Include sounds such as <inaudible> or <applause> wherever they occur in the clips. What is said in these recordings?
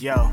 Yo.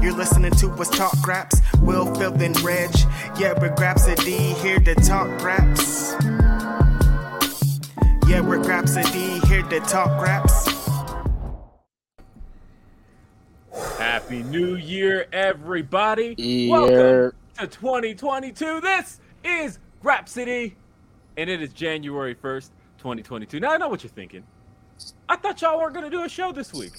You're listening to us talk raps. Will, Phil, and Reg. Yeah, we're Grapsody here to talk raps. Yeah, we're Grapsody here to talk raps. Happy New Year, everybody. Yeah. Welcome to 2022. This is Grapsody, and it is January 1st, 2022. Now, I know what you're thinking. I thought y'all weren't going to do a show this week.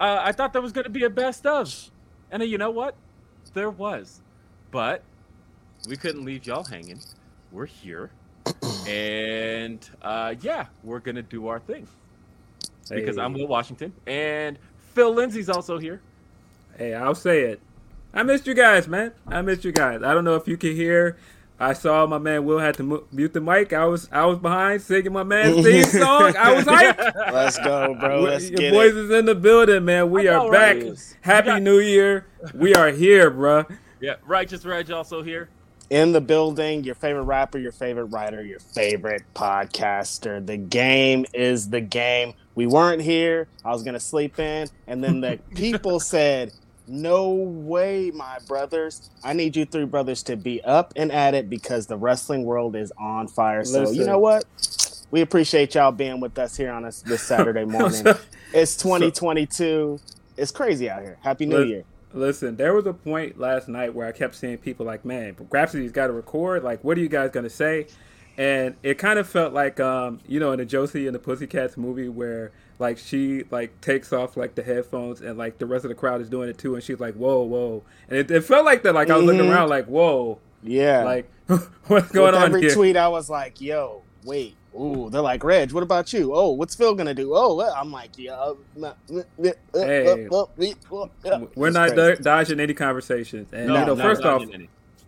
Uh, I thought there was going to be a best of. And uh, you know what? There was. But we couldn't leave y'all hanging. We're here. <clears throat> and uh, yeah, we're going to do our thing. Because I'm Will Washington. And Phil Lindsey's also here. Hey, I'll say it. I missed you guys, man. I missed you guys. I don't know if you can hear. I saw my man Will had to mu- mute the mic. I was I was behind singing my man's theme <laughs> song. I was hyped. Let's go, bro. Let's Your get boys it. is in the building, man. We I are back. right? Happy got- New Year. We are here, bro. Yeah, Righteous Reg also here. In the building, your favorite rapper, your favorite writer, your favorite podcaster. The game is the game. We weren't here. I was gonna sleep in, and then the <laughs> people said, "No way, my brothers! I need you three brothers to be up and at it because the wrestling world is on fire." So you know what? We appreciate y'all being with us here on this, this Saturday <laughs> morning. it's 2022. It's crazy out here. Happy New Year. Listen, there was a point last night where I kept seeing people like, "Man, Grapsody's got to record. Like, what are you guys gonna say?" And it kind of felt like, um, you know, in the Josie and the Pussycats movie where like she like takes off like the headphones and like the rest of the crowd is doing it too, and she's like, "Whoa, whoa!" And it, it felt like that. Like I was looking Mhm. around, like, "Whoa, Yeah. like <laughs> what's going With on every here?" tweet, I was like, "Yo, wait, ooh." They're like, "Reg, what about you? Oh, what's Phil gonna do? Oh, uh," I'm like, "Yeah." Hey. uh, uh, uh, uh." We're not crazy. dodging any conversations. And No, you know, no, first off,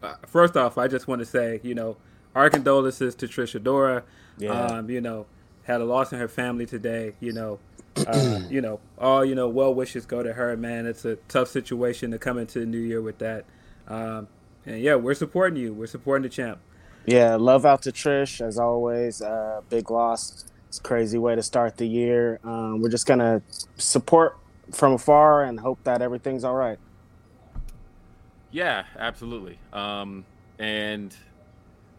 uh, first off, I just want to say, you know, our condolences to Trish Adora. Yeah. Um, you know, had a loss in her family today. You know, uh, <clears throat> you know, all you know, well wishes go to her, man. It's a tough situation to come into the new year with that. Um, and yeah, we're supporting you. We're supporting the champ. Yeah, love out to Trish as always. Uh, big loss. It's a crazy way to start the year. Um, we're just gonna support from afar and hope that everything's all right. Yeah, absolutely. Um, and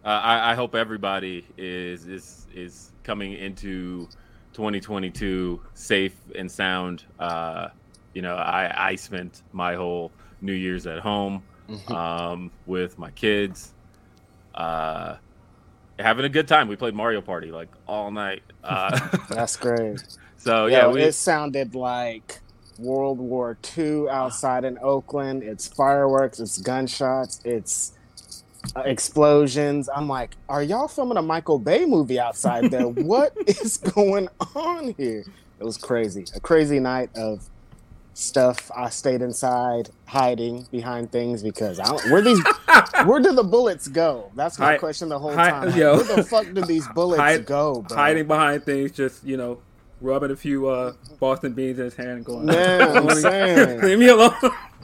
uh, I, I hope everybody is is is coming into 2022 safe and sound. Uh, you know, I I spent my whole New Year's at home um, with my kids, uh, having a good time. We played Mario Party like all night. Uh, <laughs> That's great. <laughs> so yeah, yeah, we, it sounded like World War II outside in Oakland. It's fireworks, it's gunshots, it's uh, explosions. I'm like, are y'all filming a Michael Bay movie outside there? what <laughs> is going on here? It was crazy. A crazy night of stuff. I stayed inside, hiding behind things because I don't, where these <laughs> where do the bullets go? That's my Hi- question the whole hi- time. Like, yo. where the fuck do these <laughs> bullets Hide- go, bro? Hiding behind things, just you know, rubbing a few uh, Boston beans in his hand, and going, Man, <laughs> I'm saying. <laughs> leave me alone.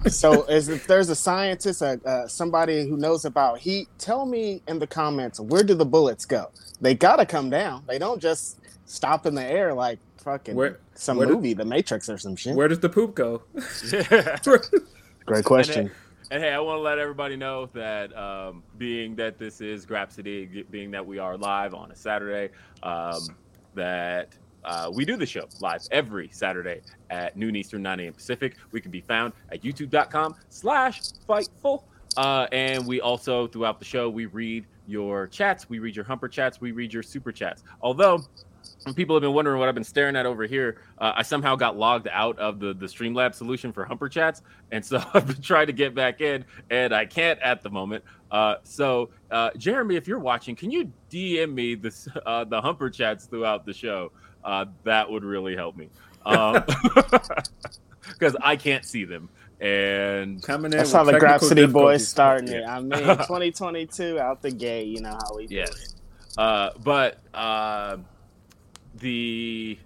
so as if there's a scientist uh, uh, somebody who knows about heat tell me in the comments where do the bullets go they gotta come down they don't just stop in the air like fucking Where- some where do- movie the matrix or some shit Where does the poop go? <laughs> great question And hey, I want to let everybody know that um, being that this is Grapsody, being that we are live on a Saturday, um, that uh, we do the show live every Saturday at noon Eastern, 9 a.m. Pacific. We can be found at youtube.com slash fightful. Uh, and we also, throughout the show, we read your chats. We read your humper chats. We read your super chats. Although people have been wondering what I've been staring at over here. Uh, I somehow got logged out of the the Streamlabs solution for Humper Chats, and so <laughs> I've been trying to get back in, and I can't at the moment. Uh, so, uh, Jeremy, if you're watching, can you DM me this uh, the Humper Chats throughout the show? Uh, that would really help me, <laughs> <laughs> because I can't see them. And Coming in. That's with how the Grab technical City boys difficulties. starting it. Yeah. I mean, <laughs> 2022 out the gate. You know how we do it. Yes. Uh, but uh, the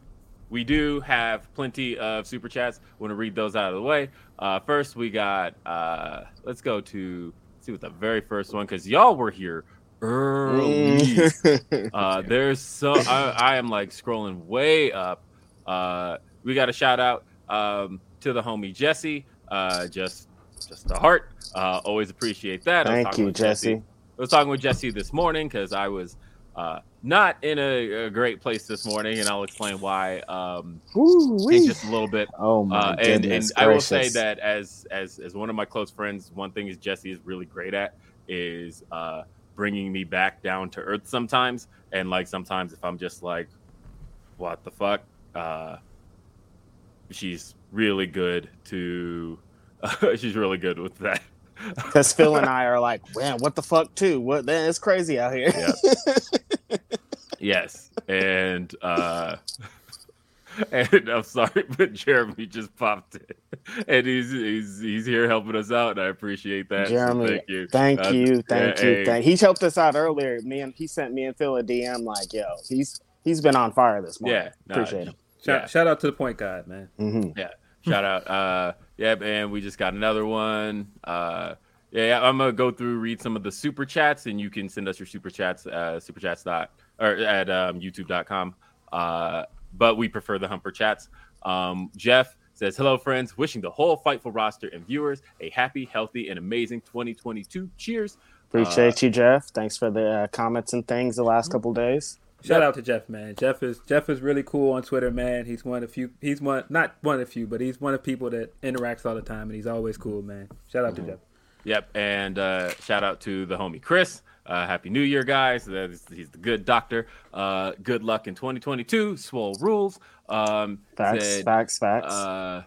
we do have plenty of super chats. Want to read those out of the way. Uh, first, we got. Uh, let's go to see what the very first one because y'all were here early. Mm. Uh, there's so I, I am like scrolling way up. Uh, we got a shout out um, to the homie Jesse. Uh, just just a heart. Uh, always appreciate that. Thank talking you, with Jesse. I was talking with Jesse this morning because I was uh, not in a, a great place this morning, and I'll explain why um, in just a little bit. Oh my Uh, and and I will say that as as as one of my close friends, one thing is Jesse is really great at is uh, bringing me back down to earth sometimes. And like sometimes if I'm just like, what the fuck, uh, she's really good to. <laughs> she's really good with that. <laughs> Because Phil and I are like, man, what the fuck, too? What? Man, it's crazy out here. Yeah. <laughs> Yes, and uh <laughs> and I'm sorry, <laughs> but Jeremy just popped in, and he's he's he's here helping us out, and I appreciate that. so Jeremy, thank you, Thank Uh, you, thank yeah, you, hey, thank. He's helped us out earlier. Me and he sent me and Phil a DM like, yo, he's he's been on fire this morning. Yeah, no, appreciate him. Shout, Yeah. shout out to the point guard, man. hmm Shout out, uh, yeah, and we just got another one. Uh, yeah, I'm gonna go through read some of the super chats, and you can send us your super chats, uh, super chats dot or at um, YouTube.com. Uh, but we prefer the Humper chats. Um, Jeff says, "Hello, friends. Wishing the whole Fightful roster and viewers a happy, healthy, and amazing 2022. Cheers." Appreciate you, Jeff. Thanks for the uh, comments and things the last couple days. Shout out to Jeff, man. Jeff is Jeff is really cool on Twitter, man. He's one of few. He's one, not one of few, but he's one of people that interacts all the time, and he's always cool, man. Shout out to Jeff. Yep, and uh, shout out to the homie Chris. Uh, Happy New Year, guys! That is, he's the good doctor. Uh, good luck in 2022. Swole rules. Um, Facts, said, facts, facts. Uh,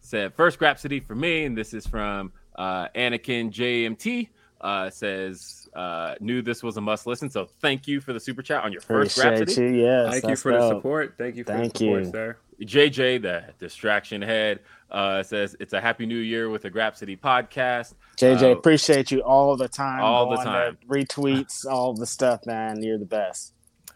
said first Grapsody for me, and this is from uh, Anakin JMT. Uh, says uh, knew this was a must listen, so thank you for the super chat on your first Appreciate Grapsody. you. Yes, Thank you that's for the support. Thank you for Thank the support, you. sir. JJ, the distraction head, uh, says it's a happy new year with the Grapsody podcast. JJ, Uh, appreciate you all the time. all the time. retweets, <laughs> all the stuff, man. You're the best.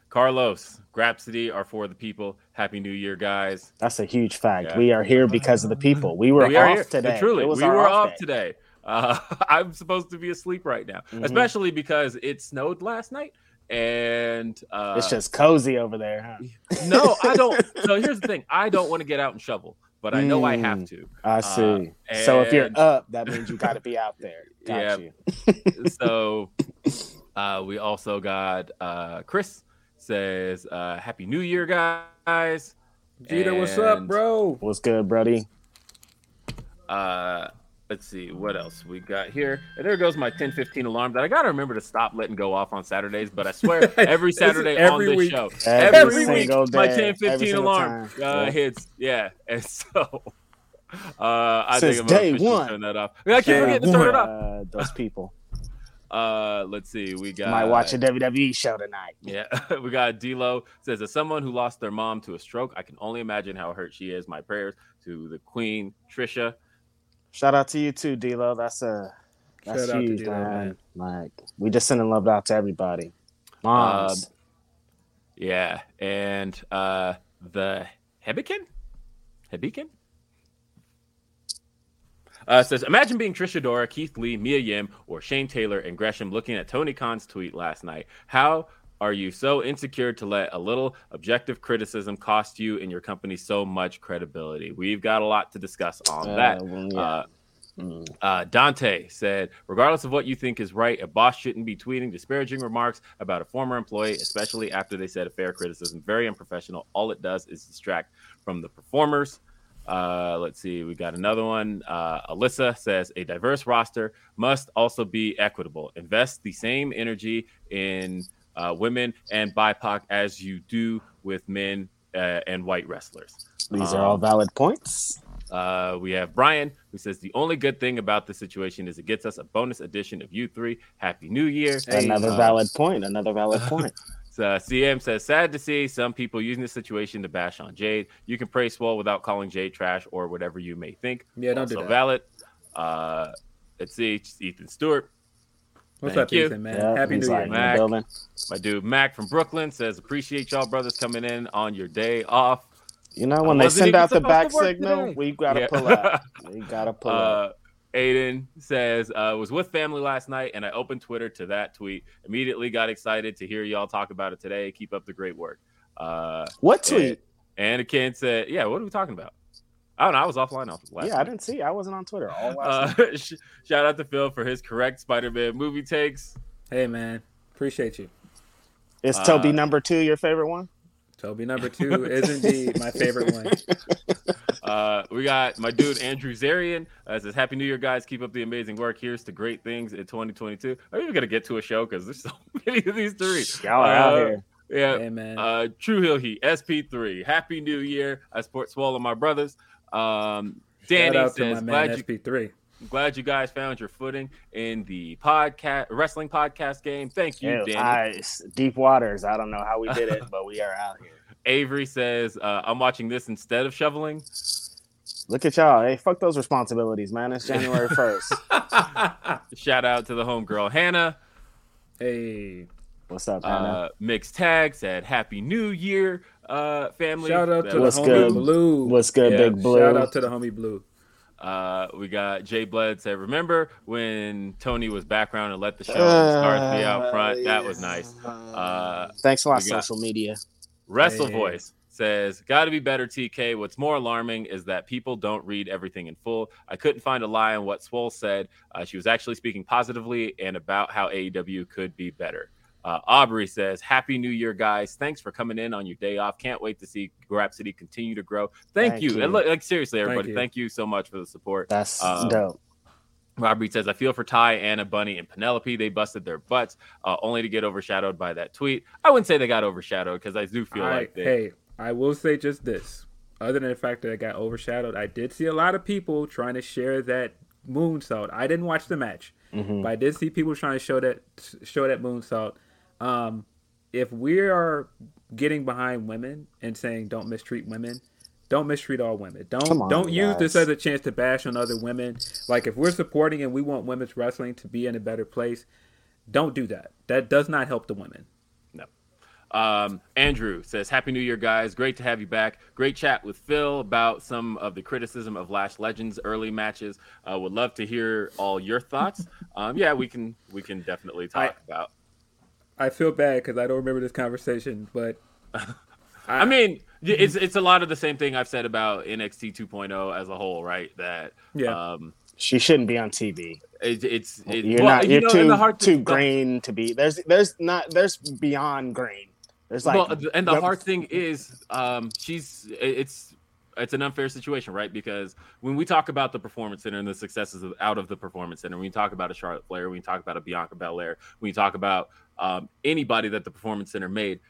Carlos, Grapsody are for the people. Happy New Year, guys. That's a huge fact. Yeah. we are here because of the people. We were we off here. today. Truly, we were off off day. today. Uh, <laughs> I'm supposed to be asleep right now, Mhm. especially because it snowed last night. And uh, It's just cozy over there, huh? <laughs> no, I don't. So here's the thing: I don't want to get out and shovel, but I know I have Mm. to. I see. Uh, so if you're up, that means you got to <laughs> be out there. Got Yeah. you. so uh, we also got uh, Chris says uh, Happy New Year, guys. Jeter, what's up, bro? What's good, buddy? Uh, let's see what else we got here. And there goes my 10:15 alarm that I gotta remember to stop letting go off on Saturdays. But I swear, <laughs> every Saturday every on this week. show, Every every, week single my day, 10:15 alarm uh, Yeah. hits. Yeah, <laughs> and so. Uh, I Since think I'm gonna day one. turn that off. I keep Day forgetting to turn it off. Uh, those people <laughs> Uh, let's see. We got might watch a WWE show tonight. Yeah, we got D'Lo says as someone who lost their mom to a stroke, I can only imagine how hurt she is. My prayers to the Queen Trisha. Shout out to you too, D'Lo. That's a that's Shout out to huge, D'Lo, man. Like we just sending love out to everybody. Moms. Yeah, and uh the Hebikin, Hebikin. Uh, says, imagine being Trish Adora, Keith Lee, Mia Yim, or Shane Taylor and Gresham looking at Tony Khan's tweet last night. How are you so insecure to let a little objective criticism cost you and your company so much credibility? We've got a lot to discuss on Uh, that. well, yeah. Uh, Mm. uh, Dante said, regardless of what you think is right, a boss shouldn't be tweeting disparaging remarks about a former employee, especially after they said a fair criticism. Very unprofessional. All it does is distract from the performers. Uh, let's see. We got another one. Uh, Alyssa says a diverse roster must also be equitable. Invest the same energy in uh, women and BIPOC as you do with men uh, and white wrestlers. These are all Um, valid points. Uh, we have Brian who says the only good thing about the situation is it gets us a bonus edition of you three. Happy New Year. Hey, Another uh, valid point. Another valid <laughs> point. Uh, CM says, sad to see some people using the situation to bash on Jade. You can praise Swole without calling Jade trash or whatever you may think. Yeah, don't do also that. valid. Uh, let's see, it's Ethan Stewart. What's Thank up, you. Ethan, man? Yeah, Happy New Year. like Mac. My dude Mac from Brooklyn says, appreciate y'all brothers coming in on your day off. You know, I when they send out the back signal, today. we gotta Yeah. pull up. <laughs> We gotta pull up. Uh, Aiden says, uh, was with family last night and I opened Twitter to that tweet. Immediately got excited to hear y'all talk about it today. Keep up the great work. Uh, What tweet? And Ken said, "Yeah, what are we talking about?" I don't know. I was offline off last. Yeah, I didn't see. I wasn't on Twitter all <laughs> last Uh, sh- shout out to Phil for his correct Spider-Man movie takes. Hey, man. Appreciate you. Is uh, Toby number two your favorite one? Toby number two is indeed my favorite one. <laughs> Uh, we got my dude Andrew Zarian uh, says, "Happy New Year, guys! Keep up the amazing work. Here's to great things in 2022." Are you gonna get to a show because there's so <laughs> many of these three? Y'all are out Uh, here. Yeah. Hey, man. Uh, True Hill Heat SP3. Happy New Year! I support Swallow my brothers. Um, Danny Shout out to says, my man "Glad you SP3. glad you guys found your footing in the podcast wrestling podcast game. Thank you, Ew, Danny. I- deep waters. I don't know how we did it, but we are out here. <laughs> Avery says, uh, I'm watching this instead of shoveling. Look at y'all. Hey, fuck those responsibilities, man. It's January <laughs> 1st. Shout out to the homegirl Hannah. hey. What's up, Hannah? Uh, mixed tag said, Happy New Year, uh, family. Shout out to the homie good? Blue. What's good, yeah, Big Blue? Shout out to the homie Blue. Uh, we got Jay Blood said, Remember when Tony was background and let the show and stars be out front? That was nice. Uh, Thanks a lot, social media. Wrestle Hey. Voice says, "Got to be better, TK. What's more alarming is that people don't read everything in full. I couldn't find a lie on what Swole said. Uh, she was actually speaking positively and about how AEW could be better." Uh, Aubrey says, "Happy New Year, guys! Thanks for coming in on your day off. Can't wait to see Grapsody continue to grow. Thank, Thank you. you. And look, like seriously, Thank everybody, you. thank you so much for the support." That's Um, dope. Robert says, I feel for Ty, Anna, Bunny, and Penelope. They busted their butts uh, only to get overshadowed by that tweet. I wouldn't say they got overshadowed because I do feel I- like they. hey, I will say just this. Other than the fact that I got overshadowed, I did see a lot of people trying to share that moonsault. I didn't watch the match, Mhm. but I did see people trying to show that show that moonsault. Um, if we are getting behind women and saying don't mistreat women, don't mistreat all women. Don't on, don't use this as a chance to bash on other women. Like if we're supporting and we want women's wrestling to be in a better place, don't do that. That does not help the women. No. Um, Andrew says, Happy New Year, guys. Great to have you back. Great chat with Phil about some of the criticism of Lash Legends early matches. Uh, would love to hear all your thoughts. <laughs> Um, yeah, we can we can definitely talk about. I feel bad because I don't remember this conversation, but <laughs> I mean, it's it's a lot of the same thing I've said about NXT 2.0 as a whole, right? That Yeah. um, She shouldn't be on TV. it, it's it, You're well, not. you You're know, and too the too green to be. There's there's not there's beyond green. There's like well, and the yep. hard thing is, um, she's it's it's an unfair situation, right? Because when we talk about the performance center and the successes of, out of the performance center, when you talk about a Charlotte Flair, when you talk about a Bianca Belair, when you talk about um, anybody that the performance center made,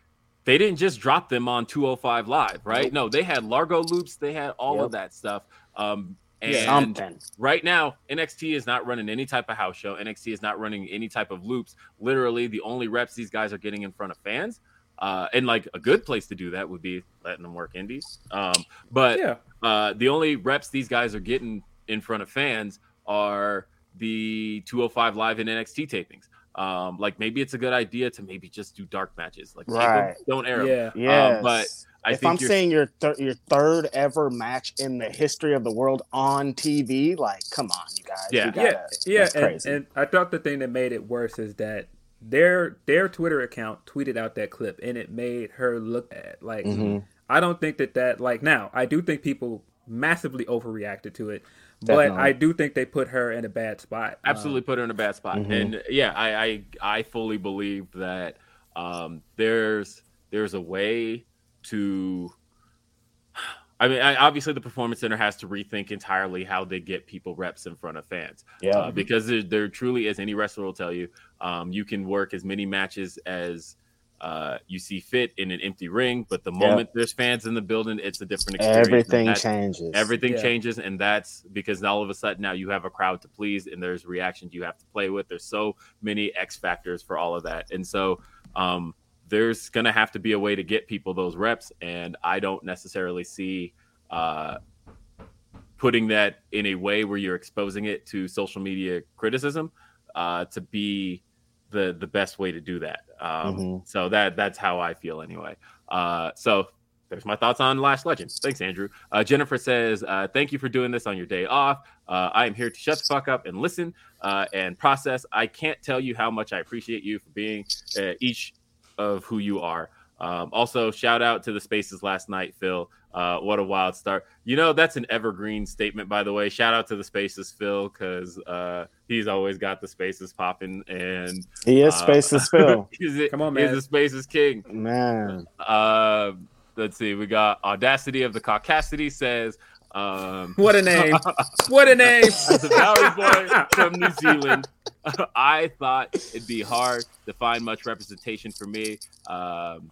they didn't just drop them on 205 live, right? No, they had Largo loops, they had all Yep. of that stuff. Um, and something. right now NXT is not running any type of house show. NXT is not running any type of loops. Literally, the only reps these guys are getting in front of fans. Uh, and like a good place to do that would be letting them work indies. Um, but yeah, uh, the only reps these guys are getting in front of fans are the 205 live and NXT tapings. Um, like maybe it's a good idea to maybe just do dark matches. Like tape 'em, Right. don't air 'em. yeah. Yes. Um, but I if think I'm you're- saying your thir- your third ever match in the history of the world on TV, like, come on, you guys. Yeah. You yeah, gotta- yeah, that's and, crazy. and I thought the thing that made it worse is that their their Twitter account tweeted out that clip, and it made her look bad. Like, Mhm. I don't think that that like now I do think people massively overreacted to it, Definitely. but I do think they put her in a bad spot. Um, absolutely put her in a bad spot. Mhm. And yeah, I, I I fully believe that um, there's there's a way to I mean, I, obviously, the performance center has to rethink entirely how they get people reps in front of fans. Yeah. Uh, because there, there truly, as any wrestler will tell you, um, you can work as many matches as uh, you see fit in an empty ring, but the moment there's fans in the building, it's a different experience. Everything changes. Everything Yeah. changes, and that's because all of a sudden now you have a crowd to please, and there's reactions you have to play with. There's so many X factors for all of that, and so um, there's gonna have to be a way to get people those reps, and I don't necessarily see uh, putting that in a way where you're exposing it to social media criticism uh, to be the the best way to do that. Um, Mhm. So that that's how I feel anyway. Uh, so there's my thoughts on Lash Legend. Thanks, Andrew. Uh, Jennifer says, uh, "Thank you for doing this on your day off. Uh, I am here to shut the fuck up and listen uh, and process. I can't tell you how much I appreciate you for being uh, each of who you are. Um, also, shout out to the spaces last night, Phil. Uh, what a wild start! You know that's an evergreen statement, by the way. Shout out to the spaces, Phil, because uh, he's always got the spaces popping, and he is uh, Spaces <laughs> Phil. he's, a- Come on, man. he's man. the spaces king. Man. Uh, let's see. We got Audacity of the Caucasity says, um, What a name! <laughs> What a name! as a Maori boy from New Zealand, <laughs> I thought it'd be hard to find much representation for me um,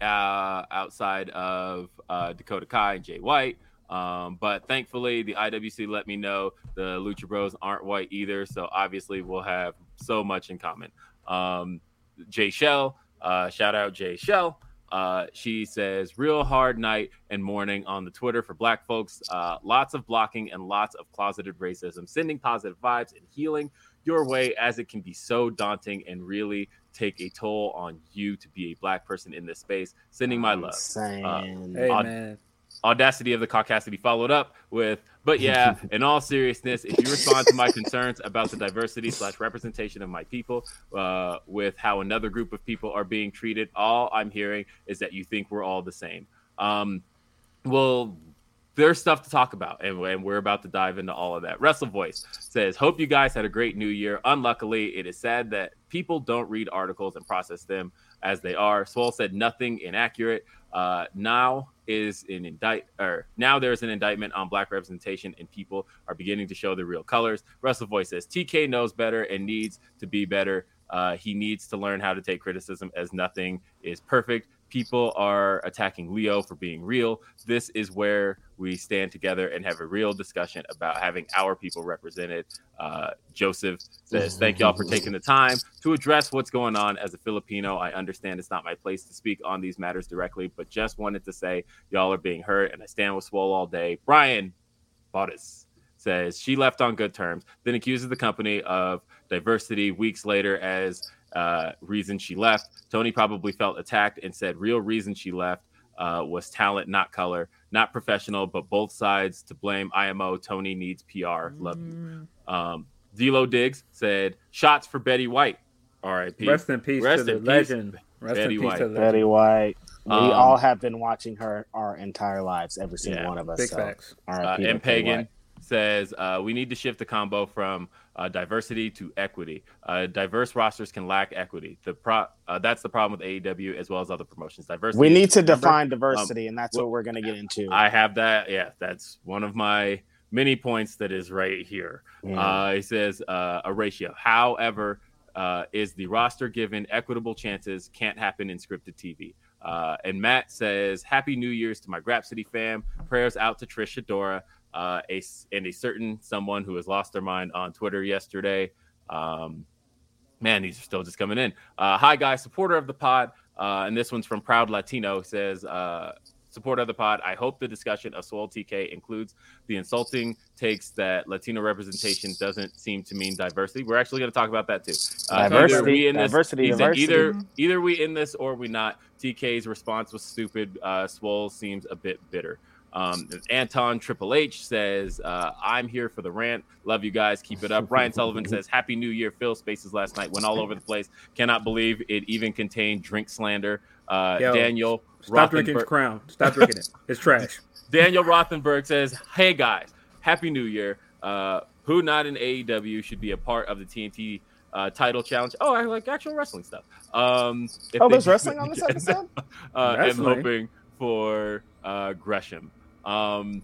uh, outside of uh, Dakota Kai and Jay White. Um, but thankfully, the IWC let me know the Lucha Bros aren't white either. So obviously, we'll have so much in common. Um, Jay Shell, uh, shout out Jay Shell. Uh, she says, real hard night and morning on the Twitter for black folks. Uh, lots of blocking and lots of closeted racism, sending positive vibes and healing your way as it can be so daunting and really take a toll on you to be a black person in this space. Sending my love. Insane. Hey Odd- man, Audacity of the Caucasity followed up with, but yeah, <laughs> in all seriousness, if you respond to my concerns about the diversity slash representation of my people, uh, with how another group of people are being treated, all I'm hearing is that you think we're all the same. Um, well, there's stuff to talk about, and, and we're about to dive into all of that. Wrestle Voice says, "Hope you guys had a great New Year. Unluckily, it is sad that people don't read articles and process them as they are." Swole said, "Nothing inaccurate. Uh, now is an indict, or now there's an indictment on black representation, and people are beginning to show their real colors." Wrestle Voice says, "TK knows better and needs to be better. Uh, he needs to learn how to take criticism, as nothing is perfect." People are attacking Leo for being real. This is where we stand together and have a real discussion about having our people represented. Uh, Joseph says, Thank y'all for taking the time to address what's going on as a Filipino. I understand it's not my place to speak on these matters directly, but just wanted to say y'all are being hurt and I stand with Swole all day. Brian Bottas says she left on good terms, then accuses the company of diversity weeks later as uh, reason she left. Tony probably felt attacked and said real reason she left uh, was talent, not color, not professional, but both sides to blame. IMO Tony needs PR. Love you. Um, D'Lo Diggs said shots for Betty White. R.I.P. rest in peace Rest to the in peace, legend. Rest Betty in peace White. to the Betty legend. White. We Um, all have been watching her our entire lives, every single Yeah, one of us. Big so, facts. all Uh, right, M. Pagan says uh, we need to shift the combo from uh, diversity to equity. Uh, diverse rosters can lack equity. The pro- uh, that's the problem with AEW as well as other promotions. Diversity. We need to define diversity, and that's what- what we're going to get into. I have that. Yeah, that's one of my many points that is right here. Yeah. Uh, he says uh, a ratio. However, uh, is the roster given equitable chances can't happen in scripted TV. Uh, and Matt says, "Happy New Year's to my Grapsody fam. Prayers out to Trish Adora, uh, a and a certain someone who has lost their mind on Twitter yesterday. Um, man, these are still just coming in. Uh, hi, guys, supporter of the pod, uh, and this one's from Proud Latino. Says, uh, supporter of the pod. I hope the discussion of Swole TK includes the insulting takes that Latino representation doesn't seem to mean diversity. We're actually going to talk about that too. Uh, Diversity, in this- diversity, diversity. Either either we in this or we not. TK's response was stupid. Uh, Swole seems a bit bitter. Um, Anton Triple H says, uh, I'm here for the rant. Love you guys. Keep it up. Ryan Sullivan says, Happy New Year. Phil Spaces last night went all over the place. Cannot believe it even contained drink slander. Uh, Yo, Daniel Stop drinking Crown. Stop drinking it. It's trash. <laughs> Daniel Rothenberg says, Hey guys, Happy New Year. Uh, who not in AEW should be a part of the TNT uh, title challenge? Oh, I like actual wrestling stuff. Um, if oh, there's wrestling <laughs> on this episode. <laughs> uh, am hoping for uh, Gresham. Um,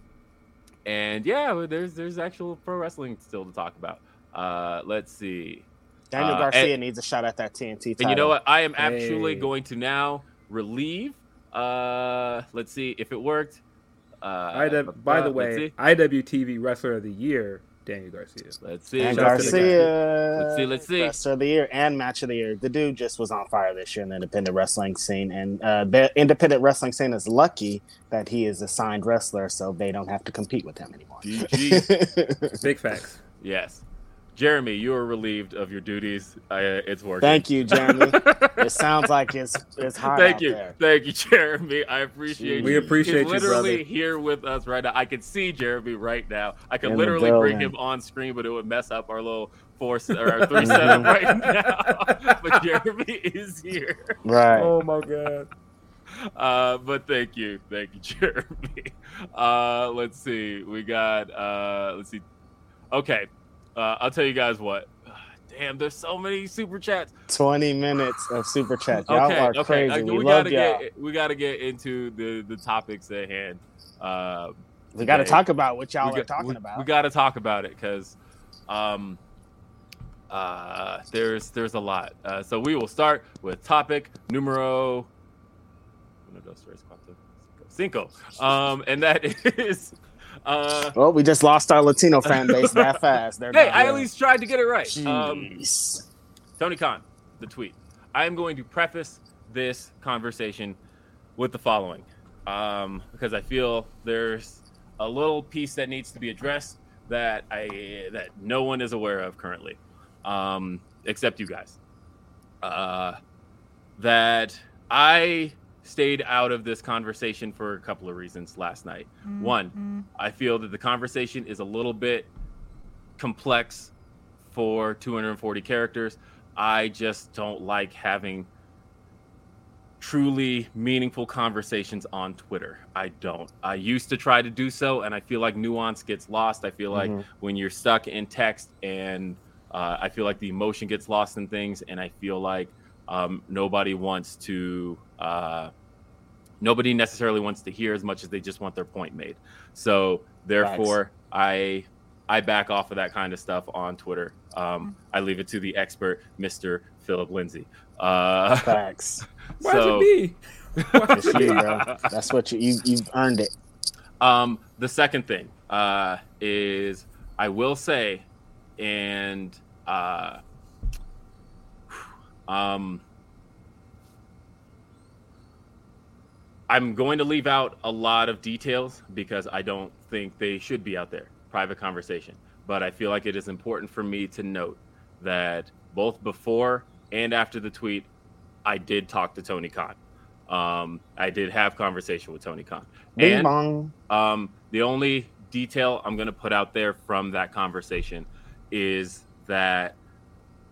and yeah, there's there's actual pro wrestling still to talk about. Uh, let's see. Daniel Uh, Garcia and- needs a shot at that TNT title. And you know what? I am actually Hey. going to now relieve. Uh, let's see if it worked. Uh, IW, by the way. IWTV Wrestler of the Year, Daniel Garcia. let's see. And Shout out to the Garcia. Let's see, let's see. Wrestler of the year and match of the year. The dude just was on fire this year in the independent wrestling scene, and uh, the independent wrestling scene is lucky that he is a signed wrestler, so they don't have to compete with him anymore. <laughs> Big facts. yes, Jeremy, you are relieved of your duties. Uh, it's working. Thank you, Jeremy. <laughs> it sounds like it's it's hot Thank out you, there. thank you, Jeremy. I appreciate We you. We appreciate He's you, literally brother. here with us right now. I can see Jeremy right now. I could In the literally bring him on screen, but it would mess up our little four se- or our <laughs> three seven right now. <laughs> but Jeremy is here. Right. Oh my god. Uh, but thank you, thank you, Jeremy. Uh, let's see. We got. Uh, let's see. Okay, uh, I'll tell you guys what. <sighs> Damn, there's so many super chats. 20 minutes of super chat. Y'all okay, are okay. crazy. uh, we, we love gotta y'all. get we gotta get into the the topics at hand. Uh, we got to talk about what y'all we are got- talking we, about. We got to talk about it because, um, uh, there's there's a lot. Uh, so we will start with topic numero uno, dos, tres, cuatro, cinco, um, and that <laughs> is, uh, well, we just lost our Latino fan base that <laughs> fast. They're hey, I at least tried to get it right. Um. Tony Khan, the tweet. I am going to preface this conversation with the following, um, because I feel there's a little piece that needs to be addressed that I that no one is aware of currently, um, except you guys. Uh, that I stayed out of this conversation for a couple of reasons last night. One, I feel that the conversation is a little bit complex for 240 characters. I just don't like having truly meaningful conversations on Twitter. I don't. I used to try to do so, and I feel like nuance gets lost. I feel like Mhm. when you're stuck in text, and uh, I feel like the emotion gets lost in things, and I feel like um, nobody wants to. Uh, nobody necessarily wants to hear as much as they just want their point made. So therefore, I I back off of that kind of stuff on Twitter. Um, I leave it to the expert, Mister Philip Lindsey. Uh, Facts. <laughs> Why so, is it me? Why It's you, me? bro. That's what you, you you've earned it. Um, the second thing uh, is I will say, and uh, <sighs> um, I'm going to leave out a lot of details because I don't think they should be out there. Private conversation, but I feel like it is important for me to note that both before and after the tweet, I did talk to Tony Khan. Um, I did have conversation with Tony Khan. Bing And- um, the only detail I'm going to put out there from that conversation is that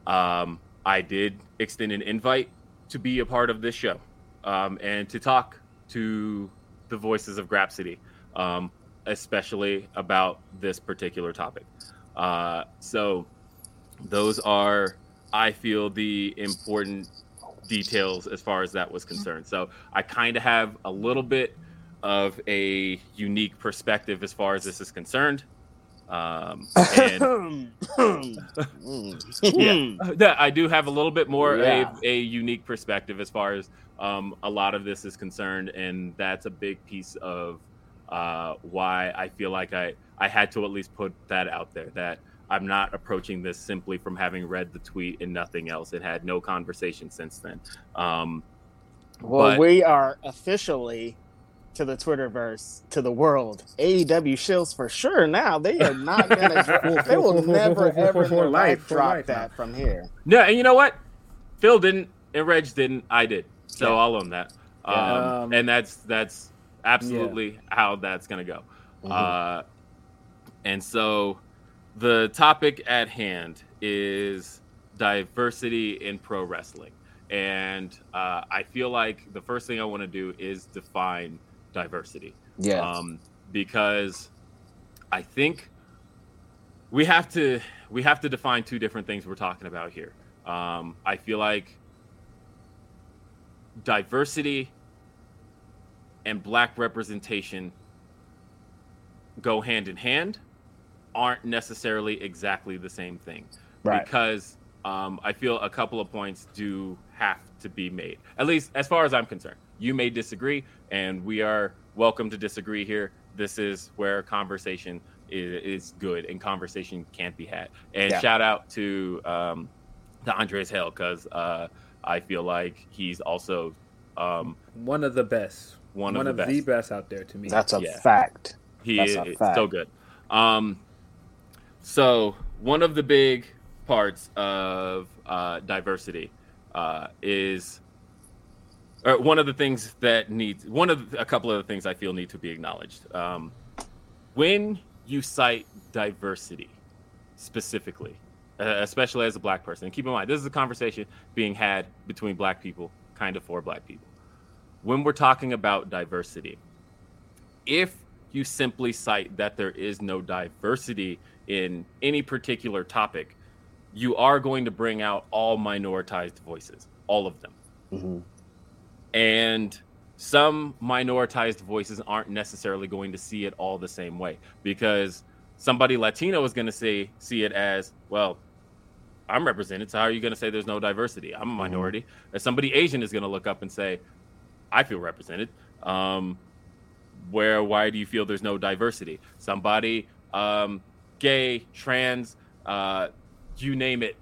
um, I did extend an invite to be a part of this show um, and to talk to the voices of Grapsody, um, especially about this particular topic. Uh, so, those are, I feel, the important details as far as that was concerned. So, I kind of have a little bit of a unique perspective as far as this is concerned. Um, <laughs> and <laughs> yeah, <laughs> I do have a little bit more Yeah. a, a unique perspective as far as um, a lot of this is concerned, and that's a big piece of uh, why I feel like I I had to at least put that out there that I'm not approaching this simply from having read the tweet and nothing else. It had no conversation since then. Um, Well, But- we are officially to the Twitterverse, to the world. AEW shills for sure now. They are not gonna. <laughs> they will never ever in For their life, life drop life that from here. no, and you know what? Phil didn't, and Reg didn't. I did, so Yeah. I'll own that. Um, Yeah. Um, and that's that's absolutely how that's gonna go. Mhm. Uh, and so the topic at hand is diversity in pro wrestling. And uh, I feel like the first thing I want to do is define diversity. yeah. Um, because I think we have to we have to define two different things we're talking about here. Um, I feel like diversity and black representation go hand in hand aren't necessarily exactly the same thing Right. because um, I feel a couple of points do have to be made. At least as far as I'm concerned. You may disagree, and we are welcome to disagree here. This is where conversation is, is good and conversation can't be had. And Yeah. shout out to um, to Andreas Hale because uh, I feel like he's also um, One of the best. One One, of the of the best out there to me. That's a Yeah. fact. He That's is fact. so good. Um, so one of the big parts of uh, diversity uh, is, or one of the things that needs one of the, a couple of the things I feel need to be acknowledged. Um, when you cite diversity specifically, uh, especially as a black person, and keep in mind this is a conversation being had between black people, kind of for black people. When we're talking about diversity, if you simply cite that there is no diversity in any particular topic, you are going to bring out all minoritized voices, all of them. Mhm. And some minoritized voices aren't necessarily going to see it all the same way because somebody Latino is going to say see it as, well, I'm represented, so how are you going to say there's no diversity? I'm a minority. And somebody Asian is going to look up and say, I feel represented. Um, where why do you feel there's no diversity? Somebody um, gay, trans, uh, you name it,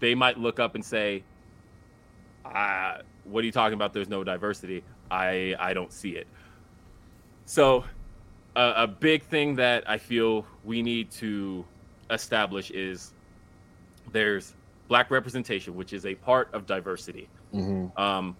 they might look up and say, uh, "What are you talking about? There's no diversity. I I don't see it." So, a, a big thing that I feel we need to establish is there's black representation, which is a part of diversity. Mhm. Um,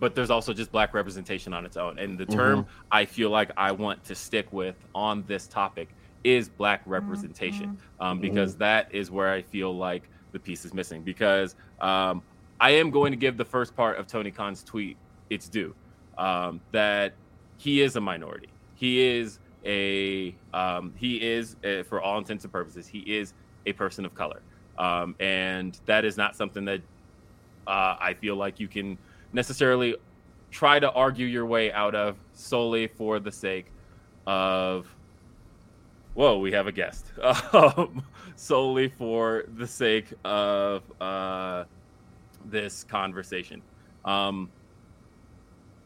but there's also just black representation on its own. And the term I feel like I want to stick with on this topic is black representation, um, because that is where I feel like the piece is missing. Because um, I am going to give the first part of Tony Khan's tweet its due um, that he is a minority. He is a um, he is uh, for all intents and purposes he is a person of color, um, and that is not something that uh, I feel like you can necessarily try to argue your way out of solely for the sake of whoa we have a guest <laughs> um, solely for the sake of uh, this conversation um,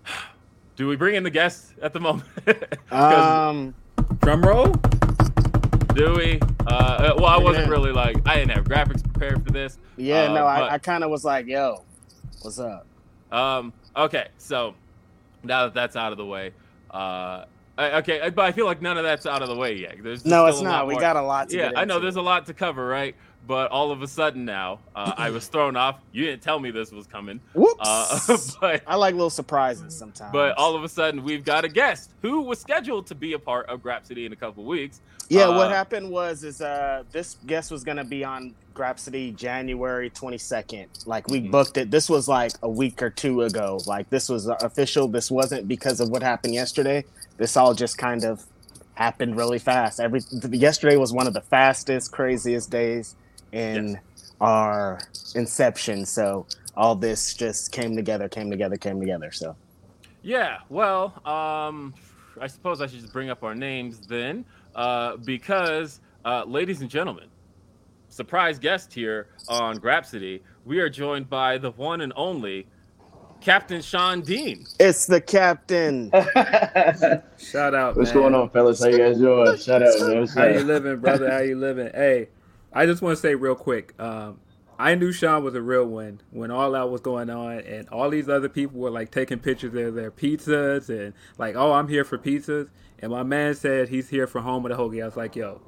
<sighs> do we bring in the guests at the moment? <laughs> Um, Drum roll. do we uh, uh, well i wasn't Yeah. really like i didn't have graphics prepared for this yeah, Uh, no, but- I, I kind of was like, "Yo, what's up?" Um. Okay. So now that that's out of the way, uh, I, okay. But I feel like none of that's out of the way yet. There's No, it's not. We more- got a lot to Yeah, I know. There's a lot to cover, right? But all of a sudden now, uh, I was <clears throat> thrown off. You didn't tell me this was coming. Whoops. Uh, <laughs> but I like little surprises sometimes. but all of a sudden we've got a guest who was scheduled to be a part of Grapsody in a couple weeks. yeah, uh, what happened was is uh this guest was gonna be on Grapsody January 22nd. Like we Mhm. booked it. This was like a week or two ago. Like this was official. This wasn't because of what happened yesterday. This all just kind of happened really fast. Every yesterday was one of the fastest, craziest days in Yes. our inception. So all this just came together, came together, came together. So Yeah, well, um, I suppose I should just bring up our names then, uh, because, uh, ladies and gentlemen, surprise guest here on Grapsody, we are joined by the one and only Captain Shawn Dean. it's the captain. <laughs> Shout out. What's man. going on, fellas? How you guys doing? Shout out, man. What's How you living, brother? How you living? Hey, I just want to say real quick. Um, I knew Shawn was a real one when all that was going on, and all these other people were like taking pictures of their pizzas and like, oh, I'm here for pizzas. And my man said he's here for home with a hoagie. I was like, yo,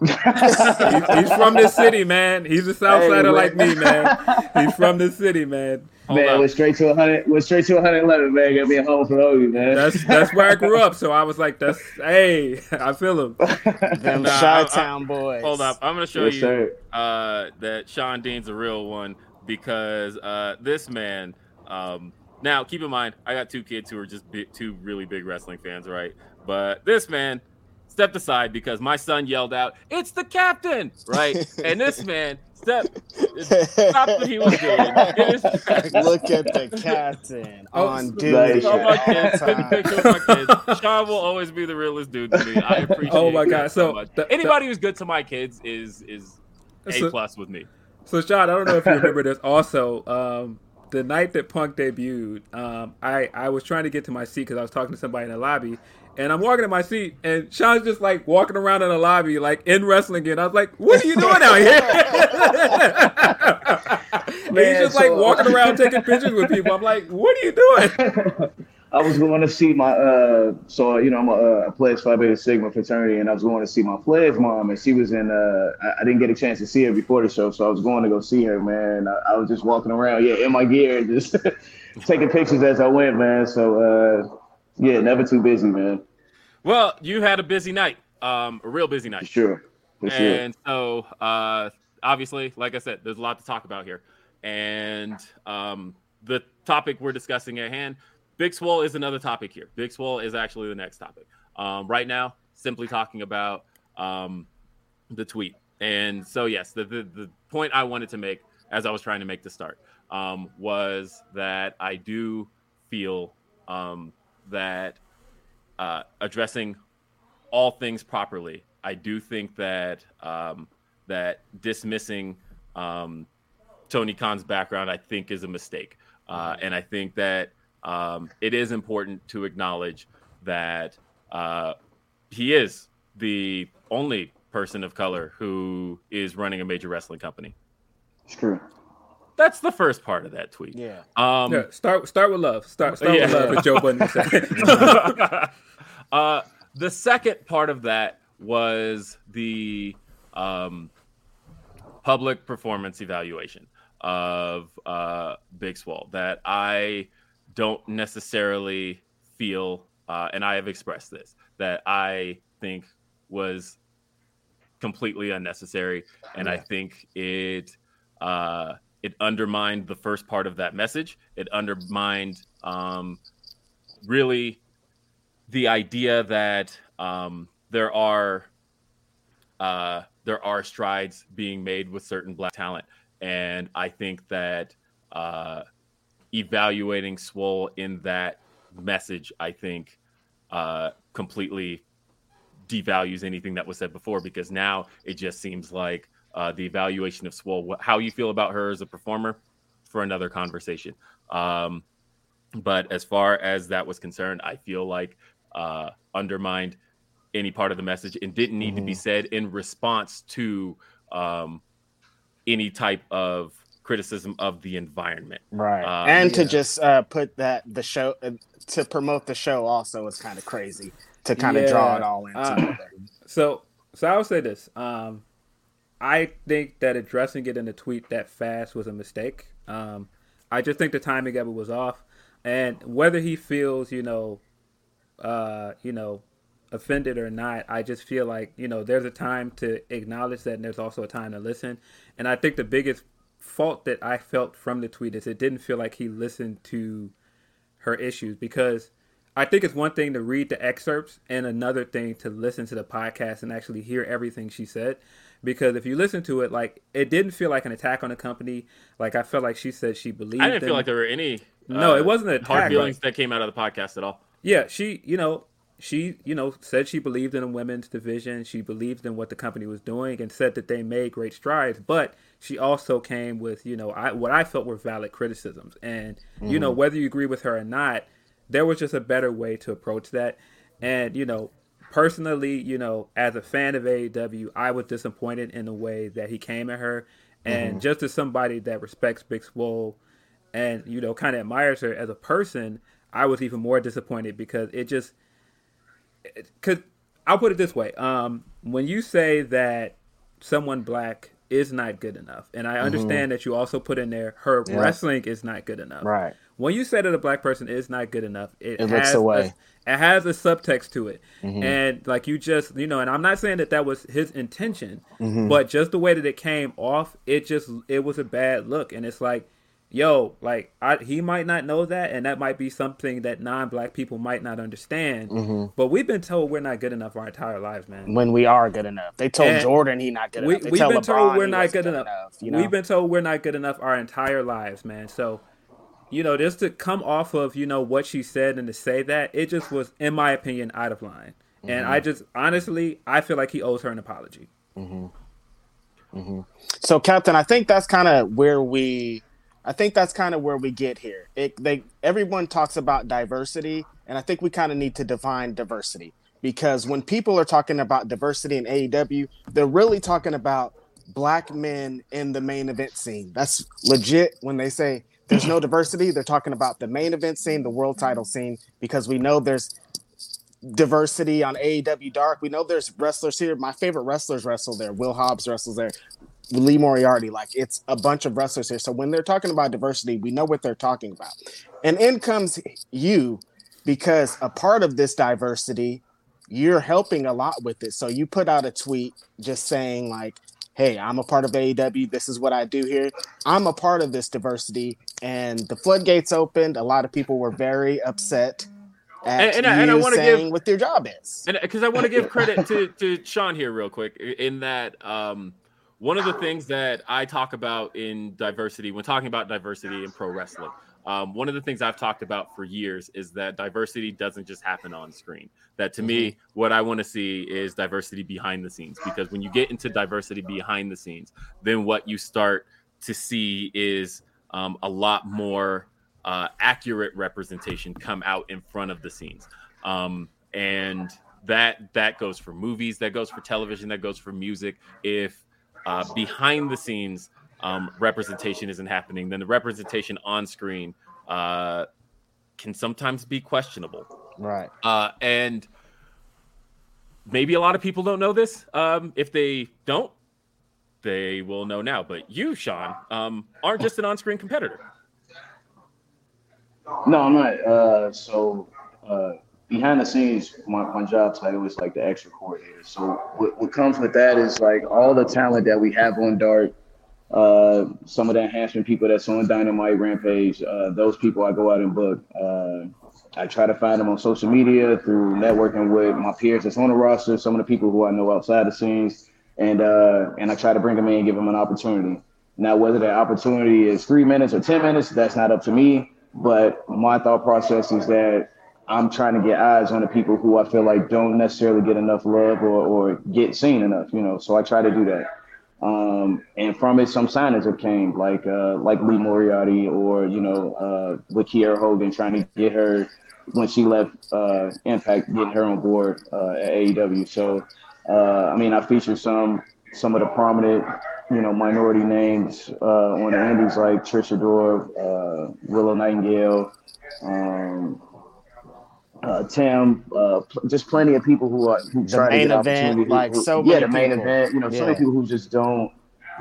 he's, he's from this city, man. He's a South Hey, Sider man. like me, man. He's from this city, man. Hold man, up. went straight to 100. Went straight to 111, man. Got me a home for Hoagie, man. That's that's where I grew up. So I was like, that's hey, I feel him. <laughs> Them Nah, Town boys. Hold up, I'm going to show yes, you uh, that Shawn Dean's a real one because uh, this man. Um, now, keep in mind, I got two kids who are just big, two really big wrestling fans, right? But this man stepped aside because my son yelled out, "It's the captain!" Right, <laughs> and this man stepped stopped what he was doing. in his tracks. Look at the <laughs> captain Oh, on so- duty. Nice. Show my at kids, all take a times. picture my kids. Shawn will always be the realest dude to me. I <laughs> appreciate. Oh my God, so so much. the- anybody who's good to my kids is is a So- plus with me. So, Shawn, I don't know if you remember this. Also, um, the night that Punk debuted, um, I I was trying to get to my seat because I was talking to somebody in the lobby, and I'm walking in my seat, and Shawn's just like walking around in the lobby, like in wrestling. And I was like, "What are you doing out here?" <laughs> and he's Man, just like walking around taking pictures with people. I'm like, "What are you doing?" <laughs> I was going to see my uh, so you know I'm a, a pledge Phi Beta Sigma fraternity, and I was going to see my pledge mom, and she was in. Uh, I, I didn't get a chance to see her before the show, so I was going to go see her, man. I, I was just walking around, yeah, in my gear, just <laughs> taking pictures as I went, man. So uh, yeah, never too busy, man. Well, you had a busy night, um, a real busy For night, sure, for sure. and so uh, obviously, like I said, there's a lot to talk about here, and um, the topic we're discussing at hand, Big Swole is another topic here. Big Swole is actually the next topic. Um, right now, simply talking about um, the tweet, and so yes, the, the the point I wanted to make as I was trying to make the start um, was that I do feel um, that uh, addressing all things properly. I do think that um, that dismissing um, Tony Khan's background, I think, is a mistake, uh, and I think that um, it is important to acknowledge that uh, he is the only person of color who is running a major wrestling company. It's true. That's the first part of that tweet. Yeah. Um, Yeah, start start with love. Start start with love. As Joe Budden said. <laughs> uh, the second part of that was the um, public performance evaluation of uh, Big Swole that I don't necessarily feel, uh, and I have expressed this, that I think was completely unnecessary, and I think it uh, it undermined the first part of that message. It undermined um, really the idea that um, there are uh, there are strides being made with certain black talent, and I think that uh, evaluating Swole in that message, I think, uh, completely devalues anything that was said before because now it just seems like uh, the evaluation of Swole, how you feel about her as a performer, for another conversation. Um, but as far as that was concerned, I feel like uh, undermined any part of the message and didn't need to be said in response to um, any type of criticism of the environment. Right. Um, and to yeah. just uh, put that the show uh, to promote the show also is kind of crazy to kind of Yeah. draw it all in Uh. So, so I would say this. Um, I think that addressing it in a tweet that fast was a mistake. Um, I just think the timing of it was off, and whether he feels, you know, uh, you know, offended or not, I just feel like you know there's a time to acknowledge that, and there's also a time to listen. And I think the biggest fault that I felt from the tweet is it didn't feel like he listened to her issues because I think it's one thing to read the excerpts and another thing to listen to the podcast and actually hear everything she said. Because if you listen to it, like it didn't feel like an attack on the company. Like I felt like she said she believed. I didn't feel like there were any. No, uh, it wasn't an hard feelings like- that came out of the podcast at all. Yeah, she, you know, she, you know, said she believed in the women's division. She believed in what the company was doing and said that they made great strides. But she also came with, you know, I, what I felt were valid criticisms. And, you know, whether you agree with her or not, there was just a better way to approach that. And, you know, personally, you know, as a fan of AEW, I was disappointed in the way that he came at her. And just as somebody that respects Big Swole and, you know, kind of admires her as a person, I was even more disappointed because it just, because I'll put it this way: um, when you say that someone black is not good enough, and I understand that you also put in there her Yeah. wrestling is not good enough. Right. When you say that a black person is not good enough, it, It has looks away. It has a subtext to it, and like you just you know, and I'm not saying that that was his intention, but just the way that it came off, it just it was a bad look, and it's like yo, like I, he might not know that, and that might be something that non-black people might not understand. Mm-hmm. But we've been told we're not good enough our entire lives, man. when we are good enough. They told And Jordan he not good we, enough. They we've been LeBron told we're not wasn't good enough. you know? We've been told we're not good enough our entire lives, man. So, you know, just to come off of you know what she said and to say that it just was, in my opinion, out of line. And I mm-hmm. just honestly, I feel like he owes her an apology. Mm-hmm. Mm-hmm. So, Captain, I think that's kind of where we, I think that's kind of where we get here. It, they, everyone talks about diversity, and I think we kind of need to define diversity because when people are talking about diversity in AEW, they're really talking about black men in the main event scene. That's legit. When they say there's no diversity, they're talking about the main event scene, the world title scene, because we know there's diversity on AEW Dark. We know there's wrestlers here. My favorite wrestlers wrestle there. Will Hobbs wrestles there. Lee Moriarty. Like it's a bunch of wrestlers here. So when they're talking about diversity, we know what they're talking about. And in comes you because a part of this diversity, you're helping a lot with it. So you put out a tweet just saying like, "Hey, I'm a part of AEW. This is what I do here. I'm a part of this diversity." And the floodgates opened. A lot of people were very upset at And- and I- and I wanna saying give- what your job is. And because I want to give credit to to Shawn here real quick in that um, one of the things that I talk about in diversity when talking about diversity in pro wrestling. Um, one of the things I've talked about for years is that diversity doesn't just happen on screen. That to me, what I want to see is diversity behind the scenes. Because when you get into diversity behind the scenes, then what you start to see is um, a lot more uh, accurate representation come out in front of the scenes. Um, and that that goes for movies, that goes for television, that goes for music. If uh, behind the scenes um, representation isn't happening, then the representation on screen uh, can sometimes be questionable. Right. Uh, and maybe a lot of people don't know this. Um, if they don't, they will know now. But you, Shawn, um, aren't just an on-screen competitor. No, I'm not. Uh, so uh, behind the scenes, my, my job title is like the extra coordinator. So what, what comes with that is like all the talent that we have on Dark, uh, some of the enhancement people that's on Dynamite Rampage, uh, those people I go out and book. Uh, I try to find them on social media through networking with my peers that's on the roster, some of the people who I know outside the scenes, and uh, and I try to bring them in and give them an opportunity. Now, whether that opportunity is three minutes or ten minutes, that's not up to me. But my thought process is that I'm trying to get eyes on the people who I feel like don't necessarily get enough love or, or get seen enough, you know. So I try to do that. Um, and from it, some signings have came, like uh, like Lee Moriarty or you know uh, with Kiera Hogan trying to get her when she left uh, Impact, getting her on board uh, at AEW. So uh, I mean, I featured some some of the prominent you know minority names uh, on the indies like Trish Adora, uh, Willow Nightingale. Um, uh, Tim, uh, just plenty of people who are who The try main to get event, like, who- so yeah, many the main people. event. You know, so many people who just don't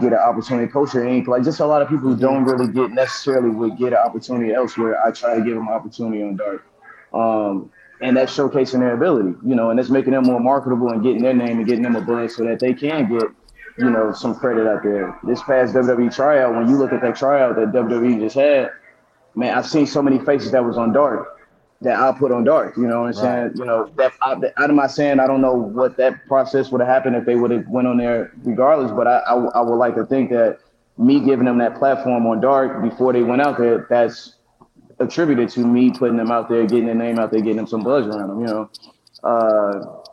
get an opportunity. Culture Inc. Like just a lot of people who don't really get necessarily would get an opportunity elsewhere. I try to give them an opportunity on Dark, um, and that's showcasing their ability. You know, and that's making them more marketable and getting their name and getting them a buzz so that they can get you know some credit out there. This past WWE tryout, when you look at that tryout that WWE just had, man, I've seen so many faces that was on Dark that I put on Dark. You know what I'm saying? You know, that I, out of my saying, I don't know what that process would have happened if they would have went on there regardless. But I, I, I would like to think that me giving them that platform on Dark before they went out there, that's attributed to me putting them out there, getting their name out there, getting them some buzz around them. You know. Uh,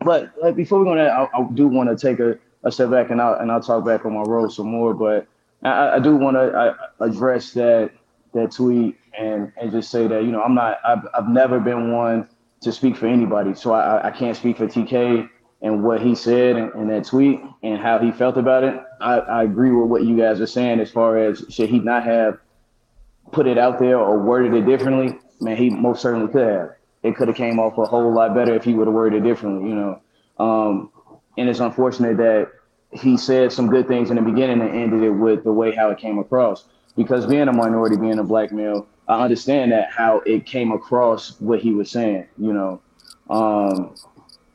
but like before we go that, I, I do want to take a, a step back and I'll and I'll talk back on my role some more. But I, I do want to address that that tweet and and just say that you know I'm not I've, I've never been one to speak for anybody, so I, I can't speak for TK and what he said in, in that tweet and how he felt about it. I, I agree with what you guys are saying as far as should he not have put it out there or worded it differently. Man, he most certainly could have. It could have came off a whole lot better if he would have worded it differently, you know. Um, and it's unfortunate that he said some good things in the beginning and ended it with the way how it came across. Because being a minority, being a black male, I understand that how it came across what he was saying, you know. Um,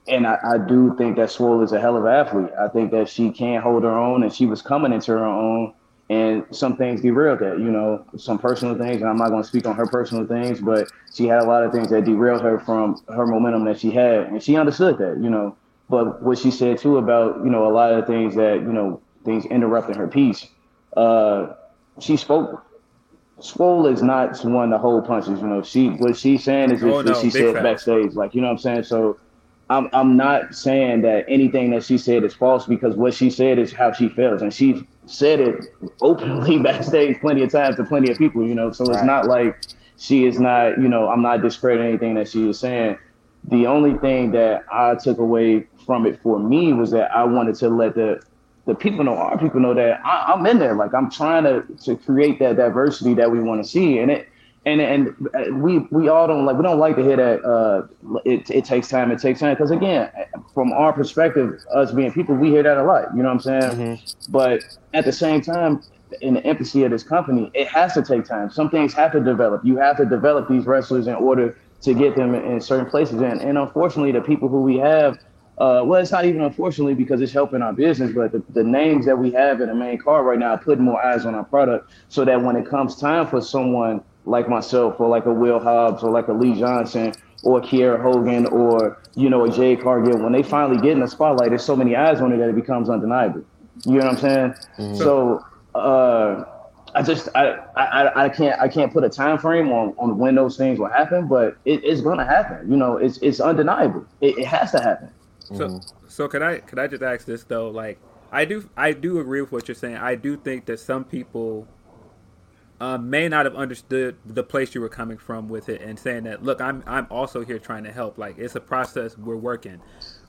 and I, I do think that Swole is a hell of an athlete. I think that she can hold her own, and she was coming into her own and some things derailed that. You know, some personal things, and I'm not going to speak on her personal things, but she had a lot of things that derailed her from her momentum that she had, and she understood that. You know, but what she said too about you know a lot of things that you know things interrupting her peace. Uh, she spoke. Swole is not one to hold punches. You know, she what she's saying is Oh, what no, she said facts. backstage. Like you know what I'm saying. So I'm I'm not saying that anything that she said is false because what she said is how she feels, and she said it openly <laughs> backstage plenty of times to plenty of people. You know, so it's Right. not like she is not. You know, I'm not discrediting anything that she was saying. The only thing that I took away from it for me was that I wanted to let the the people know, our people know that I, I'm in there. Like I'm trying to to create that diversity that we want to see, and it and and we we all don't like we don't like to hear that uh it, it takes time it takes time. Because again from our perspective us being people we hear that a lot you know what i'm saying? But at the same time in the empathy of this company it has to take time. Some things have to develop. You have to develop these wrestlers in order to get them in, in certain places. And, and unfortunately the people who we have uh, well, it's not even unfortunately because it's helping our business, but the, the names that we have in the main card right now are putting more eyes on our product so that when it comes time for someone like myself or like a Will Hobbs or like a Lee Johnson or Kiera Hogan or, you know, a Jade Cargill, when they finally get in the spotlight, there's so many eyes on it that it becomes undeniable. You know what I'm saying? So, uh, I just I, I I can't I can't put a time frame on, on when those things will happen, but it, it's gonna happen. You know, it's it's undeniable. It, it has to happen. So, so could I could I just ask this though? Like, I do I do agree with what you're saying. I do think that some people uh, may not have understood the place you were coming from with it, and saying that, look, I'm I'm also here trying to help. Like, it's a process. We're working.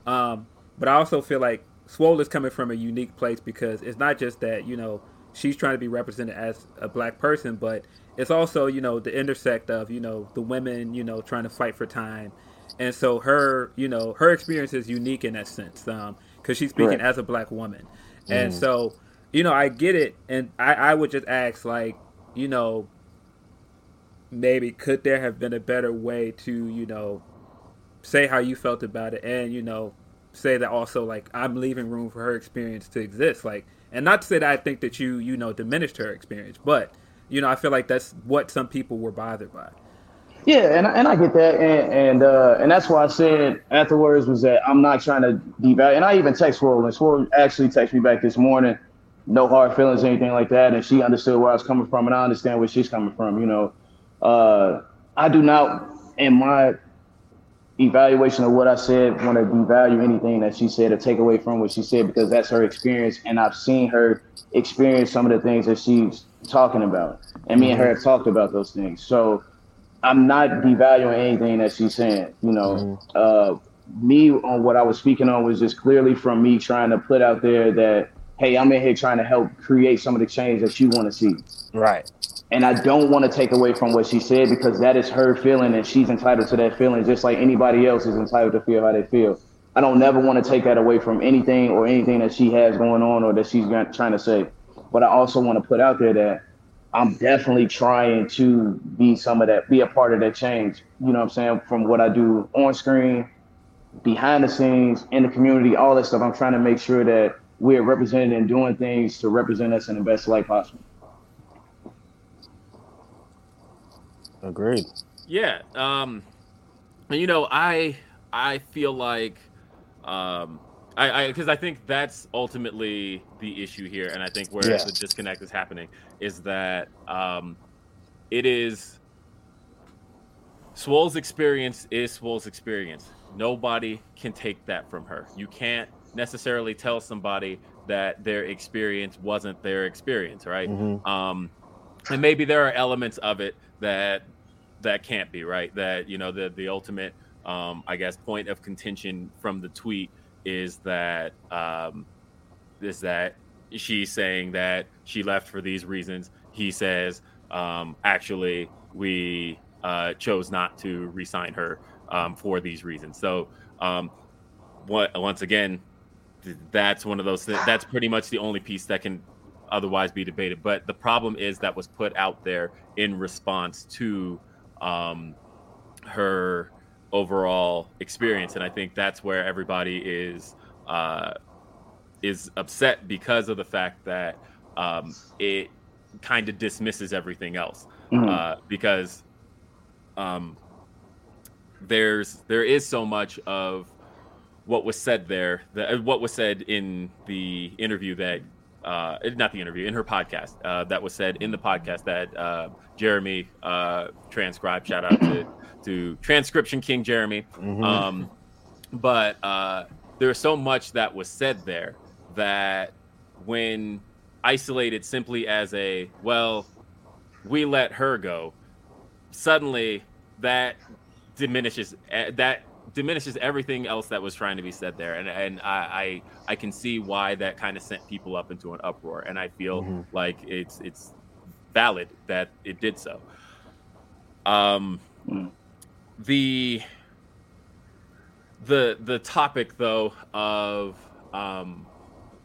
Um, but I also feel like Swole is coming from a unique place because it's not just that you know she's trying to be represented as a black person, but it's also you know the intersect of you know the women you know trying to fight for time, and so her you know her experience is unique in that sense because she's speaking Right. as a black woman, and so you know I get it, and I I would just ask like you know maybe could there have been a better way to you know say how you felt about it and you know say that also like i'm leaving room for her experience to exist like and not to say that i think that you you know diminished her experience but you know i feel like that's what some people were bothered by Yeah, and and I get that, and and uh, and that's why I said afterwards was that I'm not trying to devalue. And I even text Swole, and Swole actually texted me back this morning, no hard feelings or anything like that, and she understood where I was coming from, and I understand where she's coming from. You know, uh, I do not, in my evaluation of what I said, want to devalue anything that she said or take away from what she said because that's her experience, and I've seen her experience some of the things that she's talking about, and me and her have talked about those things. So. I'm not devaluing anything that she's saying. You know, uh, me on what I was speaking on was just clearly from me trying to put out there that, hey, I'm in here trying to help create some of the change that you want to see. Right. And I don't want to take away from what she said because that is her feeling and she's entitled to that feeling just like anybody else is entitled to feel how they feel. I don't never want to take that away from anything or anything that she has going on or that she's trying to say. But I also want to put out there that I'm definitely trying to be some of that, be a part of that change. You know what I'm saying? From what I do on screen, behind the scenes, in the community, all that stuff. I'm trying to make sure that we're represented and doing things to represent us in the best light possible. Agreed. Yeah. Um, and you know, I I feel like um, I because I, think that's ultimately the issue here, and I think where Yeah. the disconnect is happening is that um, it is Swole's experience is Swole's experience. Nobody can take that from her. You can't necessarily tell somebody that their experience wasn't their experience, right? Mhm. Um, and maybe there are elements of it that that can't be right. That you know the the ultimate, um, I guess, point of contention from the tweet is that um, is that she's saying that she left for these reasons. He says, um, actually, we uh, chose not to resign her um, for these reasons. So, um, what once again, that's one of those. Th- that's pretty much the only piece that can otherwise be debated. But the problem is that was put out there in response to um, her overall experience, and I think that's where everybody is uh, is upset because of the fact that um, it kind of dismisses everything else Mhm. uh, because um, there's there is so much of what was said there, the, what was said in the interview that, uh, not the interview, in her podcast, uh, that was said in the podcast that uh, Jeremy uh, transcribed. Shout out to, to Transcription King Jeremy. Mhm. Um, but uh, was so much that was said there that when isolated simply as a, well, we let her go, suddenly that diminishes that diminishes everything else that was trying to be said there and and I I, I can see why that kind of sent people up into an uproar and I feel Mhm. like it's it's valid that it did so um Mm. the the the topic though of um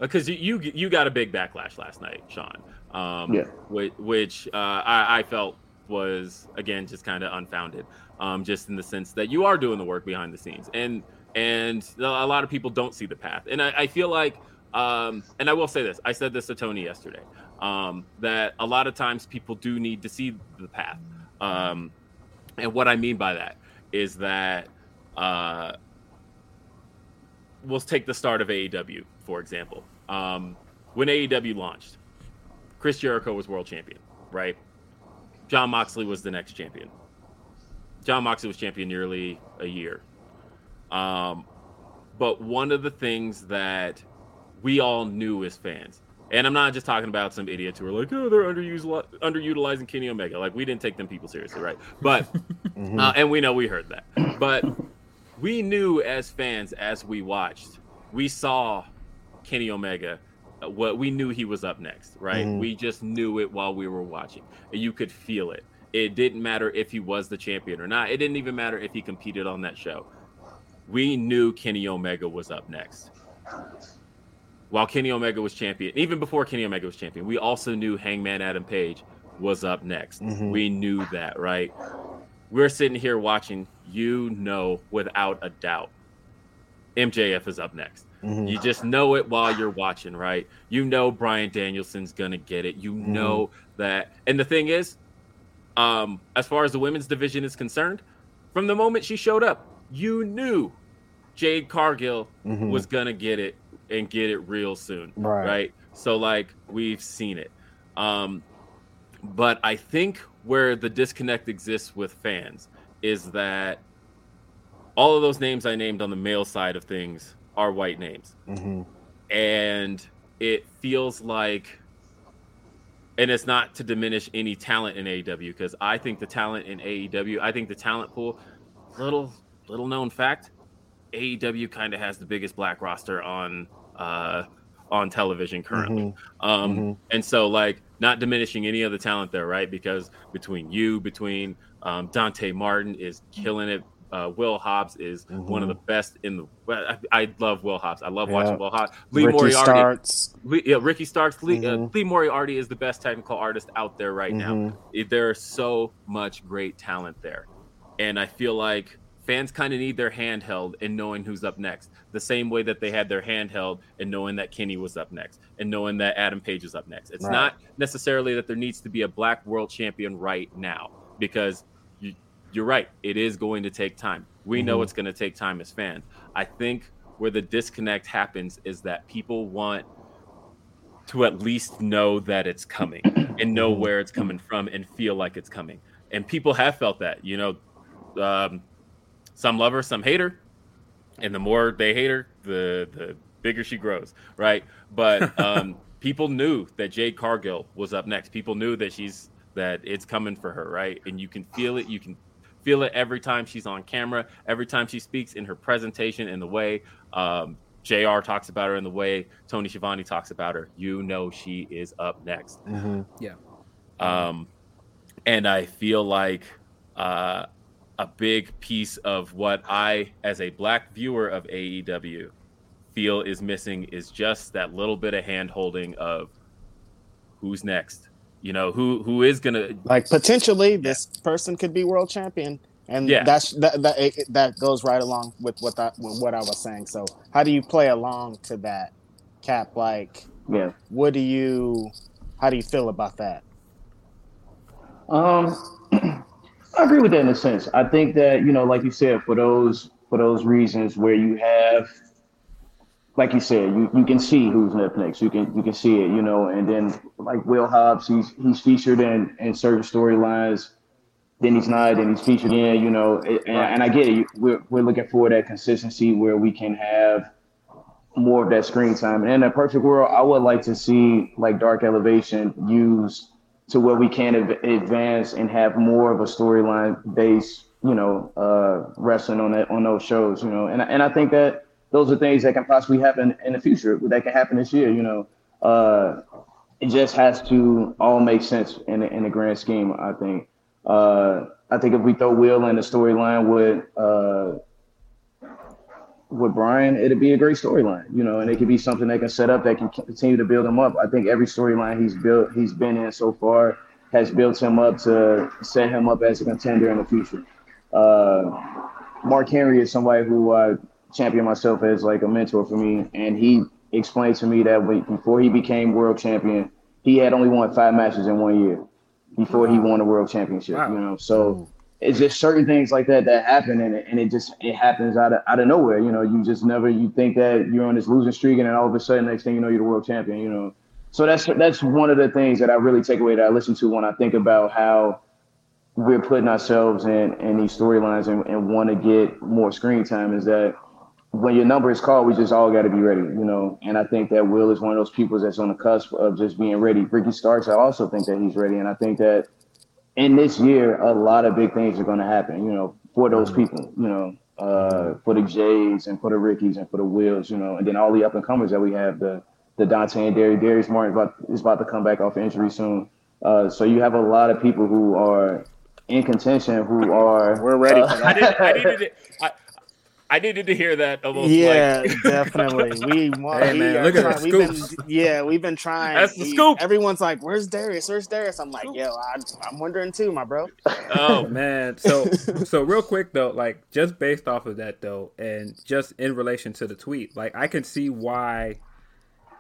because you, you you got a big backlash last night Shawn um Yeah. which, which uh, I, I felt was again just kind of unfounded um just in the sense that you are doing the work behind the scenes and and a lot of people don't see the path and I, I feel like um and I will say this I said this to Tony yesterday um that a lot of times people do need to see the path um and what I mean by that is that uh we'll take the start of AEW for example um when AEW launched Chris Jericho was world champion, right? Jon Moxley was the next champion. Jon Moxley was champion nearly a year. Um, but one of the things that we all knew as fans, and I'm not just talking about some idiots who are like, oh, they're underused, underutilizing Kenny Omega. Like, we didn't take them people seriously, right? But, Mhm. <laughs> uh, and we know we heard that. But we knew as fans, as we watched, we saw Kenny Omega. uh, What we knew he was up next, right? Mhm. We just knew it while we were watching. You could feel it. It didn't matter if he was the champion or not. It didn't even matter if he competed on that show. We knew Kenny Omega was up next. While Kenny Omega was champion, even before Kenny Omega was champion, we also knew Hangman Adam Page was up next. Mhm. We knew that, right? We're sitting here watching. You know, without a doubt, MJF is up next. Mhm. You just know it while you're watching, right? You know Bryan Danielson's gonna get it. You Mm-hmm. know that. And the thing is, um, as far as the women's division is concerned, from the moment she showed up, you knew Jade Cargill Mhm. was gonna get it and get it real soon, Right. right? So like we've seen it. Um, but I think where the disconnect exists with fans is that all of those names I named on the male side of things are white names. Mhm. And it feels like and it's not to diminish any talent in AEW because I think the talent in AEW, I think the talent pool, little little known fact, AEW kind of has the biggest black roster on uh on television currently. Um Mhm. and so like not diminishing any of the talent there, right? Because between you, between um, Dante Martin is killing it. Uh, Will Hobbs is one of the best in the. I, I love Will Hobbs. I love Mm-hmm. Yeah. watching Will Hobbs. Lee Ricky Moriarty. starts. Lee, yeah, Ricky Starks. Lee, uh, Mhm. Lee Moriarty is the best technical artist out there right now. Mhm. It- There's so much great talent there, and I feel like fans kind of need their hand held in knowing who's up next, the same way that they had their hand held in knowing that Kenny was up next and knowing that Adam Page is up next. It's Right. not necessarily that there needs to be a black world champion right now because you're right. It is going to take time. We know Mhm. it's going to take time as fans. I think where the disconnect happens is that people want to at least know that it's coming and know Mm-hmm. where it's coming from and feel like it's coming. And people have felt that, you know, um, some love her, some hate her, and the more they hate her, the the bigger she grows, right? But <laughs> um, people knew that Jade Cargill was up next. People knew that she's that it's coming for her, right? And you can feel it. You can feel it every time she's on camera, every time she speaks in her presentation, in the way um, J.R. talks about her, in the way Tony Schiavone talks about her. You know she is up next. Mhm. Um, and I feel like uh, a big piece of what I, as a black viewer of AEW, feel is missing is just that little bit of hand holding of who's next. You know, who who is gonna Like potentially, this person could be world champion, and Yeah. that's that that it, that goes right along with what I what I was saying. So, how do you play along to that, Cap? Like, Yeah. what do you How do you feel about that? Um, <clears throat> I agree with that in a sense. I think that you know, like you said, for those for those reasons where you have, like you said, you, you can see who's next. You can you can see it, you know, and then like Will Hobbs, he's he's featured in in certain storylines. Then he's not, and he's featured in, you know, and, and I get it. We're we're looking for that consistency where we can have more of that screen time. And in a perfect world, I would like to see like Dark Elevation used to where we can advance and have more of a storyline based, you know, uh, wrestling on that on those shows, you know, and and I think that those are things that can possibly happen in the future. That can happen this year, you know. Uh, it just has to all make sense in the, in the grand scheme. I think. Uh, I think if we throw Will in the storyline with uh, with Bryan, it'd be a great storyline, you know, and it could be something that can set up that can continue to build him up. I think every storyline he's built, he's been in so far, has built him up to set him up as a contender in the future. Uh, Mark Henry is somebody who I champion myself as like a mentor for me, and he explained to me that before he became world champion, he had only won five matches in one year before he won a world championship. Wow. You know, so it's just certain things like that that happen and it, and it just it happens out of out of nowhere you know you just never you think that you're on this losing streak and then all of a sudden next thing you know you're the world champion you know so that's that's one of the things that i really take away that i listen to when i think about how we're putting ourselves in in these storylines and, and want to get more screen time is that when your number is called we just all got to be ready you know and i think that will is one of those people that's on the cusp of just being ready ricky starks i also think that he's ready and i think that in this year, a lot of big things are going to happen, you know, for those people, you know, uh, for the Jays and for the Rickies and for the Wills, you know, and then all the up and comers that we have, the the Dante and Darius. Darius Martin is about, is about to come back off injury soon. Uh, so you have a lot of people who are in contention who are. We're ready. Uh, I, did, I needed I, I needed to hear that almost. Yeah, like... <laughs> definitely. We, hey, we man, look at the we've been, yeah, we've been trying. That's the scoop. Everyone's like, "Where's Darius? Where's Darius?" I'm like, "Yo, I, am wondering too, my bro." Oh <laughs> man, so <laughs> so real quick though, like just based off of that though, and just in relation to the tweet, like I can see why.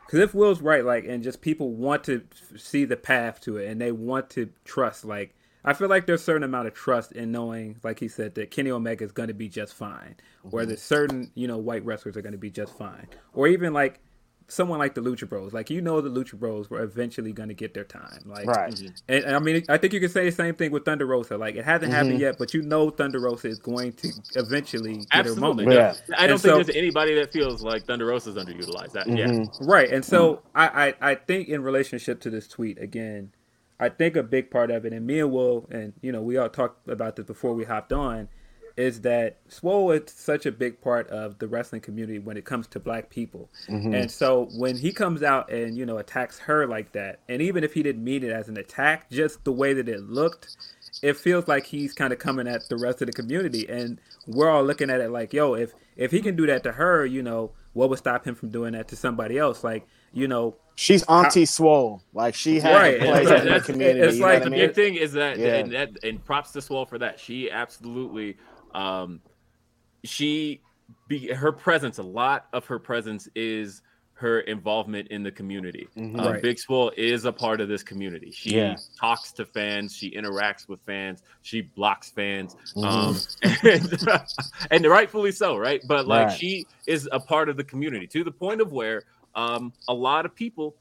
Because if Will's right, like, and just people want to see the path to it, and they want to trust, like, I feel like there's a certain amount of trust in knowing, like he said, that Kenny Omega is going to be just fine, mm-hmm. or that certain you know white wrestlers are going to be just fine, or even like someone like the Lucha Bros. Like you know, the Lucha Bros were eventually going to get their time. Like, right. Mm-hmm. And, and, I mean, I think you can say the same thing with Thunder Rosa. Like it hasn't mm-hmm. happened yet, but you know, Thunder Rosa is going to eventually get Absolutely. her moment. Yeah. I don't and think so, there's anybody that feels like Thunder Rosa is underutilized. That, yeah. Mm-hmm. Right. And so mm-hmm. I, I I think in relationship to this tweet again I think a big part of it, and me and Will, and you know, we all talked about this before we hopped on, is that Swole is such a big part of the wrestling community when it comes to black people. Mm-hmm. And so when he comes out and, you know, attacks her like that, and even if he didn't mean it as an attack, just the way that it looked, it feels like he's kind of coming at the rest of the community. And we're all looking at it like, yo, if if he can do that to her, you know, what would stop him from doing that to somebody else? Like, you know, she's Auntie Swole. Like she has right. a place in the community. It's like the big thing is that, yeah. and that, and props to Swole for that. She absolutely, um, she, be, her presence. A lot of her presence is her involvement in the community. Mm-hmm. Uh, right. Big Swole is a part of this community. She yeah. talks to fans. She interacts with fans. She blocks fans, mm-hmm. um, <laughs> and, <laughs> and, rightfully so, right? But like right. she is a part of the community to the point of where um, a lot of people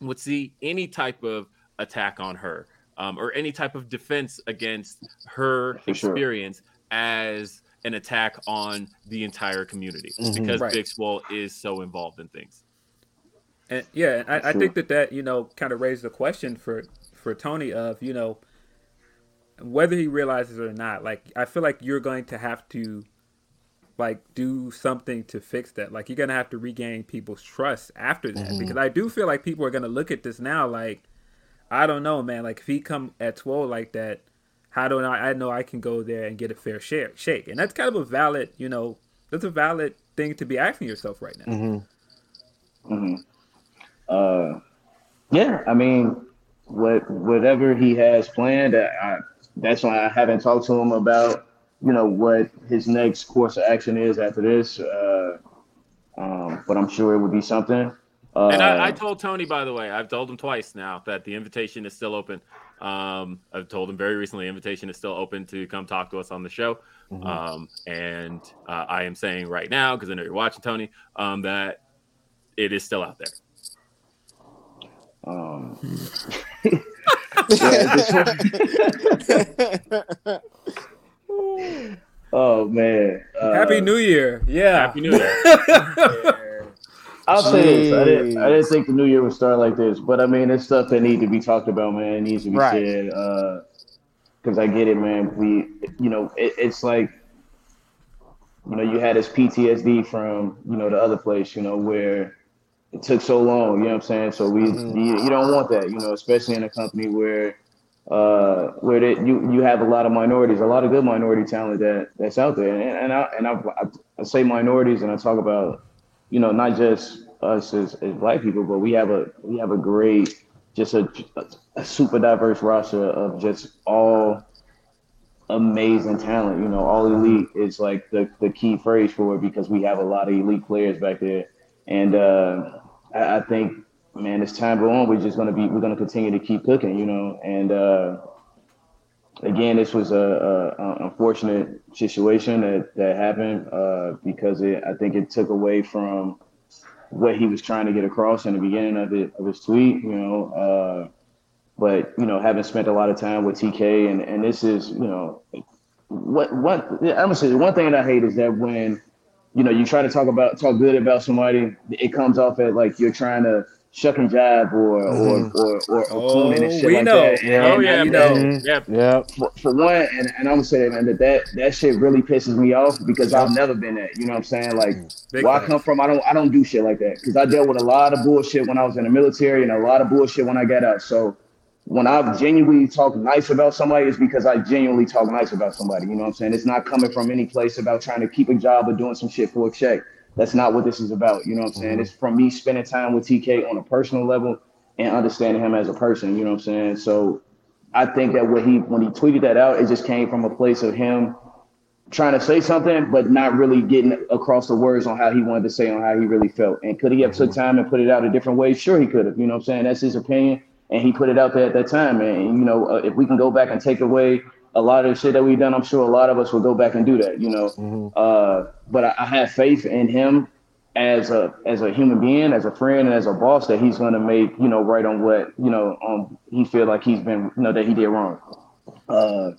would see any type of attack on her um, or any type of defense against her For experience sure. as an attack on the entire community mm-hmm, because right. Big Swole is so involved in things. And yeah, I, sure. I think that that you know kind of raised the question for for Tony of you know whether he realizes it or not. Like I feel like you're going to have to like do something to fix that. Like you're gonna have to regain people's trust after that mm-hmm. because I do feel like people are gonna look at this now like I don't know, man. Like if he come at twelve like that, how do I? I know I can go there and get a fair share shake, and that's kind of a valid, you know, that's a valid thing to be asking yourself right now. Mm-hmm. Mm-hmm. Uh, yeah, I mean, what whatever he has planned, I, that's why I haven't talked to him about you know what his next course of action is after this. Uh, um, but I'm sure it would be something. Uh, And I, I told Tony, by the way, I've told him twice now that the invitation is still open. Um, I've told him very recently, invitation is still open to come talk to us on the show. Mhm. Um, and uh, I am saying right now, because I know you're watching, Tony, um, that it is still out there. um, <laughs> <laughs> yeah, this- <laughs> oh man, uh, Happy New Year. Yeah. Happy New Year. <laughs> I'll say this: I didn't, I didn't think the new year would start like this, but I mean, it's stuff that need to be talked about, man. It needs to be Right. said. Because I get it, man. We, you know, it, it's like, you know, you had this PTSD from, you know, the other place, you know, where it took so long. You know what I'm saying? So we, Mhm. you, you don't want that, you know, especially in a company where, uh, where they, you you have a lot of minorities, a lot of good minority talent that that's out there, and and I and I, I, say minorities, and I talk about you know, not just us as, as black people, but we have a we have a great, just a, a super diverse roster of just all amazing talent. You know, all elite is like the, the key phrase for it because we have a lot of elite players back there, and uh, I, I think, man, as time goes on, we're just gonna be we're gonna continue to keep cooking. You know, and. Uh, Again, this was a, a, a unfortunate situation that, that happened uh, because it, I think it took away from what he was trying to get across in the beginning of it of his tweet, you know. Uh, but you know, having spent a lot of time with TK, and, and this is, you know, what what I'm gonna say. One thing that I hate is that when you know you try to talk about talk good about somebody, it comes off as like you're trying to shuck and jive or or mm-hmm. or or, or Oh, and shit we like know. that. And- oh and, yeah, you bro. know, yeah. Yep. for, for one, and, and I'm gonna say that man, that, that that shit really pisses me off because I've never been that. You know what I'm saying? Like mm. Big where I come from, I don't I don't do shit like that because I dealt with a lot of bullshit when I was in the military and a lot of bullshit when I got out. So when I genuinely talk nice about somebody, it's because I genuinely talk nice about somebody. You know what I'm saying? It's not coming from any place about trying to keep a job or doing some shit for a check. That's not what this is about. You know what I'm saying? Mhm. It's from me spending time with TK on a personal level and understanding him as a person. You know what I'm saying? So I think that when he when he tweeted that out, it just came from a place of him trying to say something, but not really getting across the words on how he wanted to say on how he really felt. And could he have took time and put it out a different way? Sure, he could have. You know what I'm saying? That's his opinion, and he put it out there at that time. And you know, uh, if we can go back and take away a lot of the shit that we've done, I'm sure a lot of us will go back and do that. You know, Mhm. uh, but I, I have faith in him as a as a human being, as a friend, and as a boss that he's going to make you know right on what you know um he feel like he's been you know that he did wrong. Uh,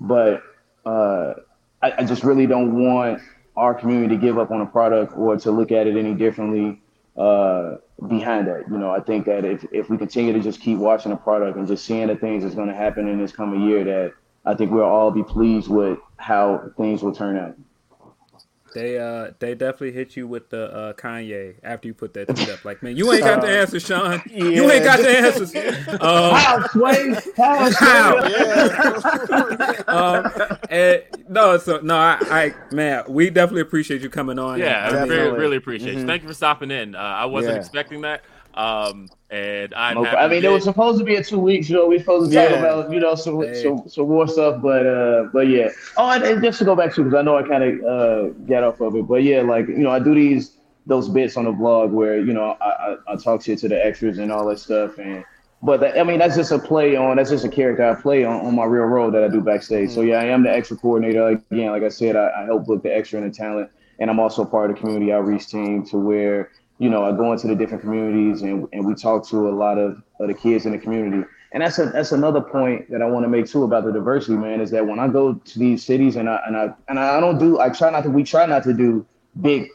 but uh, I, I just really don't want our community to give up on a product or to look at it any differently uh, behind that. You know, I think that if, if we continue to just keep watching the product and just seeing the things that's going to happen in this coming year, that I think we'll all be pleased with how things will turn out. They uh they definitely hit you with the uh Kanye after you put that tweet up. Like, man, you ain't got the answers, Shawn. <laughs> You ain't got the answers. <laughs> Um, How, Sway? How, <laughs> How? um, and no, so no, I, I man, we definitely appreciate you coming on. Yeah, I really, really appreciate you. Mhm. Thank you for stopping in. Uh, I wasn't Yeah. expecting that. Um, and I'm I mean, it was supposed to be a two weeks show. We supposed to talk Yeah. about you know some Hey. some, some more stuff, but uh, but yeah. Oh, and, and just to go back to because I know I kind of uh get off of it, but yeah, like you know, I do these those bits on the blog where you know I I, I talk shit to the extras and all that stuff, and but that, I mean that's just a play on that's just a character I play on, on my real role that I do backstage. So yeah, I am the extra coordinator again. Like I said, I, I help book the extra and the talent, and I'm also part of the community outreach team to where you know, I go into the different communities and, and we talk to a lot of, of the kids in the community. And that's a, that's another point that I want to make too about the diversity, man, is that when I go to these cities and I and I and I don't do I try not to we try not to do big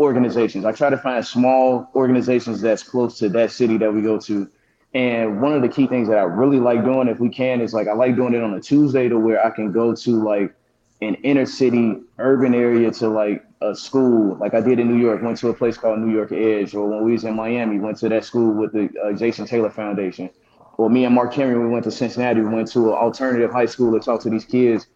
organizations. I try to find small organizations that's close to that city that we go to. And one of the key things that I really like doing, if we can, is like I like doing it on a Tuesday to where I can go to like an inner city urban area to like a school like I did in New York, went to a place called New York Edge, or when we was in Miami, went to that school with the uh, Jason Taylor Foundation. Or me and Mark Henry, we went to Cincinnati, we went to an alternative high school to talk to these kids.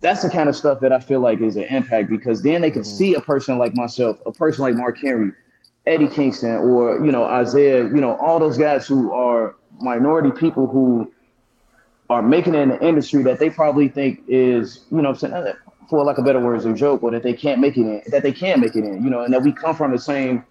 That's the kind of stuff that I feel like is an impact because then they can see a person like myself, a person like Mark Henry, Eddie Kingston, or you know Isaiah, you know all those guys who are minority people who are making it in the industry that they probably think is, you know, I'm saying for lack of better words, a joke, or that they can't make it in, that they can make it in, you know, and that we come from the same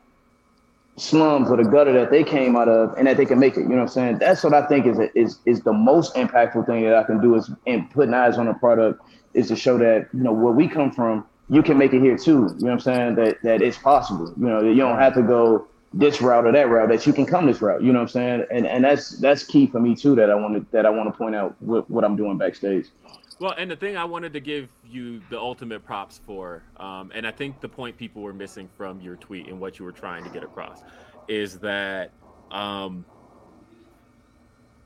slums or the gutter that they came out of and that they can make it. You know what I'm saying? That's what I think is is is the most impactful thing that I can do is in putting eyes on a product is to show that, you know, where we come from, you can make it here too. You know what I'm saying? That that it's possible. You know, that you don't have to go this route or that route, that you can come this route. You know what I'm saying? And and that's that's key for me too that I wanted that I want to point out what, what I'm doing backstage. Well, and the thing I wanted to give you the ultimate props for, um, and I think the point people were missing from your tweet and what you were trying to get across, is that um,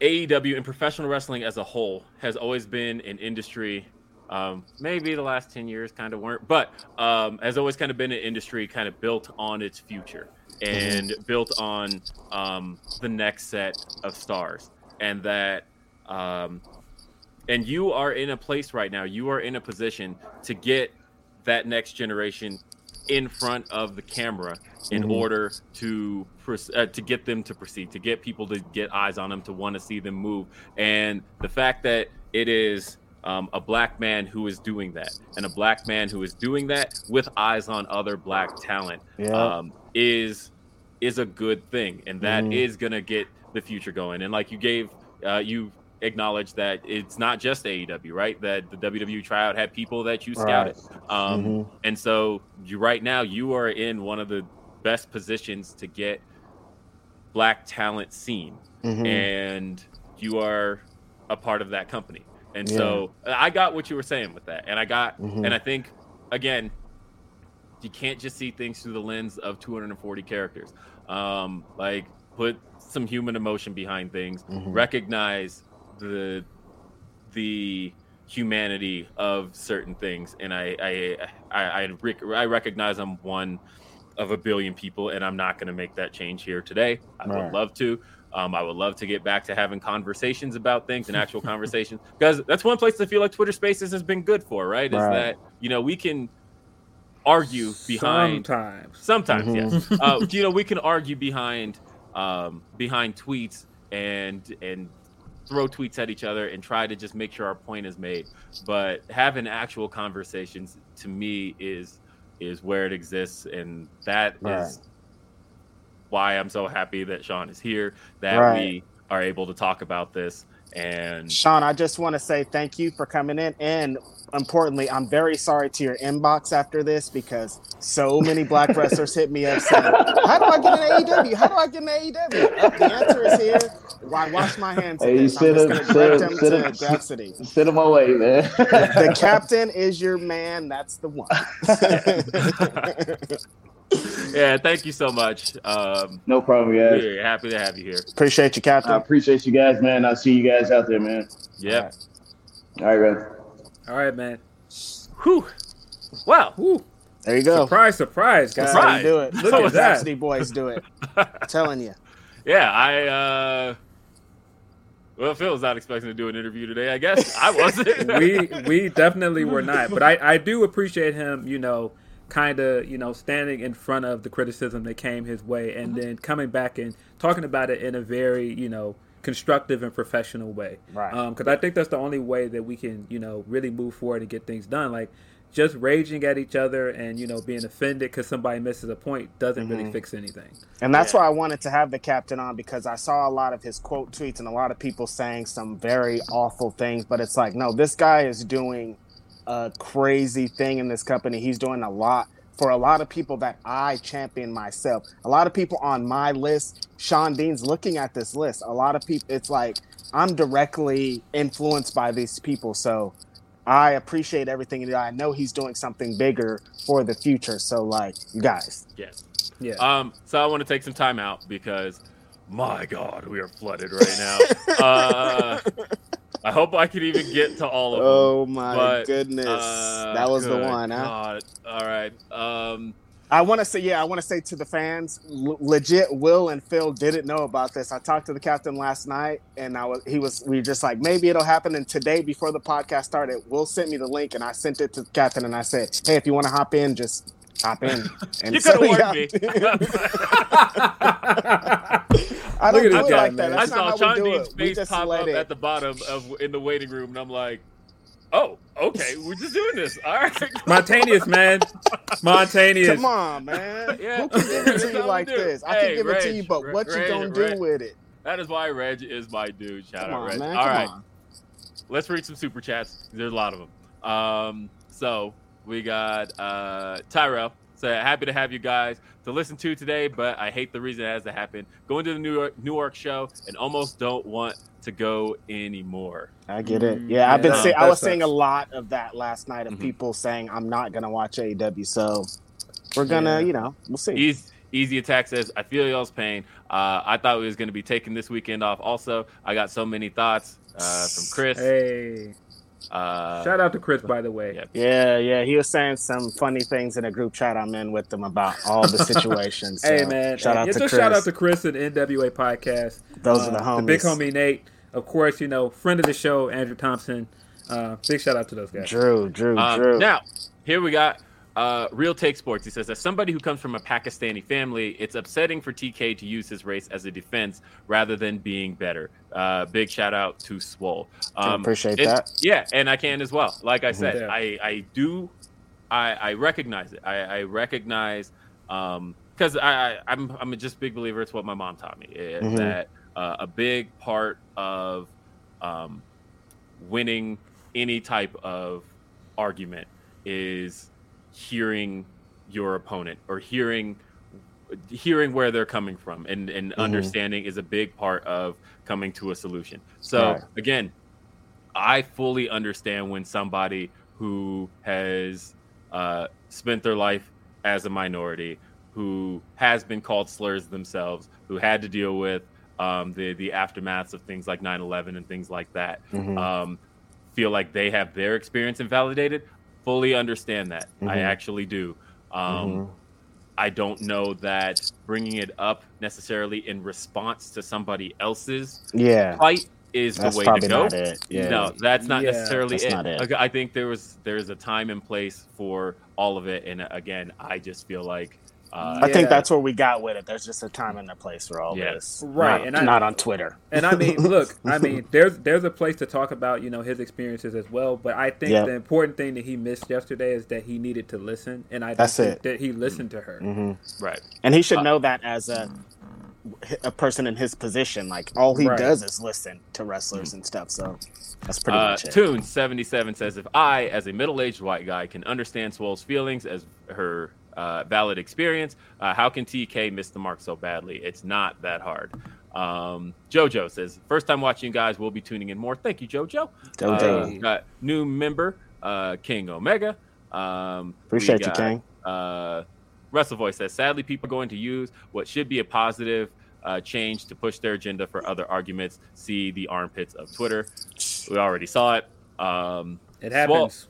AEW and professional wrestling as a whole has always been an industry. Um, maybe the last 10 years kind of weren't, but um, has always kind of been an industry kind of built on its future and built on um, the next set of stars. And that um, and you are in a place right now you are in a position to get that next generation in front of the camera in Mhm. order to uh, to get them to proceed to get people to get eyes on them to want to see them move and the fact that it is um, a black man who is doing that and a black man who is doing that with eyes on other black talent Yeah. um, is is a good thing, and that is Mhm. gonna get the future going. And like you gave, uh, you acknowledged that it's not just AEW, right? That the WWE tryout had people that you scouted, um, Mhm. and so you right now you are in one of the best positions to get black talent seen, Mhm. and you are a part of that company. And so I got what you were saying with that, and I got, Mhm. and I think again, you can't just see things through the lens of 240 characters. Um, like put some human emotion behind things, Mhm. recognize the the humanity of certain things, and I I I, I, rec- I recognize I'm one of a billion people, and I'm not going to make that change here today. I Right. would love to. Um, I would love to get back to having conversations about things and actual <laughs> conversations because that's one place I feel like Twitter Spaces has been good for, right? Is Right. that you know we can argue behind Sometimes. sometimes Mhm. yes uh, you know we can argue behind um, behind tweets and and throw tweets at each other and try to just make sure our point is made but having actual conversations to me is is where it exists and that is Right. why i'm so happy that shawn is here that Right. we are able to talk about this and Shawn, I just want to say thank you for coming in. And importantly, I'm very sorry to your inbox after this because so many black <laughs> wrestlers hit me up saying, How do I get an AEW? How do I get an AEW? The answer is here. Why wash my hands of Hey, this? I'm sit just up, going to sit direct up, them sit to up. Sit on my way, man. The <laughs> captain is your man. That's the one. <laughs> yeah thank you so much um no problem, guys. we're happy to have you here Appreciate you, Captain. I appreciate you guys, man. I'll see you guys out there, man. Yeah. All right, guys. All right, man. Whew. wow Woo. There you go. Surprise, surprise, guys. That's how you Surprise. do it. Look Look at at that. City boys do it. <laughs> telling you. Yeah, I uh well Phil was not expecting to do an interview today, I guess. I wasn't. <laughs> we we definitely were <laughs> not, but I I do appreciate him, you know, kind of you know standing in front of the criticism that came his way, and then coming back and talking about it in a very you know constructive and professional way. Right. Because I think that's the only way that we can you know really move forward and get things done. Like just raging at each other and you know being offended because somebody misses a point doesn't really Mhm. fix anything. And that's Yeah. why I wanted to have the captain on because I saw a lot of his quote tweets and a lot of people saying some very awful things. But it's like, no, this guy is doing a crazy thing in this company. He's doing a lot for a lot of people that I champion myself. A lot of people on my list, Shawn Dean's looking at this list. A lot of people, it's like I'm directly influenced by these people. So I appreciate everything. he. I know he's doing something bigger for the future. So, like, you guys. yes. Yeah. Um so I want to take some time out because my god, we are flooded right now. <laughs> uh I hope I can even get to all of them. Oh my but, goodness, Uh, that was the one. Huh? All right. Um I want to say, yeah, I want to say to the fans, l- legit. Will and Phil didn't know about this. I talked to the captain last night, and I was, he was, we just like, maybe it'll happen. And today, before the podcast started, Will sent me the link, and I sent it to the captain, and I said, hey, if you want to hop in, just hop in. <laughs> And you could have he warned me. <laughs> I Look don't at do this it guy, like that. man. I saw how Shawn we Dean's face pop up it. at the bottom of in the waiting room, and I'm like, "Oh, okay, we're just doing this. All right. <laughs> Spontaneous, man. Spontaneous. Come on, man. Yeah. Who can give it to you like do. this? I Hey, can give it to you, Reg, but Reg, what you gonna Reg, do Reg. with it? That is why Reg is my dude. Shout Come out, on, Reg. man. All Come right. on. let's read some super chats. There's a lot of them. Um, so we got uh, Tyrell. So happy to have you guys to listen to today, but I hate the reason it has to happen. Going to the New York New York show and almost don't want to go anymore. I get it. Yeah, I've been yeah, seeing. I that was seeing a lot of that last night of Mhm. people saying I'm not gonna watch AEW. So we're gonna, Yeah. you know, we'll see. Easy, Easy Attack says, I feel y'all's pain. Uh, I thought we was going to be taking this weekend off. Also, I got so many thoughts uh, from Chris. Hey. Uh, Shout out to Chris, by the way. Yeah. Yeah, yeah. He was saying some funny things in a group chat I'm in with them about all the situations. <laughs> Hey So, man, shout out it's to a Chris. shout out to Chris and NWA podcast. Those Uh, are the homies. The big homie Nate, of course, you know, friend of the show, Andrew Thompson. Uh, big shout out to those guys. Drew, Drew, Um, Drew. Now, here we got uh, Real Take Sports. He says, as somebody who comes from a Pakistani family, it's upsetting for TK to use his race as a defense rather than being better. Uh, big shout out to Swole. Um, appreciate it- that. Yeah, and I can as well. Like I said, Yeah. I, I do, I, I recognize it. I, I recognize, because I, I, I'm, I'm a just big believer. It's what my mom taught me eh, Mhm. that uh, a big part of um, winning any type of argument is hearing your opponent or hearing hearing where they're coming from and, and understanding is a big part of coming to a solution so Right. again i fully understand when somebody who has uh, spent their life as a minority who has been called slurs themselves who had to deal with um, the the aftermaths of things like 9-11 and things like that Mhm. um, feel like they have their experience invalidated fully understand that i Mhm. actually do um, Mhm. i don't know that bringing it up necessarily in response to somebody else's yeah, fight is that's the way to go not it. Yeah. no that's not Yeah, necessarily that's it. not it. I think there was there's a time and place for all of it and again i just feel like uh, I think that's where we got with it. There's just a time and a place for all Yeah. this. Right, Not, and I- not on Twitter. And I mean, look, I mean, <laughs> there's there's a place to talk about you know his experiences as well. But I think Yeah. the important thing that he missed yesterday is that he needed to listen, and I don't That's think it. that he listened to her. hmm right And he should Uh, know that as a a person in his position. Like all he Right. does is listen to wrestlers and stuff. So that's pretty Uh, much it. Tune seventy seven says, "If I, as a middle aged white guy, can understand Swole's feelings as her uh, valid experience, uh, how can TK miss the mark so badly? It's not that hard." Um, Jojo says, first time watching guys, we'll be tuning in more. Thank you, Jojo. Jojo. Uh, got new member, uh, King Omega. Um, we Appreciate you, King. Uh, Wrestle Voice says, sadly, people are going to use what should be a positive uh, change to push their agenda for other arguments. See the armpits of Twitter. We already saw it. Um, It Swole- happens.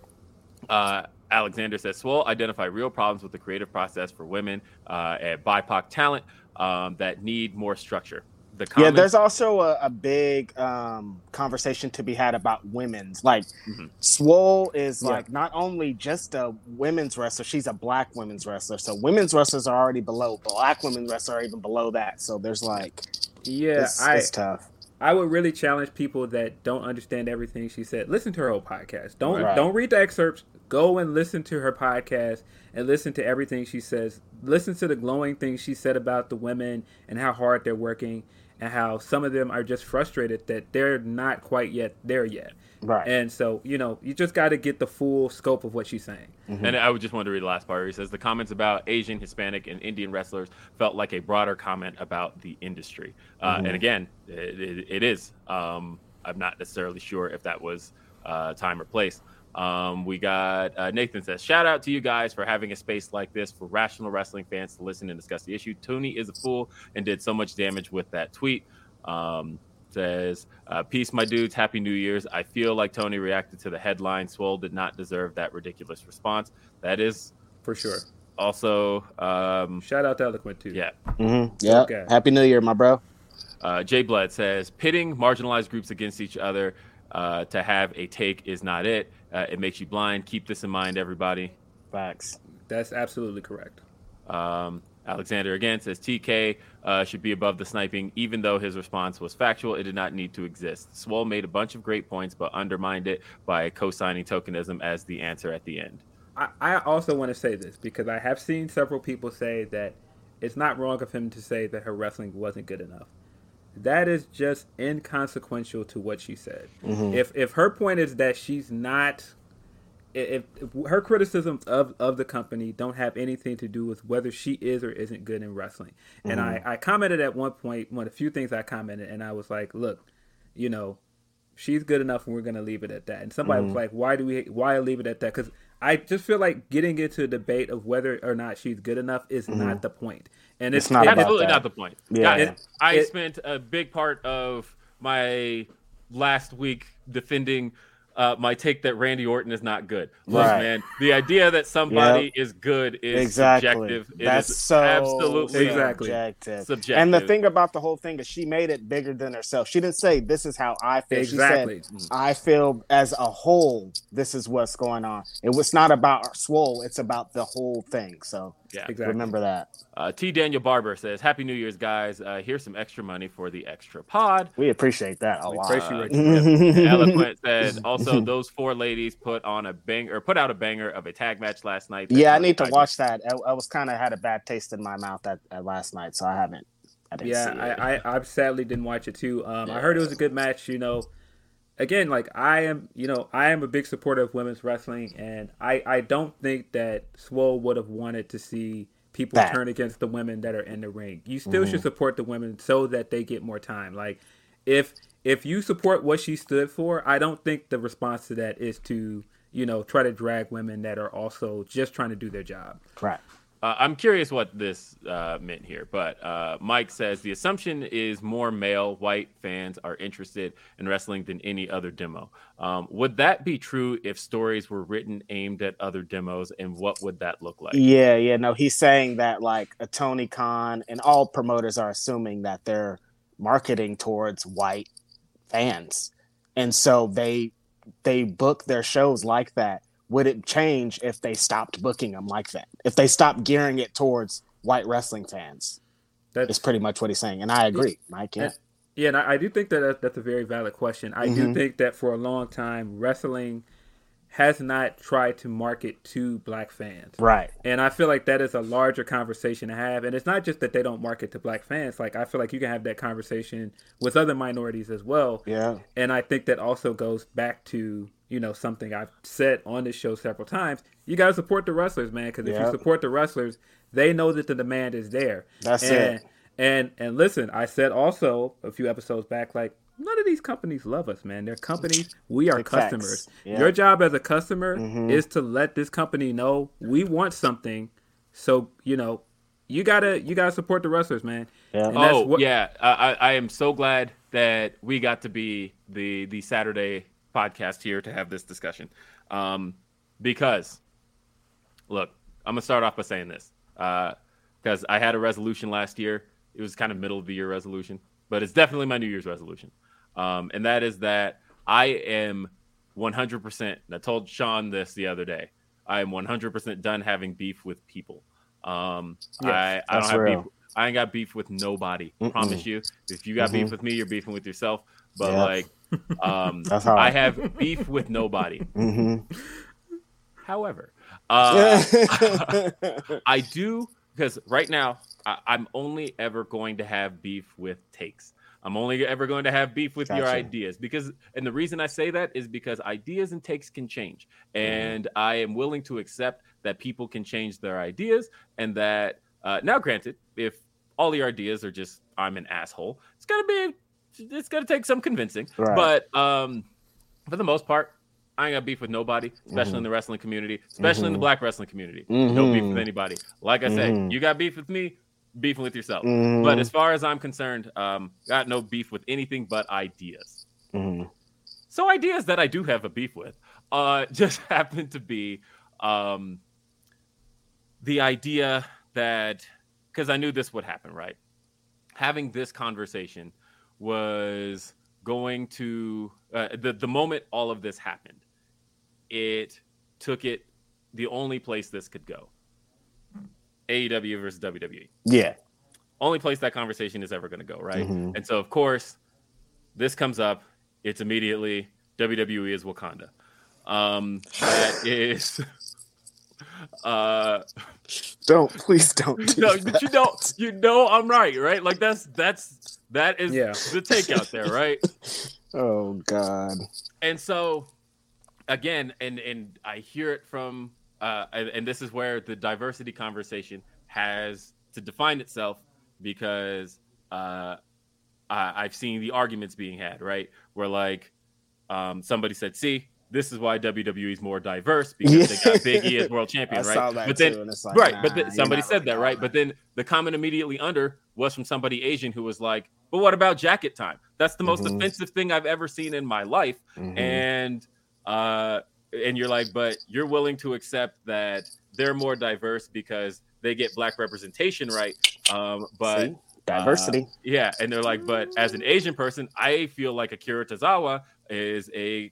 uh, Alexander says, Swole identify real problems with the creative process for women uh, and BIPOC talent um, that need more structure. The Yeah, there's also a, a big um, conversation to be had about women's. Like, Mhm. Swole is Yeah. like not only just a women's wrestler, she's a black women's wrestler. So women's wrestlers are already below. Black women's wrestlers are even below that. So there's like, Yeah, it's, I it's tough. I would really challenge people that don't understand everything she said. Listen to her whole podcast. Don't Right. don't read the excerpts. Go and listen to her podcast and listen to everything she says. Listen to the glowing things she said about the women and how hard they're working and how some of them are just frustrated that they're not quite yet there yet. Right. And so, you know, you just got to get the full scope of what she's saying. And I would just want to read the last part. Where he says the comments about Asian, Hispanic, and Indian wrestlers felt like a broader comment about the industry. Uh, Mhm. And again, it, it, it is. Um, I'm not necessarily sure if that was uh, time or place. Um, we got uh, Nathan says, "Shout out to you guys for having a space like this for rational wrestling fans to listen and discuss the issue." Tony is a fool and did so much damage with that tweet. Um, says, uh, "Peace, my dudes. Happy New Year's. I feel like Tony reacted to the headline. Swole did not deserve that ridiculous response. That is For sure. also, um, Shout out to Eloquent too. yeah." Mm-hmm. Yeah. Okay. Happy New Year, my bro. Uh, Jay Blood says pitting marginalized groups against each other uh, to have a take is not it. Uh, it makes you blind. Keep this in mind, everybody. Facts. That's absolutely correct. Um, Alexander again says TK uh, should be above the sniping, even though his response was factual. It did not need to exist. Swole made a bunch of great points, but undermined it by co-signing tokenism as the answer at the end. I, I also want to say this because I have seen several people say that it's not wrong of him to say that her wrestling wasn't good enough. That is just inconsequential to what she said. Mm-hmm. If if her point is that she's not if, if, her criticisms of, of the company don't have anything to do with whether she is or isn't good in wrestling. And Mm-hmm. I, I commented at one point, one of the few things I commented, and I was like, look, you know, she's good enough and we're going to leave it at that. And somebody Mm-hmm. was like, why do we, why leave it at that? Because I just feel like getting into a debate of whether or not she's good enough is not the point. And it's. It's not it- Absolutely that. not the point. Yeah. Guys, It- I it- spent a big part of my last week defending uh, my take that Randy Orton is not good. Look, Right. man, the idea that somebody is good is exactly. subjective. It That's is so absolutely Exactly. subjective. subjective. And the thing about the whole thing is she made it bigger than herself. She didn't say this is how I feel. Exactly. She said I feel as a whole this is what's going on. It was not about swole, it's about the whole thing. So yeah. Exactly. remember that. Uh, T. Daniel Barber says, "Happy New Year's, guys. Uh, here's some extra money for the extra pod." We appreciate that a We lot. appreciate <laughs> you. Eloquent said, "Also, <laughs> those four ladies put on a bang or put out a banger of a tag match last night." that Yeah, I need to coincided- watch that. I, I was kind of had a bad taste in my mouth at, at last night, so I haven't. I didn't Yeah, see it. I, I, I sadly didn't watch it too. Um, I heard it was a good match. You know, again, like I am, you know, I am a big supporter of women's wrestling, and I, I don't think that Swole would have wanted to see people That. turn against the women that are in the ring. You still mm-hmm. should support the women so that they get more time. Like, if if you support what she stood for, I don't think the response to that is to you know try to drag women that are also just trying to do their job. Correct. Uh, I'm curious what this uh, meant here, but uh, Mike says the assumption is more male white fans are interested in wrestling than any other demo. Um, would that be true if stories were written aimed at other demos, and what would that look like? Yeah, yeah. No, he's saying that like a Tony Khan and all promoters are assuming that they're marketing towards white fans, and so they they book their shows like that. Would it change if they stopped booking them like that? If they stopped gearing it towards white wrestling fans? That's pretty much what he's saying, and I agree, Mike. Yeah, And- Yeah, and I, I do think that that- that's a very valid question. I do Mhm. think that for a long time, wrestling has not tried to market to black fans. right. And I feel like that is a larger conversation to have. And it's not just that they don't market to black fans. Like, I feel like you can have that conversation with other minorities as well. Yeah, And I think that also goes back to, you know, something I've said on this show several times. You got to support the wrestlers, man, because if you support the wrestlers, they know that the demand is there. That's and, it. And and listen, I said also a few episodes back, like none of these companies love us, man. They're companies. We are Big customers. Yeah. Your job as a customer Mhm. is to let this company know we want something. So you know, you gotta you gotta support the wrestlers, man. Yeah. And that's Oh what- yeah, I, I I am so glad that we got to be the the Saturday podcast here to have this discussion, um, because look, I'm gonna start off by saying this because I had a resolution last year. It was kind of middle of the year resolution, but it's definitely my New Year's resolution, um, and that is that I am 100%. And I told Shawn this the other day. I am 100% done having beef with people. Um, Yes, I, I don't have real. beef. I ain't got beef with nobody. Mm-mm. Promise you. If you got Mhm. beef with me, you're beefing with yourself. But Yep. like, um, <laughs> That's how I I- have beef with nobody. hmm However, uh, <laughs> I do because right now I, I'm only ever going to have beef with takes. I'm only ever going to have beef with your ideas because, and the reason I say that is because ideas and takes can change, and I am willing to accept that people can change their ideas, and that uh, now, granted, if all your ideas are just I'm an asshole, it's gonna be, it's gonna take some convincing, Right. but um, for the most part, I ain't got beef with nobody, especially in the wrestling community, especially in the Mhm. black wrestling community. No beef with anybody. Like I said, Mhm. you got beef with me, beefing with yourself. Mhm. But as far as I'm concerned, um, got no beef with anything but ideas. So ideas that I do have a beef with, uh, <laughs> just happen to be um, the idea that because I knew this would happen, right? Having this conversation was going to uh, the the moment all of this happened, it took it the only place this could go, AEW versus WWE. Yeah. Only place that conversation is ever going to go, right? Mhm. And so, of course, this comes up. It's immediately WWE is Wakanda. Um, that <laughs> is. Uh, Don't please don't. Do no, that. but you know, you know, I'm right, right? Like that's that's that is Yeah. the takeout there, right? <laughs> Oh God. and so again and and i hear it from uh and, and this is where the diversity conversation has to define itself because uh I, i've seen the arguments being had right where like um somebody said see this is why WWE is more diverse because they got Big E as <laughs> world champion, I right? saw that but then too, like, right, but then somebody said that, right? But then the comment immediately under was from somebody Asian who was like, "But what about jacket time? That's the most Mhm. offensive thing I've ever seen in my life." Mhm. And uh, and you're like, but you're willing to accept that they're more diverse because they get black representation, right? Um, but See? diversity. yeah, and they're like, but as an Asian person, I feel like Akira Tozawa is a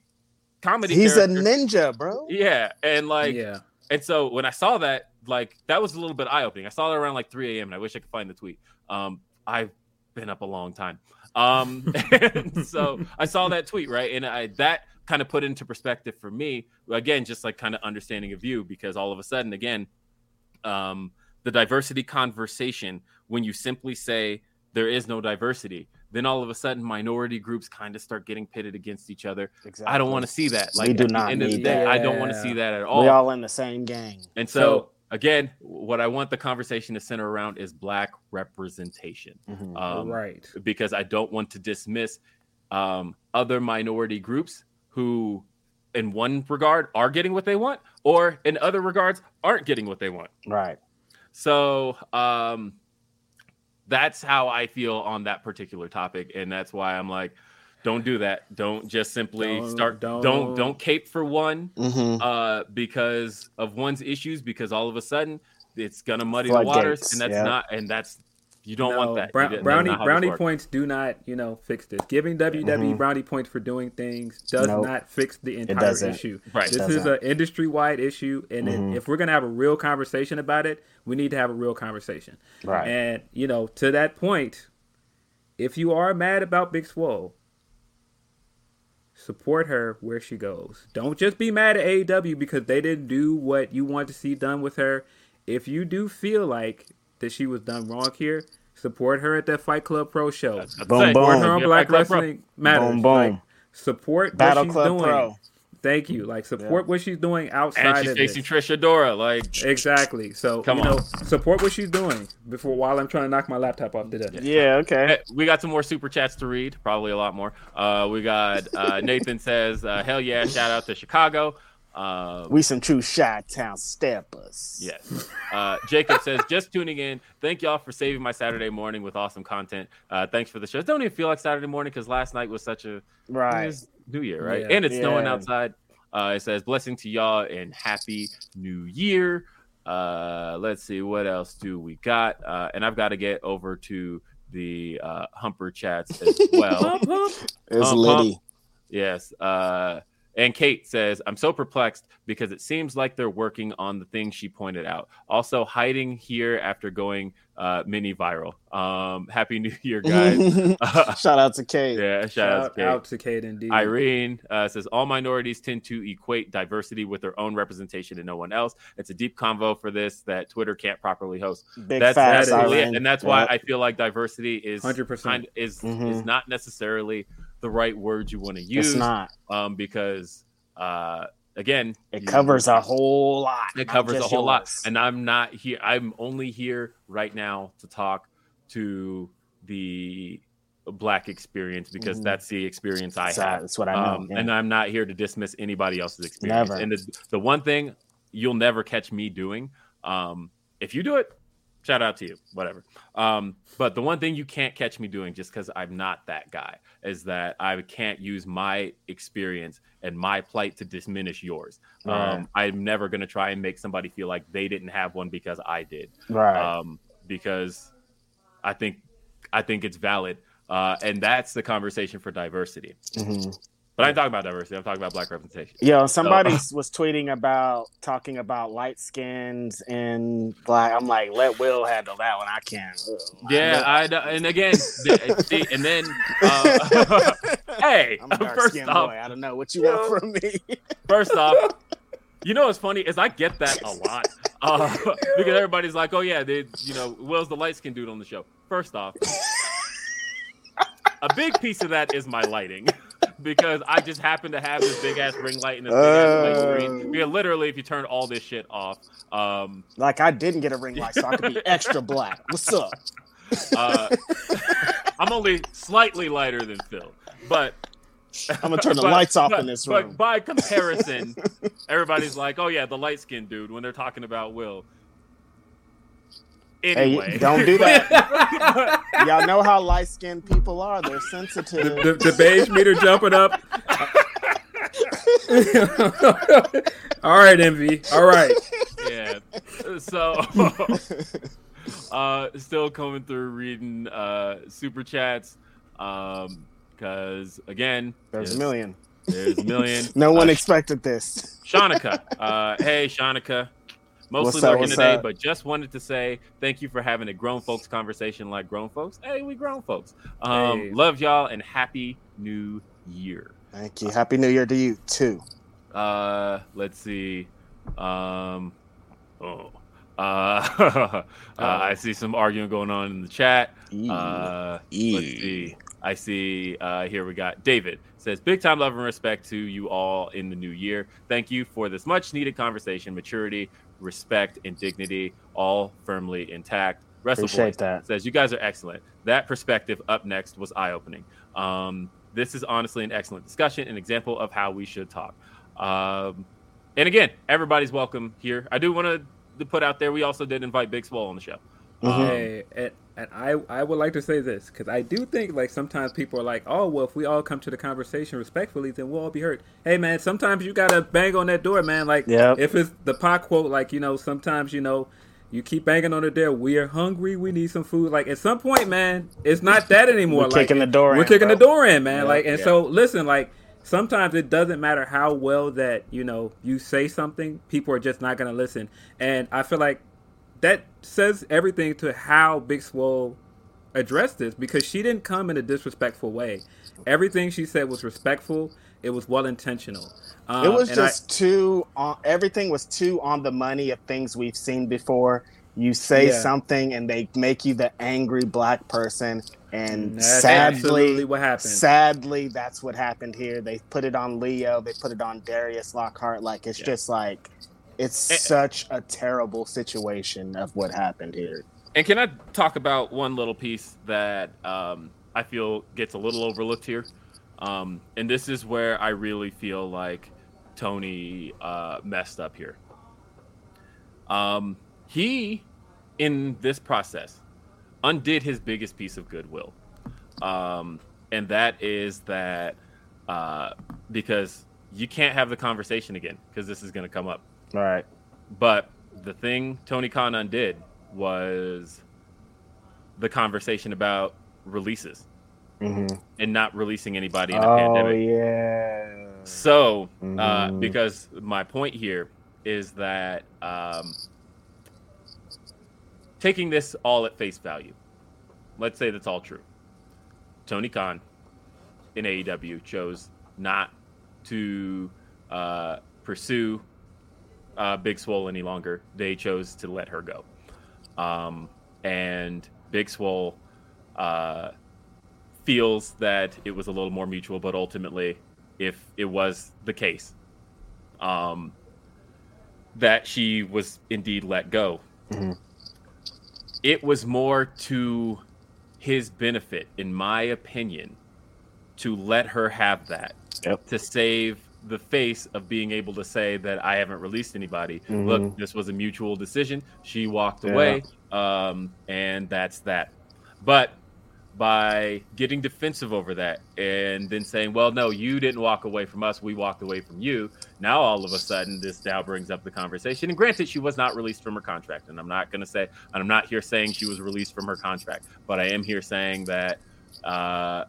comedy. He's a ninja, bro. Yeah, and like, yeah. and so when I saw that, like, that was a little bit eye opening. I saw it around like 3 a.m. and I wish I could find the tweet. Um, I've been up a long time. Um, <laughs> and so I saw that tweet, right? And I that kind of put into perspective for me, again, just like kind of understanding of you, because all of a sudden, again, um, the diversity conversation, when you simply say there is no diversity, then all of a sudden minority groups kind of start getting pitted against each other. Exactly. I don't want to see that. Like We do at the not end of the need day, that. I don't want to see that at all. We all in the same gang. And so, So- again, what I want the conversation to center around is black representation, Mhm. um, right. because I don't want to dismiss um, other minority groups who, in one regard, are getting what they want, or in other regards, aren't getting what they want. Right. So um, that's how I feel on that particular topic, and that's why I'm like, don't do that. Don't just simply Don't- start. Don't don't- don't cape for one Mm-hmm. uh, because of one's issues, because all of a sudden it's gonna muddy the waters, Floodgates, and that's yeah. not, and that's you don't No, want that. brown- brownie that's not how this brownie points do not, you know, fix this. Giving WWE Mhm. brownie points for doing things does Nope. not fix the entire issue. Right. This is an industry wide issue, and if- Mhm. if we're gonna have a real conversation about it, we need to have a real conversation. Right. And you know, to that point, if you are mad about Big Swole, support her where she goes. Don't just be mad at AEW because they didn't do what you want to see done with her. If you do feel like that she was done wrong here, support her at that Fight Club Pro show. That's what Boom, boom. Support her on Yeah, Black Fight Club Pro. Wrestling Matters. Boom, boom. Like, support Battle what she's Club doing. Pro. Thank you. Like support what she's doing outside and she's of facing this. Trish Adora. Like, Exactly. So Come you on. know, support what she's doing before while I'm trying to knock my laptop off today. Yeah. Okay. Hey, we got some more super chats to read, probably a lot more. Uh, we got uh, <laughs> Nathan says, uh, "Hell yeah!" Shout out to Chicago. Uh, We some true shy Town steppers. Yes. Uh, Jacob says, just tuning in. Thank y'all for saving my Saturday morning with awesome content. Uh, thanks for the show. It don't even feel like Saturday morning because last night was such a it Right. was New Year, right? Yeah. And it's snowing outside. Uh, it says, blessing to y'all and happy New Year. Uh, let's see, what else do we got? Uh, and I've got to get over to the uh, Humper chats as <laughs> well. Hump, hump. It's Hump, Liddy. Yes. And Kate says, I'm so perplexed because it seems like they're working on the things she pointed out. Also, hiding here after going uh, mini viral. Um, Happy New <laughs> Year, guys. <laughs> Shout out to Kate. yeah, shout, out to Shout Kate. out to Kate indeed. Irene uh, says all minorities tend to equate diversity with their own representation and no one else. It's a deep convo for this that Twitter can't properly host. Big That's facts, absolutely it, Irene. and that's why I feel like diversity is 100%. kind is Mhm. is not necessarily the right word you want to use It's not. um, because uh, again, It you- covers a whole lot. it covers a whole lot, and I'm not here. I'm only here right now to talk to the black experience because Mhm. that's the experience I So, have. That's what I know. Um, yeah. And I'm not here to dismiss anybody else's experience. Never. And the, the one thing you'll never catch me doing, um, if you do it, shout out to you, whatever. Um, but the one thing you can't catch me doing, just because I'm not that guy, is that I can't use my experience and my plight to diminish yours. Right. Um, I'm never going to try and make somebody feel like they didn't have one because I did right. um, because I think I think it's valid, uh, and that's the conversation for diversity. Mhm. But I ain't talking about diversity. I'm talking about black representation. Yo, somebody was tweeting about talking about light skins and black. I'm like, let Will handle that one. I can't. Ugh. Yeah, I know. and again, th- see, and then uh, <laughs> hey, <laughs> I'm a dark first skinned off, boy. I don't know what you want from me. <laughs> First off, you know what's funny is I get that a lot uh, because everybody's like, "Oh yeah, they, you know, Will's the light skinned dude on the show." First off, a big piece of that is my lighting because I just happen to have this big ass ring light and this big ass light Uh. screen. Because literally, if you turn all this shit off, um, like I didn't get a ring light, so I could be <laughs> extra black. What's up? uh, I'm only slightly lighter than Phil, but I'm gonna turn the <laughs> But- lights off but- in this room. But by comparison, <laughs> everybody's like, "Oh yeah, the light skinned dude." When they're talking about Will. Hey, don't do that. <laughs> <laughs> Y'all know how light skinned people are. They're sensitive. the, the beige meter jumping up. <laughs> All right, envy. All right. yeah. So, uh, still coming through reading uh, super chats. Um, because again, There's a million. There's a million. No one Uh, expected this. Shanika. Uh, hey, Shanika. Mostly What's up, today, up? but just wanted to say thank you for having a grown folks conversation like grown folks. Hey, we grown folks. Um, Hey. Love y'all and happy new year. Thank you. Happy New Year to you too. Uh, let's see. Um, oh, uh, <laughs> uh, I see some arguing going on in the chat. Uh, let's see. I see. Uh, here we got David says, "Big time love and respect to you all in the new year. Thank you for this much needed conversation, maturity, respect, and dignity, all firmly intact." Wrestle Appreciate Voice that. says, "You guys are excellent. That perspective up next was eye opening. Um, this is honestly an excellent discussion, an example of how we should talk. Um, and again, everybody's welcome here. I do want to put out there, we also did invite Big Swole on the show. Um, Hey, and, and I, I would like to say this because I do think like sometimes people are like, oh well, if we all come to the conversation respectfully, then we'll all be heard. Hey man, sometimes you gotta bang on that door, man. Like, Yep. if it's the pot quote, like you know, sometimes you know, you keep banging on the door. We are hungry. We need some food. Like at some point, man, it's not that <laughs> anymore. We're like, kicking the door We're in, kicking bro. the door in, man. Yeah, like, and yeah. so listen, like sometimes it doesn't matter how well that you know you say something. People are just not gonna listen, and I feel like that says everything to how Big Swole addressed this because she didn't come in a disrespectful way. Everything she said was respectful. It was well intentional. Um, it was and I- just too on everything was too on the money of things we've seen before you say Yeah. something and they make you the angry black person and that's sadly what happened. sadly that's what happened here they put it on leo they put it on darius lockhart like it's Yeah. just like it's Eh. such a terrible situation of what happened here And can I talk about one little piece that um, I feel gets a little overlooked here? Um, and this is where I really feel like Tony uh, messed up here. Um, he, in this process, undid his biggest piece of goodwill. Um, and that is that uh, because you can't have the conversation again because this is going to come up. All right But the thing Tony Khan undid was the conversation about releases mm-hmm. and not releasing anybody in a oh pandemic. yeah So, uh, Mhm. because my point here is that um, taking this all at face value, let's say that's all true. Tony Khan in AEW chose not to uh, pursue uh, Big Swole any longer. They chose to let her go. Um, and Big Swole uh, feels that it was a little more mutual, but ultimately, if it was the case, um, that she was indeed let go, Mhm. it was more to his benefit, in my opinion, to let her have that Yep. to save the face of being able to say that I haven't released anybody. Mhm. Look, this was a mutual decision. She walked Yeah. away, um, and that's that. But by getting defensive over that and then saying, well, no, you didn't walk away from us, we walked away from you. Now, all of a sudden, this now brings up the conversation. And granted, she was not released from her contract. And I'm not going to say, and I'm not here saying she was released from her contract, but I am here saying that uh,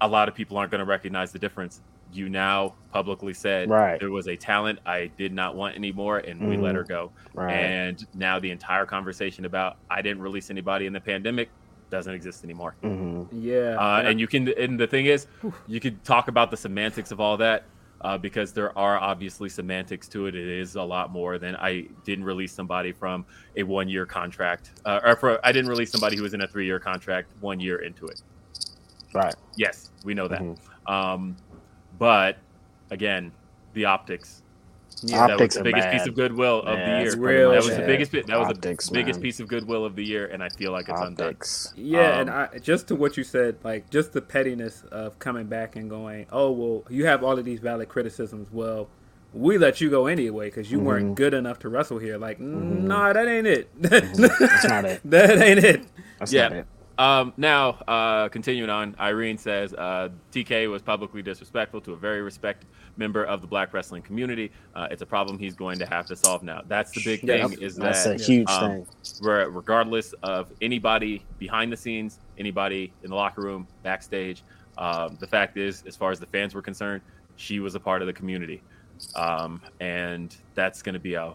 a lot of people aren't going to recognize the difference you now publicly said Right. there was a talent I did not want anymore, and we let Mhm. her go. Right. And now the entire conversation about I didn't release anybody in the pandemic doesn't exist anymore. hmm Yeah. Uh, yeah. and you can, and the thing is, you could talk about the semantics of all that uh, because there are obviously semantics to it. It is a lot more than I didn't release somebody from a one-year contract, uh, or for, I didn't release somebody who was in a three-year contract one year into it. Right. Yes, we know that. Mhm. Um, but again, the optics. Yeah, that was Optics the biggest bad. piece of goodwill of Yeah, the year. pretty that much was the biggest. bit- That was Optics, the biggest man. piece of goodwill of the year, and I feel like it's undone. Optics. Yeah, and Um, I just to what you said, like just the pettiness of coming back and going, "Oh, well, you have all of these valid criticisms. Well, we let you go anyway because you weren't Mhm. good enough to wrestle here." Like, Mhm. nah, that ain't it. That's not it. <laughs> that ain't it. That's Yeah. not it. Um, now, uh, continuing on, Irene says uh, TK was publicly disrespectful to a very respected member of the black wrestling community. Uh, it's a problem he's going to have to solve now. That's the big thing is That's that a huge um, thing. re- regardless of anybody behind the scenes, anybody in the locker room, backstage, um, the fact is, as far as the fans were concerned, she was a part of the community, um, and that's going to be a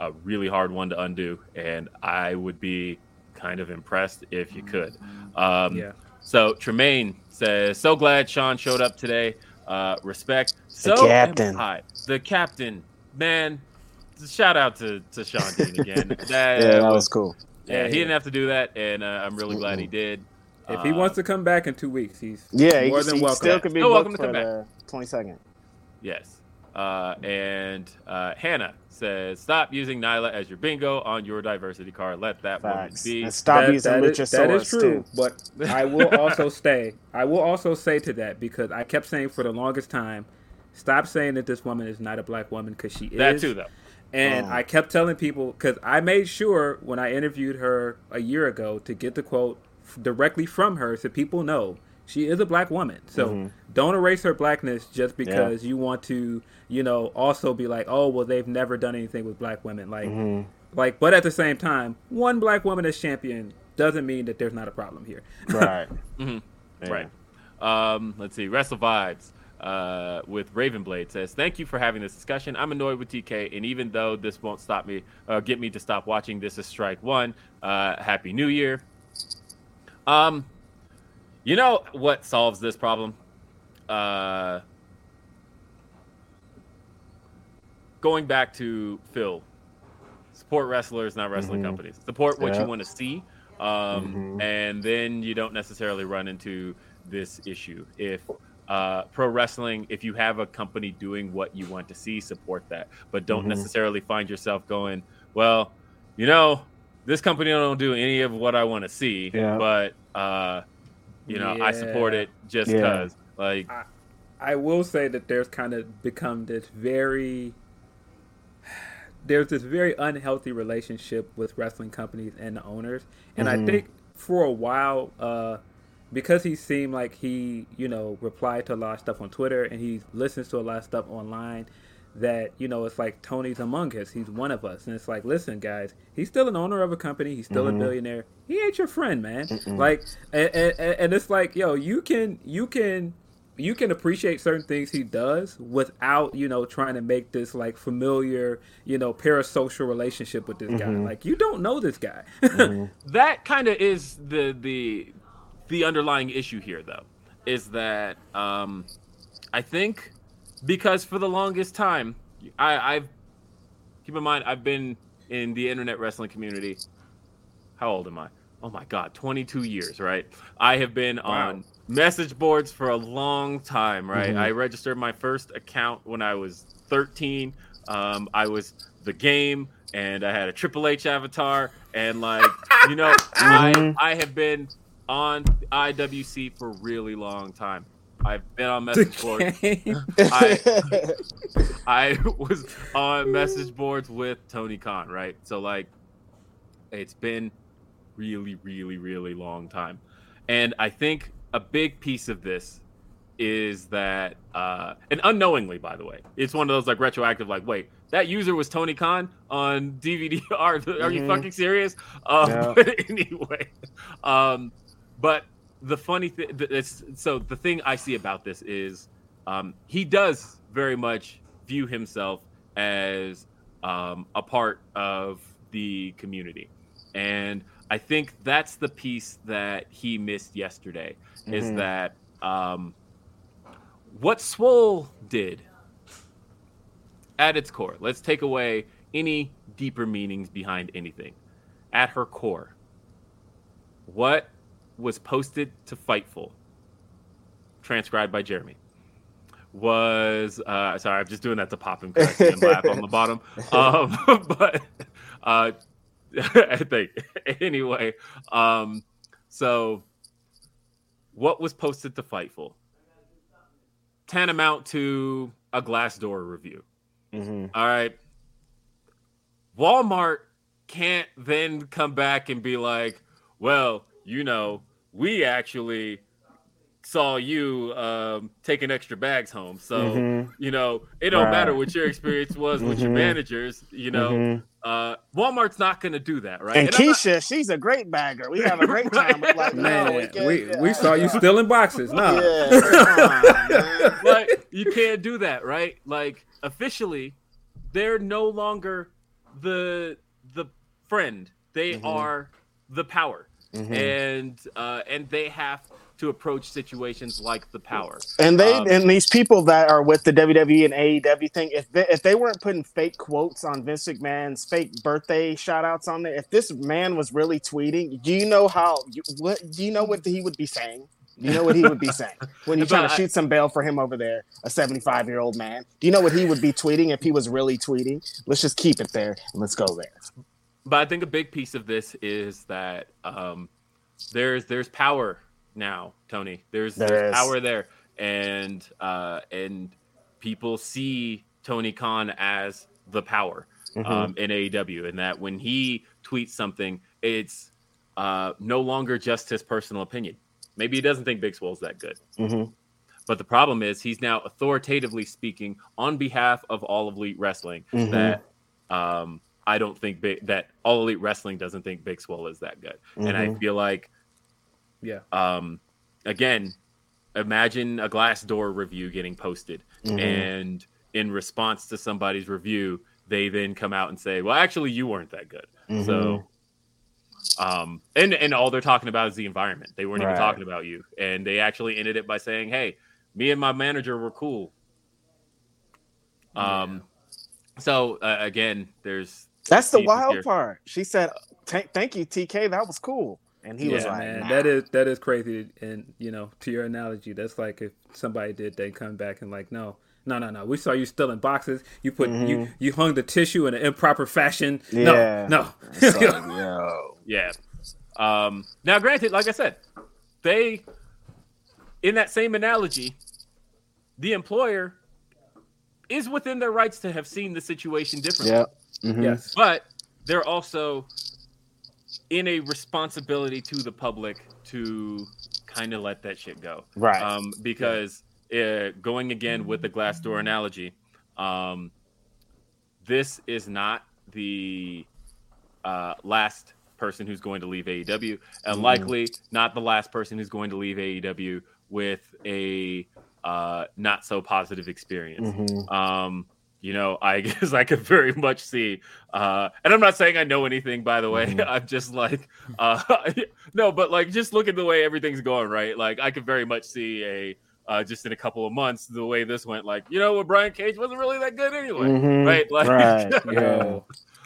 a really hard one to undo. And I would be kind of impressed if you could. Um, Yeah. So Tremaine says, "So glad Shawn showed up today. Uh, respect. So The captain. I. the captain, man. Shout out to to Shawn Dean <laughs> again. That, Yeah, that was cool. yeah, he didn't have to do that, and uh, I'm really glad he did. If he Uh, wants to come back in two weeks, he's Yeah, he, more than he welcome. still could be Still welcome booked to for come the 22nd. yes. Uh, and uh, Hannah says, "Stop using Nyla as your bingo on your diversity card. Let that Facts. woman be." And stop That- using that is, that is true, too. but <laughs> I will also stay. I will also say to that because I kept saying for the longest time, stop saying that this woman is not a black woman because she is. that too, though. And Oh. I kept telling people because I made sure when I interviewed her a year ago to get the quote directly from her so people know she is a black woman. So Mhm. don't erase her blackness just because you want to, you know, also be like, oh, well, they've never done anything with black women. Like, Mhm. like, but at the same time, one black woman as champion doesn't mean that there's not a problem here. Right. <laughs> Mhm. Yeah. Right. Um, let's see. Wrestle Vibes uh, with Ravenblade says, Thank you for having this discussion. I'm annoyed with TK, and even though this won't stop me, uh, get me to stop watching, this is strike one. Uh, Happy New Year. Um, you know what solves this problem? Uh, going back to Phil, support wrestlers, not wrestling Mhm. companies. Support what you want to see, um, Mhm. and then you don't necessarily run into this issue. If uh, pro wrestling, if you have a company doing what you want to see, support that, but don't Mhm. necessarily find yourself going, well, you know, this company don't do any of what I want to see, Yeah. but uh, you know, I support it just Yeah. because. Like, I will say that there's kind of become this very there's this very unhealthy relationship with wrestling companies and the owners, and I Mhm. think for a while, uh, because he seemed like he you know replied to a lot of stuff on Twitter and he listens to a lot of stuff online. That you know, it's like Tony's among us. He's one of us, and it's like, listen, guys, he's still an owner of a company. He's still Mhm. a billionaire. He ain't your friend, man. Mm-mm. Like, and, and, and it's like, yo, you can, you can, you can appreciate certain things he does without, you know, trying to make this like familiar, you know, parasocial relationship with this guy. Mhm. Like, you don't know this guy. <laughs> Mhm. that kind of is the the the underlying issue here though is that um i think because for the longest time i i've keep in mind i've been in the internet wrestling community how old am i oh my god 22 years right i have been Wow. on message boards for a long time right Mhm. i registered my first account when i was 13 um i was the game and i had a triple h avatar and like you know <laughs> i Mhm. i have been on iwc for a really long time i've been on message <laughs> boards game. <laughs> I was on message boards with Tony Khan, right? So like it's been really, really, really long time. And I think a big piece of this is that uh and unknowingly by the way, it's one of those like retroactive, like, wait, that user was Tony Khan on DVD. <laughs> Are, are you Mhm. fucking serious? Um, Yeah. but anyway. Um but the funny thing so the thing I see about this is um, he does very much view himself as um, a part of the community, and I think that's the piece that he missed yesterday. Is Mhm. that um, what Swole did at its core? Let's take away any deeper meanings behind anything. At her core, what was posted to Fightful, transcribed by Jeremy, was uh, sorry, I'm just doing that to pop and correct and laugh on the bottom. <laughs> Um, <laughs> but uh, <laughs> I think anyway. Um, so, what was posted to Fightful? Tantamount to a Glassdoor review. Mhm. All right. Walmart can't then come back and be like, well, you know, we actually saw you um, taking extra bags home. So, Mhm. you know, it don't Right. matter what your experience was with your Mhm. managers, you know. Mhm. Uh, Walmart's not going to do that, right? And I'm not- Keisha, she's a great bagger. We have a great <laughs> time. Right. Like, no, Man, we, can't- we, yeah, we saw you stealing boxes. No. Yeah, <laughs> come on, man. like you can't do that, right? Like officially, they're no longer the the friend. They Mhm. are the power, Mhm. and uh, and they have to approach situations like the power. And they Um, and these people that are with the WWE and AEW thing, if they, if they weren't putting fake quotes on Vince McMahon's fake birthday shout outs on there, if this man was really tweeting, do you know how you, what do you know what he would be saying? Do you know what he would be <laughs> saying when you're trying to shoot some bail for him over there, a 75 year old man? Do you know what he would be tweeting if he was really tweeting? Let's just keep it there and let's go there. But I think a big piece of this is that um, there's there's power now, Tony. There's There there's power there, and uh, and people see Tony Khan as the power Mhm. um, in AEW, and that when he tweets something, it's uh, no longer just his personal opinion. Maybe he doesn't think Big Swole's that good. Mhm. But the problem is he's now authoritatively speaking on behalf of all of Elite Wrestling Mhm. that um, I don't think big, that all Elite Wrestling doesn't think Big Swole is that good. And I Mhm. feel like, Yeah. um, again, imagine a Glassdoor review getting posted, Mhm. and in response to somebody's review, they then come out and say, "Well, actually, you weren't that good." Mhm. So, um, and and all they're talking about is the environment. They weren't Right. even talking about you, and they actually ended it by saying, "Hey, me and my manager were cool." Um, so uh, again, there's That's the wild here. part. She said, "Thank thank you, TK. That was cool." And he was like, man, nah. that is that is crazy. And you know, to your analogy, that's like if somebody did, they come back and like, no, no, no, no. We saw you stealing boxes. You put you you hung the tissue in an improper fashion. Yeah. No, no. like, <laughs> yo. Yeah. Um, now, granted, like I said, they, in that same analogy, the employer is within their rights to have seen the situation differently. Yep. Mhm. yes. But they're also in a responsibility to the public to kind of let that shit go. Right. Um, because uh, going again with the Glassdoor analogy, um, this is not the uh, last person who's going to leave AEW, and likely not the last person who's going to leave AEW with a uh, not so positive experience. Mhm. Um, you know, I <laughs> guess I could very much see, uh, and I'm not saying I know anything, by the way. Mhm. <laughs> I'm just like, uh, <laughs> no, but like, just look at the way everything's going, right? Like, I could very much see a, uh, just in a couple of months, the way this went, like, you know, what Brian Cage wasn't really that good anyway, Mhm. right? Like, Right. Yeah.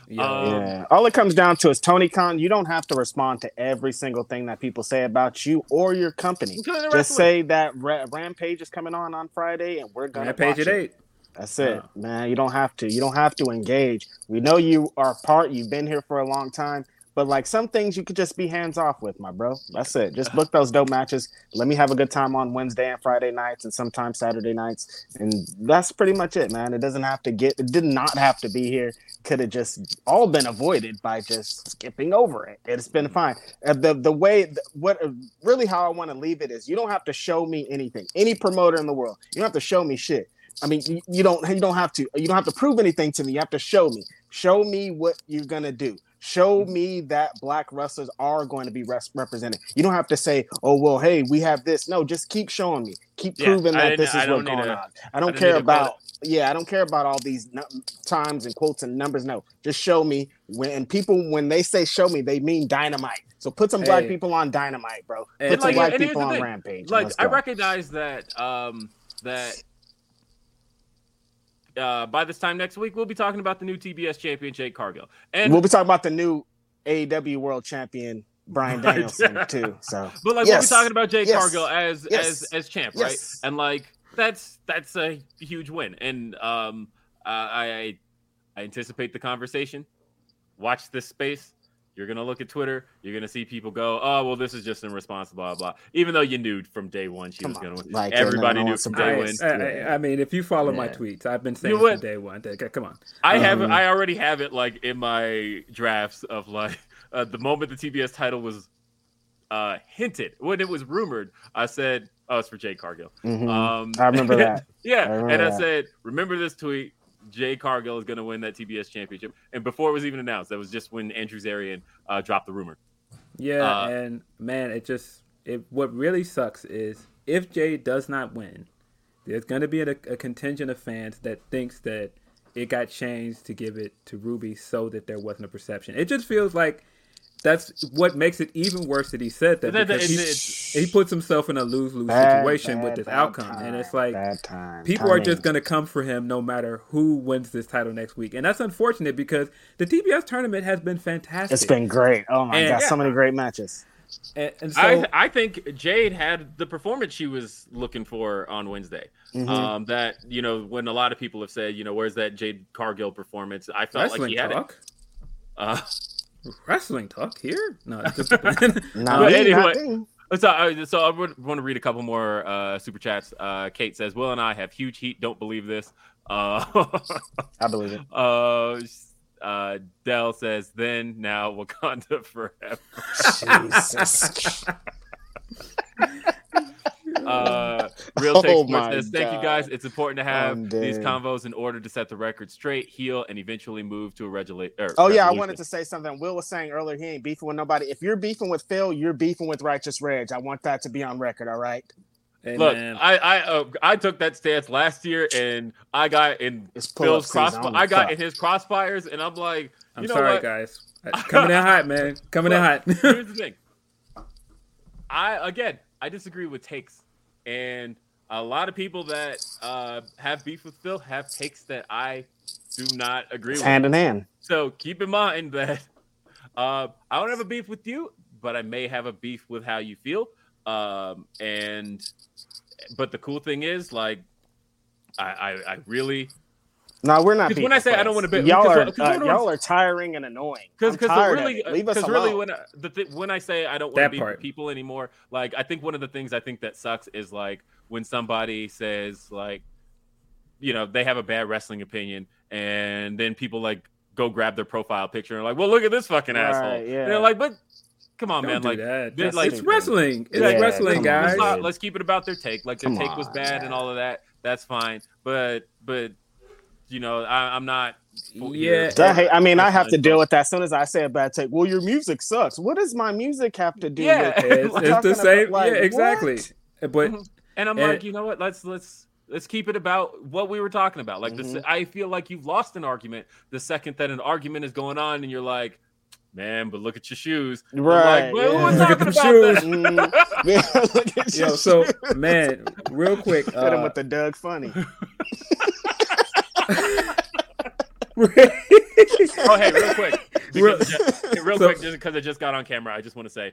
Yo. Um, Yeah. All it comes down to is Tony Khan. You don't have to respond to every single thing that people say about you or your company. Just say that Ra- Rampage is coming on on Friday, and we're gonna Rampage at it. That's it, Yeah. man. You don't have to. You don't have to engage. We know you are part. You've been here for a long time, but like some things, you could just be hands off with, my bro. That's it. Just book those dope matches. Let me have a good time on Wednesday and Friday nights, and sometimes Saturday nights, and that's pretty much it, man. It doesn't have to get. It did not have to be here. Could have just all been avoided by just skipping over it. It's been fine. Uh, the the way what uh, really how I want to leave it is you don't have to show me anything. Any promoter in the world, you don't have to show me shit. I mean, you, you don't you don't have to you don't have to prove anything to me. You have to show me. Show me what you're gonna do. Show me that black wrestlers are going to be res- represented. You don't have to say, "Oh well, hey, we have this." No, just keep showing me. Keep proving I that this I is what's going to- on. I don't didn't care need to call about. Yeah, I don't care about all these nu- times and quotes and numbers. No, just show me. When and people when they say show me, they mean dynamite. So put some black people on dynamite, bro. And Put some like, black people on thing. rampage. like I recognize that um that uh by this time next week we'll be talking about the new TBS champion Jade Cargill. And we'll be talking about the new AEW World Champion Bryan <laughs> Right. Danielson too. So but like we'll be talking about Jade Yes. Cargill as Yes. as as champ, right? And like that's that's a huge win. And um I I I anticipate the conversation. Watch this space. You're gonna look at Twitter. You're gonna see people go, "Oh, well, this is just in response, blah blah." Even though you knew from day one she Come was on. gonna win. Like, Everybody knew from day one. I, I- I mean, if you follow my tweets, I've been saying You from day one. Okay, Come on. I have Um, I already have it like in my drafts of like <laughs> uh, the moment the TBS title was uh hinted when it was rumored. I said, "Oh, it's for Jade Cargill." Mhm. Um, I remember <laughs> that. yeah, I remember and I said, "Remember this tweet." Jade Cargill is going to win that TBS championship, and before it was even announced, that was just when Andrew Zarian uh, dropped the rumor. Yeah, Uh, and man, it just it. What really sucks is if Jay does not win, there's going to be a, a contingent of fans that thinks that it got changed to give it to Ruby so that there wasn't a perception. It just feels like that's what makes it even worse that he said that That- that- because it's- he, he puts himself in a lose lose Bad, situation with this bad outcome, time, and it's like bad time. people are just going to come for him no matter who wins this title next week, and that's unfortunate because the TBS tournament has been fantastic. It's been great. Oh my And- god, so many great matches. and, and so I I think Jade had the performance she was looking for on Wednesday. Mhm. Um, that you know when a lot of people have said, you know, where's that Jade Cargill performance? I felt wrestling like he had it. Uh, Wrestling talk here? No, <laughs> it's just Not <laughs> But anyway. So, uh, so I would want to read a couple more uh, super chats. Uh, Kate says, "Will and I have huge heat. Don't believe this." Uh, <laughs> I believe it. uh, uh, Dell says, "Then now Wakanda forever." Jesus. Uh, <laughs> Real Take Oh Sports my says, "Thank you guys. It's important to have I'm these convos in order to set the record straight, heal, and eventually move to a regula- er, Oh yeah, I wanted to say something. Will was saying earlier he ain't beefing with nobody. If you're beefing with Phil, you're beefing with Righteous Reg. I want that to be on record. All right. Hey, Look, man. I I uh, I took that stance last year, and I got in It's Phil's cross. season. I got fuck. in his crossfires, and I'm like, I'm know sorry, what? guys. <laughs> Coming in hot, man. Coming in hot. Here's the thing. <laughs> I again, I disagree with takes, and a lot of people that uh, have beef with Phil have takes that I do not agree It's with. hand in hand. So keep in mind that <laughs> uh, I don't have a beef with you, but I may have a beef with how you feel. Um, and but the cool thing is, like, I I, I really No, we're not. Because when I say I don't wanna be- y'all are because uh, y'all are tiring and annoying. because because really it. leave us because really when I, the th- when I say I don't want to be part. people anymore, like I think one of the things I think that sucks is like when somebody says like, you know, they have a bad wrestling opinion, and then people like go grab their profile picture and like, well, look at this fucking Right, asshole. yeah. And they're like, but come on, Don't man, do like. that. That's like- it's wrestling. It's Yeah, wrestling, guys. Let's, not, let's keep it about their take. Like their Come take was on, bad and all of that. That's fine. But but you know, I, I'm not. Yeah. here. I mean, I have to deal with that as soon as I say a bad take. Well, your music sucks. What does my music have to do Yeah. with <laughs> It's, it's the same. about, like, yeah, exactly. what? But Mhm. And I'm And- like, you know what? Let's let's let's keep it about what we were talking about. Like this, Mhm. I feel like you've lost an argument the second that an argument is going on, and you're like, man, but look at your shoes. Right, Like, well, yeah. who was Look at talking them about shoes. Mm, <laughs> yeah, at yo, you. so man, real quick. <laughs> hit him Uh, with the Doug Funnie. Oh, hey, real quick, because it real So- quick, just because I just got on camera, I just want to say,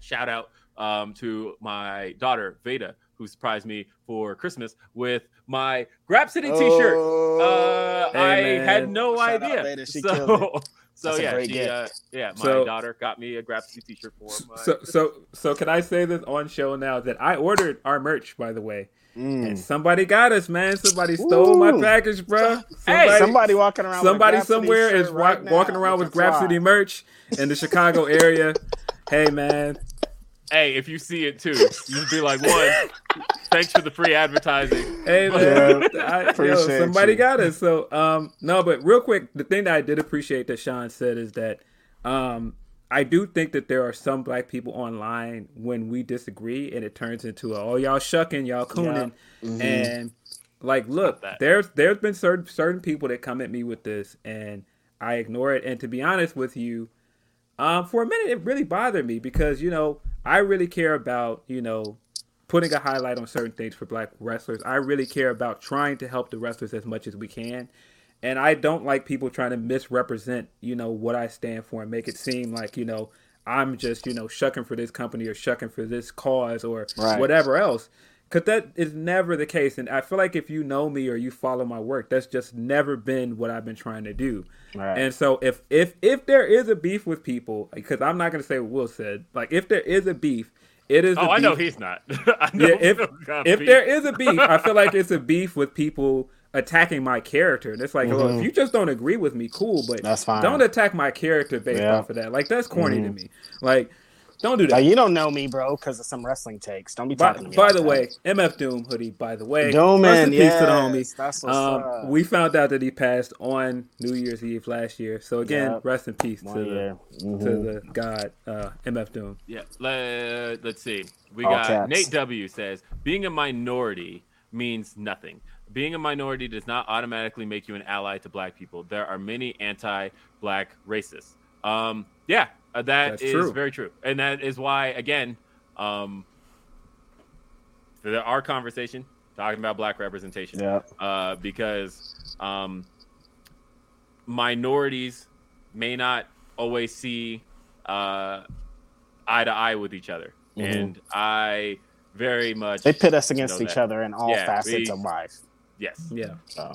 shout out um, to my daughter Veda, who surprised me for Christmas with my Grapsody T-shirt. Uh, Hey, I man. had no Oh. Shout idea. Veda, she so, <laughs> so yeah, she, uh, yeah, my So- daughter got me a Grapsody T-shirt for my. so so so can I say this on show now that I ordered our merch by the way, Mm. and somebody got us, man. Somebody stole my package, bro. Hey, somebody walking around. somebody Grab somewhere is wa- right now walking around with a Grab. City merch in the Chicago area. <laughs> hey, man. Hey, if you see it too, you'd be like, one, thanks for the free advertising. Hey But- <laughs> man, Yeah, I, yo, appreciate somebody you. got us. So um, no, but real quick, the thing that I did appreciate that Shawn said is that Um, I do think that there are some black people online when we disagree and it turns into a, oh y'all shucking y'all cooning Mhm. and like look there's there's been certain certain people that come at me with this and I ignore it and to be honest with you um for a minute it really bothered me because you know I really care about you know putting a highlight on certain things for black wrestlers I really care about trying to help the wrestlers as much as we can and I don't like people trying to misrepresent, you know, what I stand for and make it seem like, you know, I'm just, you know, shucking for this company or shucking for this cause or Right. whatever else. Cause that is never the case. And I feel like if you know me or you follow my work, that's just never been what I've been trying to do. Right. And so if if if there is a beef with people, because I'm not gonna say what Will said, like if there is a beef, it is Oh, a I know he's not. <laughs> Know yeah, if if beef. there is a beef, I feel like it's a beef with people attacking my character. And it's like, look, if you just don't agree with me, cool, but Mm-hmm. That's fine. don't attack my character based Yeah. Mm-hmm. off of that. Like that's corny to me. Like, don't do that. Like, you don't know me, bro, because of some wrestling takes. Don't be by, talking to me. by like the that. way, MF Doom hoodie. By the way, Doom rest man, peace yes, to the homie. that's what's Um, up. we found out that he passed on New Year's Eve last year. So again, Yep. rest in peace One to year. the Mhm. to the god uh, MF Doom. Yeah, let, let's see. We All got caps. Nate W says being a minority means nothing. Being a minority does not automatically make you an ally to black people. There are many anti-black racists. Um, yeah, uh, that That's is true. very true, and that is why again, um, for the, our conversation talking about black representation Yeah. uh, because um, minorities may not always see uh, eye to eye with each other, Mhm. and I very much They pit us against each that. other in all Yeah, facets we- of life. Yes. Yeah. So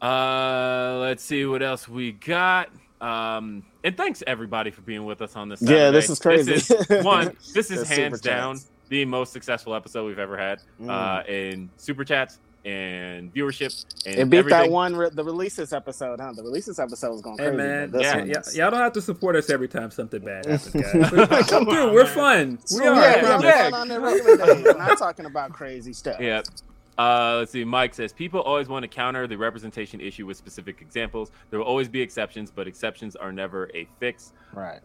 Uh, let's see what else we got. Um, and thanks everybody for being with us on this. Yeah, this is crazy. This is, <laughs> one, this is hands down chats. the most successful episode we've ever had Mm. uh, in super chats and viewership. And it beat that one, re- the releases episode, huh? The releases episode was going Hey crazy. man, this yeah, one yeah, y'all don't have to support us every time something bad happens, <laughs> guys. Come through, we're man. fun. We So, are. I yeah, promise. yeah, on the regular days. We're not talking about crazy stuff. <laughs> Yeah. Uh, let's see. Mike says people always want to counter the representation issue with specific examples. There will always be exceptions, but exceptions are never a fix. Right.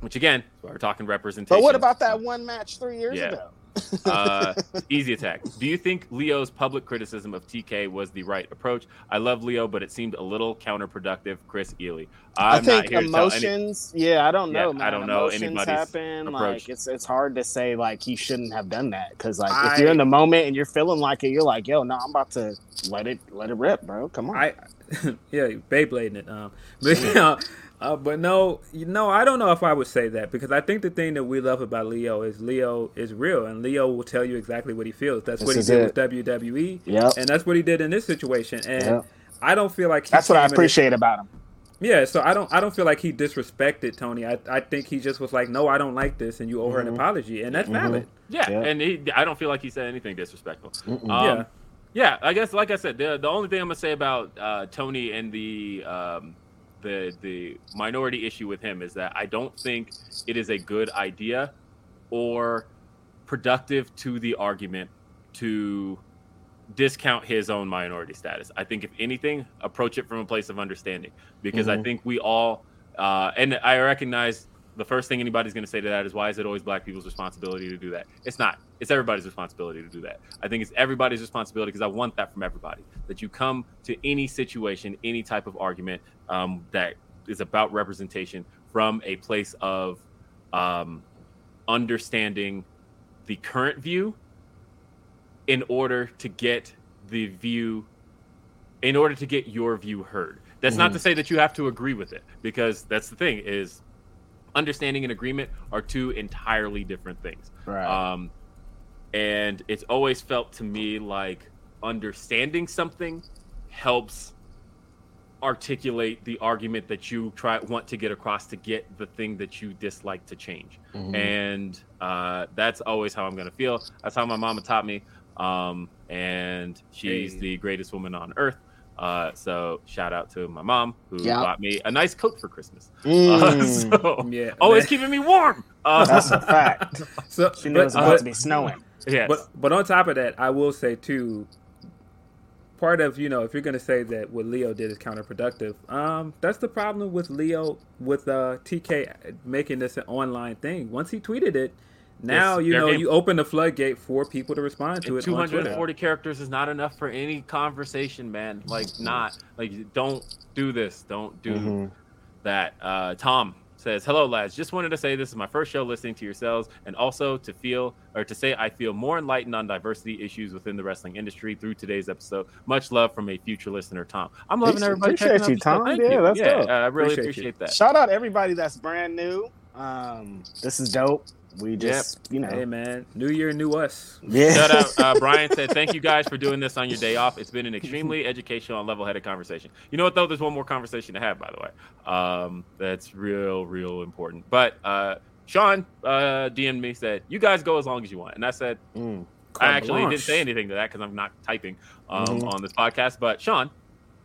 Which again, we're talking representation. But what about that one match three years Yeah. ago? Uh, easy attack. Do you think Leo's public criticism of TK was the right approach? I love Leo, but it seemed a little counterproductive. Chris Ely. i I'm think not here to tell any- emotions. yeah, I don't Yeah, know. I don't know emotions anybody's happen. approach. Like it's it's hard to say like he shouldn't have done that because like I- if you're in the moment and you're feeling like it, you're like, yo, no, I'm about to let it let it rip, bro. Come on. I, <laughs> yeah, Beyblading it. Um, but <laughs> yeah, uh, but no, you know, I don't know if I would say that because I think the thing that we love about Leo is Leo is real, and Leo will tell you exactly what he feels. That's This what he did it. with WWE, Yep. and that's what he did in this situation. And Yep. I don't feel like That's what I came in it- appreciate about him. Yeah, so I don't I don't feel like he disrespected Tony. I, I think he just was like, no, I don't like this, and you owe her an Mhm. apology, and that's Mhm. valid. Yeah, Yeah. and he, I don't feel like he said anything disrespectful. Um, Yeah. yeah, I guess like I said, the the only thing I'm gonna say about uh, Tony and the um, the the minority issue with him is that I don't think it is a good idea or productive to the argument to discount his own minority status. I think if anything, approach it from a place of understanding because I Mhm. think we all uh, and I recognize the first thing anybody's going to say to that is why is it always black people's responsibility to do that? It's not. It's everybody's responsibility to do that. I think it's everybody's responsibility because I want that from everybody. That you come to any situation, any type of argument um, that is about representation from a place of um, understanding the current view in order to get the view in order to get your view heard that's not Mhm. to say that you have to agree with it because that's the thing is understanding and agreement are two entirely different things Right. um, and it's always felt to me like understanding something helps articulate the argument that you try want to get across to get the thing that you dislike to change Mhm. and uh, that's always how I'm gonna feel. That's how my mama taught me, um, and she's Hey. the greatest woman on earth. Uh, so shout out to my mom who Yeah. bought me a nice coat for Christmas. <laughs> Uh, Mm, so Yeah, always man. keeping me warm. Uh, that's a fact. <laughs> So, She knew it was but- about but- to be snowing. yes. But but on top of that, I will say too, part of you know if you're going to say that what Leo did is counterproductive, um, that's the problem with Leo with uh, TK making this an online thing. Once he tweeted it, now Yes, you know game- you open the floodgate for people to respond to it. 240 characters is not enough for any conversation, man. Like, not like don't do this. Don't do Mhm. that. Uh, Tom says, "Hello, lads. Just wanted to say this is my first show listening to yourselves, and also to feel or to say I feel more enlightened on diversity issues within the wrestling industry through today's episode. Much love from a future listener, Tom. I'm loving Appreciate- everybody. appreciate you, the. Tom. Thank Yeah, you. that's yeah, dope. I really Appreciate appreciate that. Shout out everybody that's brand new. Um, this is dope. We just, you know, Hey man, New Year, new us. yeah. Shout out, uh, <laughs> Brian said, "Thank you guys for doing this on your day off. It's been an extremely <laughs> educational and level-headed conversation. You know what though? There's one more conversation to have, by the way. Um, that's real, real important. But uh, Sean uh, DM'd me said, "You guys go as long as you want," and I said, Mm. I Carte actually didn't say anything to that because I'm not typing um, Mhm. on this podcast. But Sean,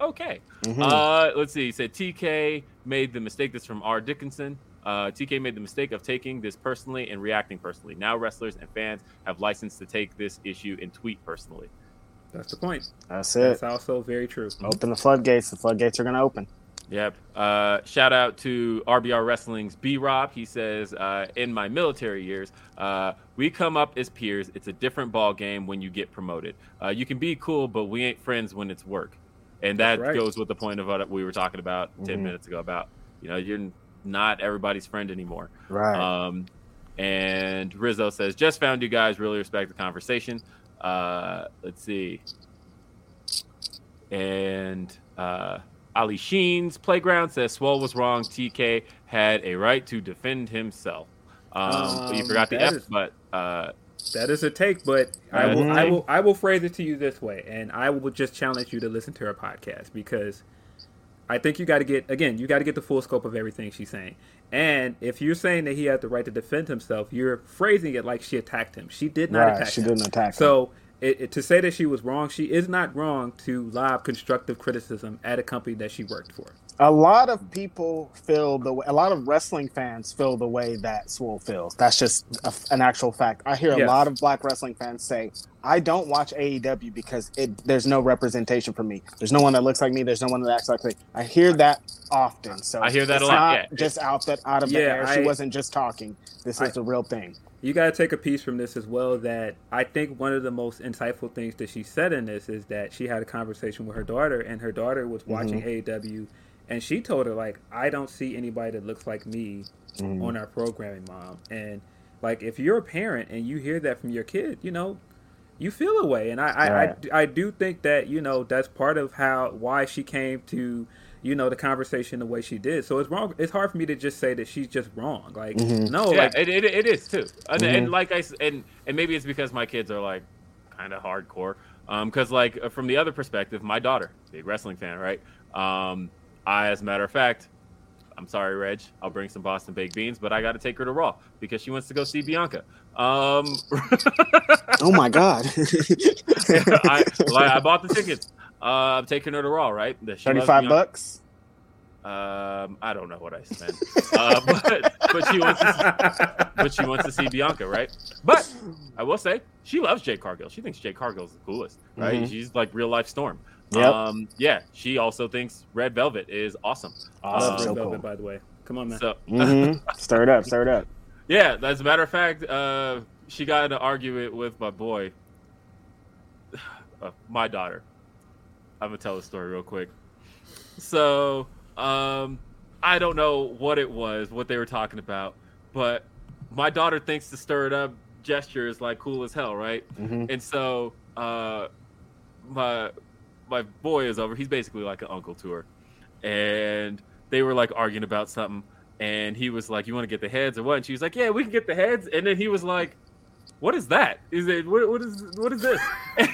okay. Mhm. Uh, let's see. He said TK made the mistake. This from R. Dickinson. Uh, TK made the mistake of taking this personally and reacting personally. Now wrestlers and fans have license to take this issue and tweet personally. That's the point. That's it. That's it. also very true. Open the floodgates. The floodgates are gonna open. Yep. Uh, shout out to RBR Wrestling's B Rob. He says, uh, in my military years, uh, we come up as peers. It's a different ball game when you get promoted. Uh, you can be cool, but we ain't friends when it's work. And that right. goes with the point of what we were talking about 10 Mhm. minutes ago about, you know, you're not everybody's friend anymore. Right. Um, and Rizzo says, just found you guys. Really respect the conversation. Uh, let's see. And uh, Ali Sheen's playground says Swole was wrong. TK had a right to defend himself. Um, but you Um, forgot the F, is- but uh, That is a take, but I will, is a I take. will, I will phrase it to you this way, and I will just challenge you to listen to our podcast because I think you got to get again, you got to get the full scope of everything she's saying. And if you're saying that he had the right to defend himself, you're phrasing it like she attacked him. She did not right. attack She him. didn't attack. him. So it, it- to say that she was wrong, she is not wrong to lob constructive criticism at a company that she worked for. a lot of people feel the way, a lot of wrestling fans feel the way that Swole feels. That's just a, an actual fact. I hear a Yes. lot of black wrestling fans say, "I don't watch AEW because it there's no representation for me. There's no one that looks like me. There's no one that acts like me." I hear that often. So I hear that it's a lot, Not yeah. just out that out of the Yeah, air. She I- wasn't just talking. This I- is a real thing. You got to take a piece from this as well that I think one of the most insightful things that she said in this is that she had a conversation with her daughter and her daughter was watching AW, and she told her like I don't see anybody that looks like me Mhm. on our programming mom and like if you're a parent and you hear that from your kid you know you feel a way and I I, Right. I I do think that you know that's part of how why she came to you know the conversation the way she did so it's wrong it's hard for me to just say that she's just wrong like Mhm. no yeah, like it, it, it is too. And, and Mhm. like I s- and and maybe it's because my kids are like kind of hardcore. Um, because like uh, from the other perspective, my daughter, big wrestling fan, right? Um, I, as a matter of fact, I'm sorry, Reg, I'll bring some Boston baked beans, but I got to take her to Raw because she wants to go see Bianca. Um, <laughs> Oh my god! <laughs> I, like, I bought the tickets. Uh, I'm taking her to Raw, right? She Thirty-five bucks. Um, I don't know what I spent, uh, <laughs> but but she wants to, but she wants to see Bianca, right? But I will say she loves Jade Cargill. She thinks Jade Cargill is the coolest, right? Mhm. She's like real life Storm. Yep. Um, yeah, she also thinks Red Velvet is awesome. Awesome. Uh, Red Velvet, cool. by the way. Come on, man. So <laughs> hmm Stir it up. Stir it up. yeah, as a matter of fact, uh, she got in an argument with my boy, <sighs> uh, my daughter. I'm gonna tell the story real quick. So, um, I don't know what it was, what they were talking about, but my daughter thinks the stir it up gesture is like cool as hell, right? hmm And so, uh, my my boy is over. He's basically like an uncle to her, and they were like arguing about something. And he was like, "You want to get the heads or what?" And she was like, "Yeah, we can get the heads." And then he was like, "What is that? Is it what, what is what is this?" <laughs> and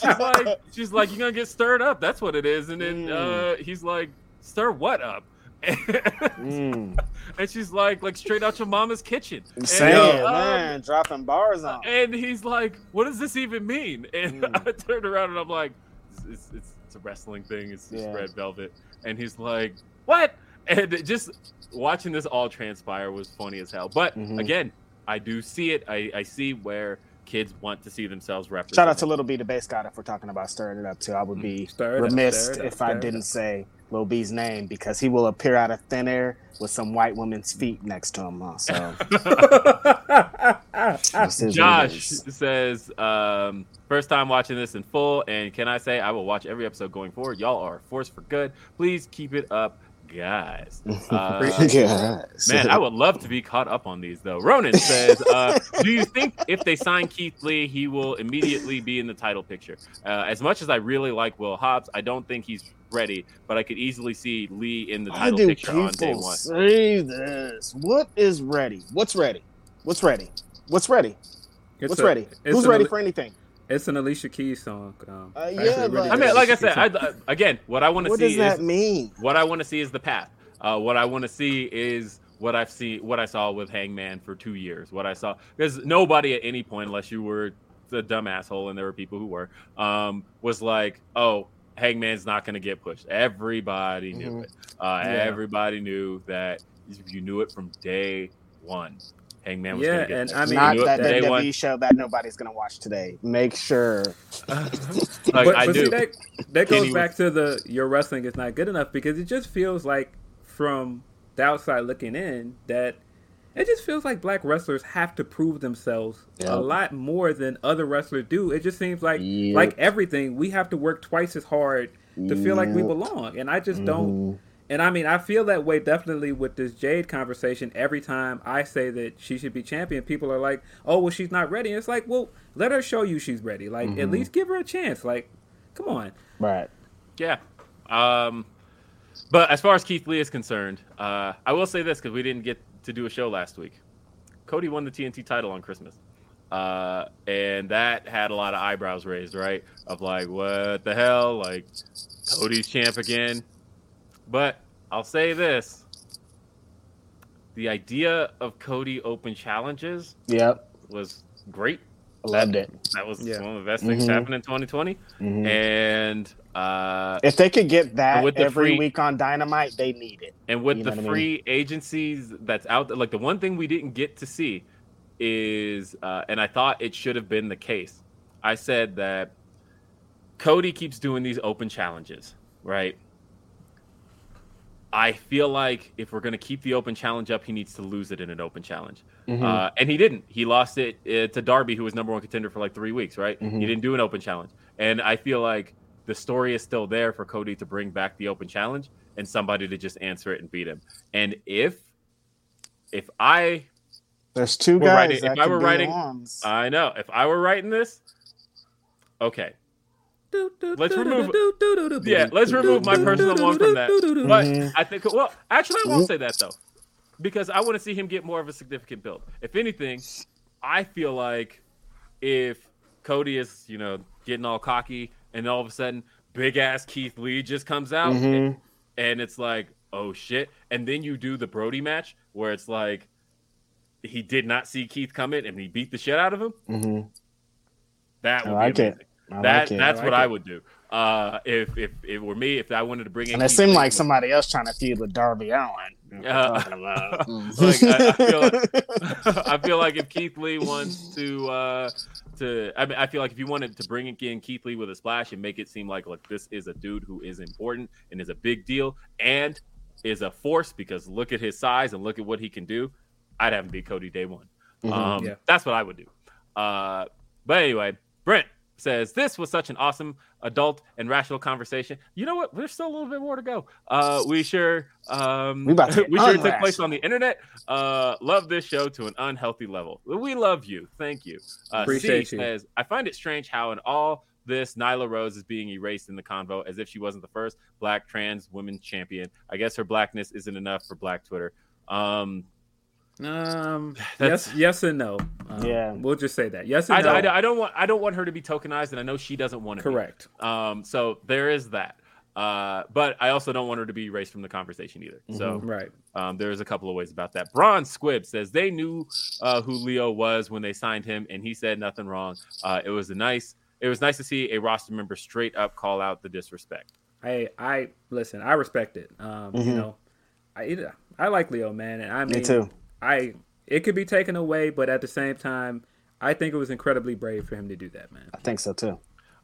she's like, "She's like, you're gonna get stirred up. That's what it is." And then uh, he's like, "Stir what up?" <laughs> Mm. and she's like, "Like straight out your mama's kitchen." And, um, man, dropping bars on. and he's like, "What does this even mean?" <laughs> And Mm. I turned around and I'm like, "It's, it's, it's, it's a wrestling thing. It's just Yeah. red velvet." And he's like, "What?" And just watching this all transpire was funny as hell. But Mhm. again, I do see it. I, I see where kids want to see themselves represented. Shout out to Lil B, the Based God. If we're talking about stirring it up too, I would be Stir it up, remiss up, if stir I didn't up. say Lil B's name because he will appear out of thin air with some white woman's feet next to him. So <laughs> this is what it Josh says, um, first time watching this in full, and can I say I will watch every episode going forward? Y'all are a force for good. Please keep it up, guys. <laughs> Uh, Yes. Man, I would love to be caught up on these though. Ronan says, uh, <laughs> "Do you think if they sign Keith Lee, he will immediately be in the title picture? Uh, as much as I really like Will Hobbs, I don't think he's ready, but I could easily see Lee in the title do picture on day one. say this? What is ready? What's ready? What's ready? What's ready? It's What's a- ready? it's Who's an ready Ali- for anything? It's an Alicia Keys song. Um, Uh, yeah, really I mean, an like I said, Keys I, again, what I want to see. What see does that is mean? what I want to see is the path. Uh, what I want to see is what I've seen, what I saw with Hangman for two years. What I saw because nobody at any point, unless you were the dumb asshole, and there were people who were, um, was like, "Oh, Hangman's not going to get pushed." Everybody knew Mhm. it. Uh, Yeah. Everybody knew that. You knew it from day one. Hangman was Yeah, going to get and. I mean, Not knew it that from day WWE one. show that nobody's gonna watch today. Make sure. <laughs> like but, I but do. see that that goes Kenny back to the your wrestling is not good enough because it just feels like from the outside looking in that it just feels like black wrestlers have to prove themselves Yep. a lot more than other wrestlers do. It just seems like Yep. like everything we have to work twice as hard to feel like we belong, and I just don't. Mm-hmm. And I mean, I feel that way definitely with this Jade conversation. Every time I say that she should be champion, people are like, "Oh, well, she's not ready." And it's like, well, let her show you she's ready. Like, Mm-hmm. at least give her a chance. Like, come on. Right. Yeah. Um, but as far as Keith Lee is concerned, uh, I will say this because we didn't get to do a show last week. Cody won the TNT title on Christmas. Uh, and that had a lot of eyebrows raised, right? Of like, what the hell? Like, Cody's champ again. But I'll say this the idea of Cody open challenges Yep. was great. Loved it. That was Yeah. one of the best things Mhm. happened in 2020. Mhm. And uh, If they could get that with every free- week on Dynamite, they need it. And with You the know what I mean? free agencies that's out there, like the one thing we didn't get to see is, uh, and I thought it should have been the case. I said that Cody keeps doing these open challenges, right? I feel like if we're going to keep the open challenge up, he needs to lose it in an open challenge. Mhm. Uh, and he didn't. He lost it uh, to Darby, who was number one contender for like three weeks, right? Mhm. He didn't do an open challenge. And I feel like the story is still there for Cody to bring back the open challenge and somebody to just answer it and beat him. And if if I There's two guys writing- if I were writing-. I know if I were writing this, okay, Let's remove- yeah, let's remove my personal one from that. But. I think well, actually, I won't say that though, because I want to see him get more of a significant build. If anything, I feel like if Cody is you know getting all cocky and all of a sudden big ass Keith Lee just comes out Mhm. and it's like oh shit, and then you do the Brody match where it's like he did not see Keith coming and he beat the shit out of him. Mhm. That I would like be it. Amazing. I that like that's I what like I would do. Uh, if if it were me, if I wanted to bring in, And it seemed Lee, like somebody else trying to feud with Darby Allin. <laughs> Uh, talking about. Like, I, I feel like, <laughs> <laughs> I feel like if Keith Lee wants to uh to I mean I feel like if you wanted to bring in Keith Lee with a splash and make it seem like look this is a dude who is important and is a big deal and is a force because look at his size and look at what he can do, I'd have him be Cody day one. Mhm. Um, Yeah. That's what I would do. Uh, but anyway, Brent says this was such an awesome adult and rational conversation. You know what? There's still a little bit more to go. Uh, we sure um, We about to <laughs> we sure took place on the internet. Uh, love this show to an unhealthy level. We love you. Thank you. Uh, Appreciate C you. says I find it strange how in all this Nyla Rose is being erased in the convo as if she wasn't the first black trans women champion. I guess her blackness isn't enough for Black Twitter. Um, Um, <sighs> That's- yes, yes and no. Um, Yeah. we'll just say that. Yes I, and no. I, I don't want I don't want her to be tokenized, and I know she doesn't want to. be. Correct. Um, so there is that. Uh, but I also don't want her to be erased from the conversation either. So Right. um, there's a couple of ways about that. Bronze Squib says they knew uh, who Leo was when they signed him, and he said nothing wrong. Uh, it was a nice. It was nice to see a roster member straight up call out the disrespect. I I listen. I respect it. Um, You Mhm. know, I I like Leo, man, and I mean, Me too. I it could be taken away, but at the same time, I think it was incredibly brave for him to do that, man. I think so too.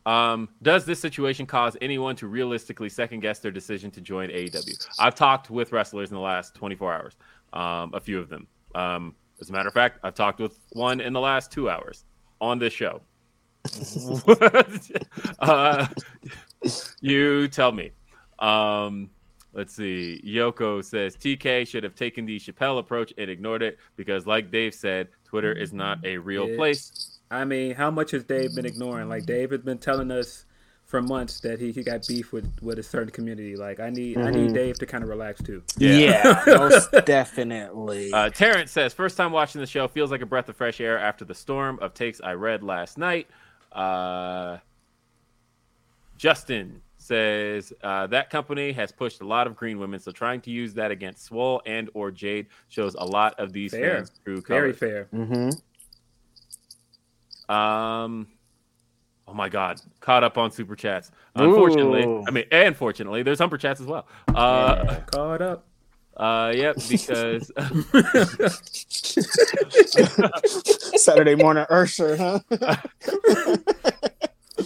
Um, does this situation cause anyone to realistically second guess their decision to join AEW? I've talked with wrestlers in the last 24 hours, um, a few of them. Um, as a matter of fact, I've talked with one in the last two hours on this show. <laughs> <laughs> uh, you tell me. Um, let's see. Yoko says TK should have taken the Chappelle approach and ignored it because, like Dave said, Twitter is not a real Yeah. place. I mean, how much has Dave been ignoring? Like Dave has been telling us for months that he, he got beef with, with a certain community. Like I need I need Dave to kind of relax too. Yeah, <laughs> most definitely. Uh, Terrence says, first time watching the show feels like a breath of fresh air after the storm of takes I read last night. Uh, Justin says uh, that company has pushed a lot of green women, so trying to use that against Swole and or Jade shows a lot of these Fair. fans' true Very colors. fair. hmm Um, oh my God, caught up on super chats. Unfortunately, Ooh. I mean, and fortunately, there's humper chats as well. Uh, Caught up. uh, yep, because <laughs> <laughs> Saturday morning Ursher, huh? <laughs>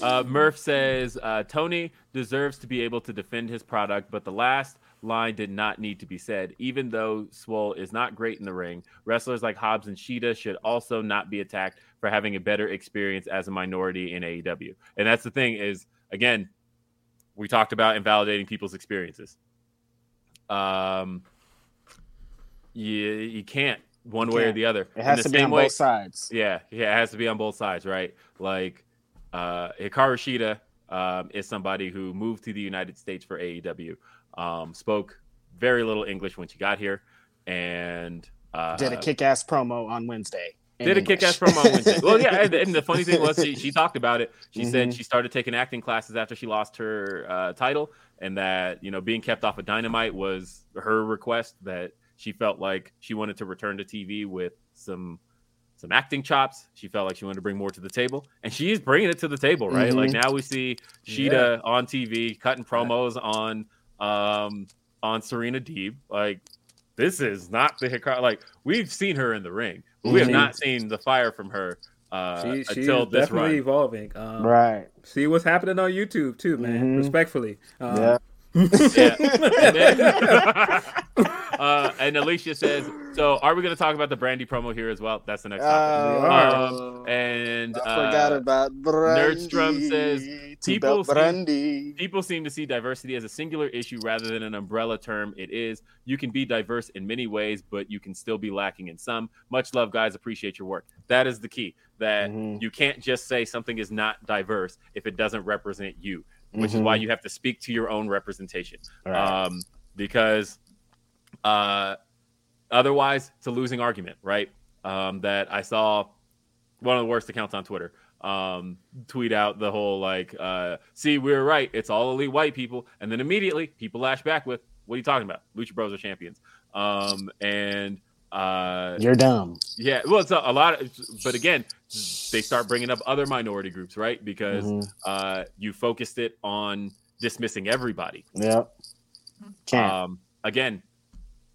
Uh, Murph says uh, Tony deserves to be able to defend his product, but the last line did not need to be said. Even though Swole is not great in the ring, wrestlers like Hobbs and Shida should also not be attacked for having a better experience as a minority in AEW. And that's the thing is, again, we talked about invalidating people's experiences. Um, you you can't one way or the other. It has the to be on way- both sides. yeah, yeah, it has to be on both sides, right? Like uh Hikaru Shida um, is somebody who moved to the United States for AEW, um, spoke very little English when she got here, and uh, Did a kick-ass promo on Wednesday. did a kick ass promo on Wednesday. <laughs> Well, yeah, and, and the funny thing was she, she talked about it. She said Mhm. she started taking acting classes after she lost her uh, title, and that you know being kept off of Dynamite was her request. That she felt like she wanted to return to TV with some some acting chops. She felt like she wanted to bring more to the table, and she's bringing it to the table, right? Mhm. Like now we see Shida on TV cutting promos on um on Serena Deeb. Like this is not the Hikaru. Like we've seen her in the ring, but we have Mhm. not seen the fire from her uh, She, she's until this definitely run. evolving. Um, Right. See what's happening on YouTube too, man. Mhm. Respectfully. Um, yeah. <laughs> <laughs> Yeah. <laughs> And, uh, and Alicia says, "So, are we going to talk about the Brandi promo here as well? That's the next topic." Oh, Um, and I forgot uh, about Brandi. Nerdstrom says, people Brandi. People seem to see diversity as a singular issue rather than an umbrella term. It is. You can be diverse in many ways, but you can still be lacking in some. Much love, guys. Appreciate your work. That is the key. That Mhm. you can't just say something is not diverse if it doesn't represent you, which is Mhm. why you have to speak to your own representation. Right. Um, because uh, otherwise, it's a losing argument, right? Um, that I saw one of the worst accounts on Twitter um, tweet out the whole like, uh, "See, we were right. It's all elite white people," and then immediately people lash back with, "What are you talking about? Lucha Bros are champions." Um, and uh, You're dumb. yeah, well, it's a, a lot of, but again, they start bringing up other minority groups, right? Because Mhm. uh, you focused it on dismissing everybody. Yeah. Um, again,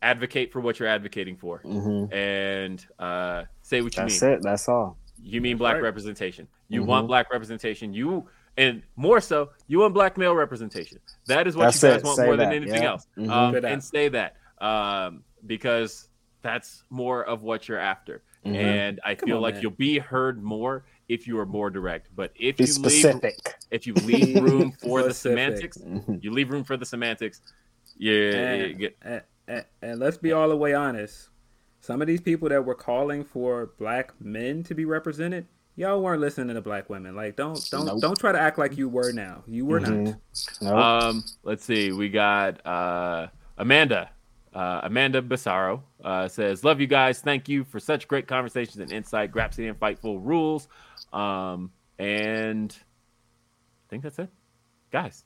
advocate for what you're advocating for, hmm and uh, say what you That's mean. That's it. That's all. You mean black right. representation. You Mhm. want black representation. You and more so, you want black male representation. That is what That's you guys it. want Say more than anything Yeah. else. Mhm. Um, and say that um, because that's more of what you're after. Mhm. And I Come feel on, like man. you'll be heard more if you are more direct. But if Be you leave if you leave room <laughs> for the semantics, Mhm. you leave room for the semantics. Yeah, you And, get and, and, and let's be all the way honest. Some of these people that were calling for black men to be represented, y'all weren't listening to black women. Like, don't don't Nope. don't try to act like you were now. You were not. Mhm. Nope. Um, let's see. We got uh, Amanda. Uh, Amanda Bassaro uh, says, "Love you guys. Thank you for such great conversations and insight. Grapsody and Fightful rules." Um, and I think that's it, guys.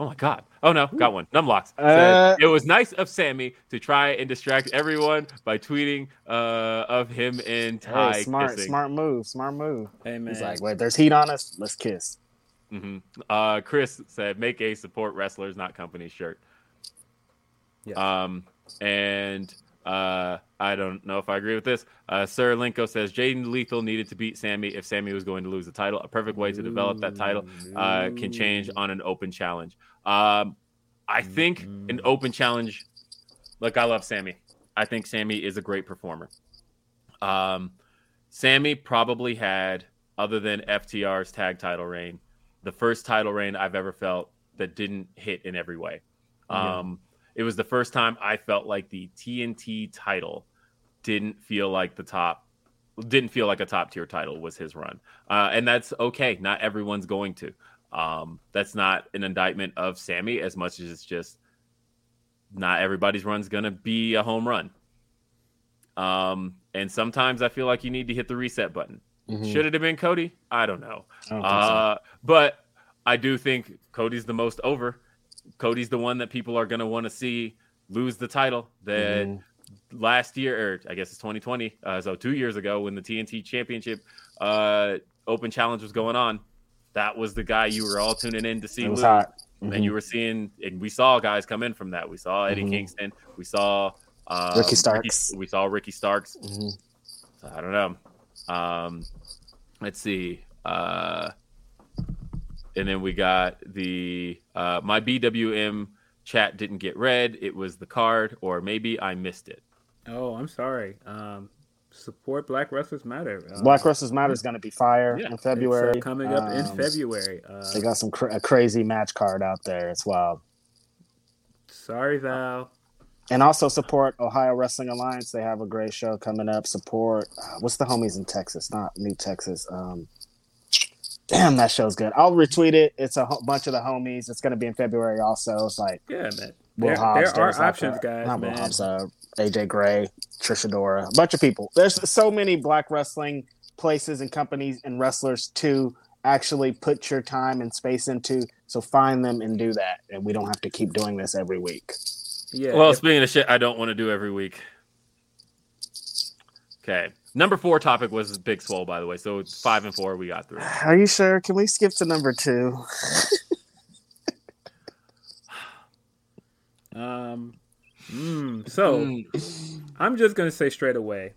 Oh my god! Oh no, got one. Numlocks said, Uh, it was nice of Sammy to try and distract everyone by tweeting uh, of him and Tay hey, smart, kissing. smart move. Smart move. Hey man, He's like, wait, there's heat on us. Let's kiss. hmm Uh, Chris said, "Make a support wrestlers, not company shirt." Yeah. Um, and Uh, I don't know if I agree with this. Uh, Sir Linko says Jaden Lethal needed to beat Sammy if Sammy was going to lose the title. A perfect way to develop that title uh, can change on an open challenge. Um, I think an open challenge. Look, I love Sammy. I think Sammy is a great performer. Um, Sammy probably had, other than FTR's tag title reign, the first title reign I've ever felt that didn't hit in every way. Um, It was the first time I felt like the TNT title didn't feel like the top, didn't feel like a top tier title was his run, uh, and that's okay. Not everyone's going to. Um, that's not an indictment of Sammy as much as it's just not everybody's run's gonna be a home run. Um, and sometimes I feel like you need to hit the reset button. Mhm. Should it have been Cody? I don't know. I don't think so. Uh, but I do think Cody's the most over. Cody's the one that people are going to want to see lose the title. That Mhm. last year, or I guess it's 2020, uh, so two years ago, when the TNT Championship uh, Open Challenge was going on, that was the guy you were all tuning in to see It was lose. hot. And you were seeing, and we saw guys come in from that. We saw Eddie Mhm. Kingston. We saw uh, Ricky Starks. we saw Ricky Starks. Mhm. So I don't know. Um, let's see. Uh, and then we got the uh, my BWM chat didn't get read. It was the card, or maybe I missed it. Oh, I'm sorry. Um, support Black Wrestlers Matter. Um, Black Wrestlers Matter is going to be fire Yeah, in February. uh, coming up in Um, February. Uh, They got some cra- a crazy match card out there. It's wild. sorry, Val. And also support Ohio Wrestling Alliance. They have a great show coming up. Support uh, what's the homies in Texas? Not New Texas. Um, damn, that show's good. I'll retweet it. It's a ho- bunch of the homies. It's going to be in February. Also, it's like Yeah, man. Will There, Hobbs. there are options, guys, not man. Hobbs, uh, AJ Gray, Trish Adora, a bunch of people. There's so many black wrestling places and companies and wrestlers to actually put your time and space into. So find them and do that, and we don't have to keep doing this every week. Yeah. Well, if- speaking of shit, I don't want to do every week. Okay, number four topic was Big Swole, by the way. So five and four we got through. Are you sure? Can we skip to number two? um, mm, so Mm, I'm just gonna say straight away,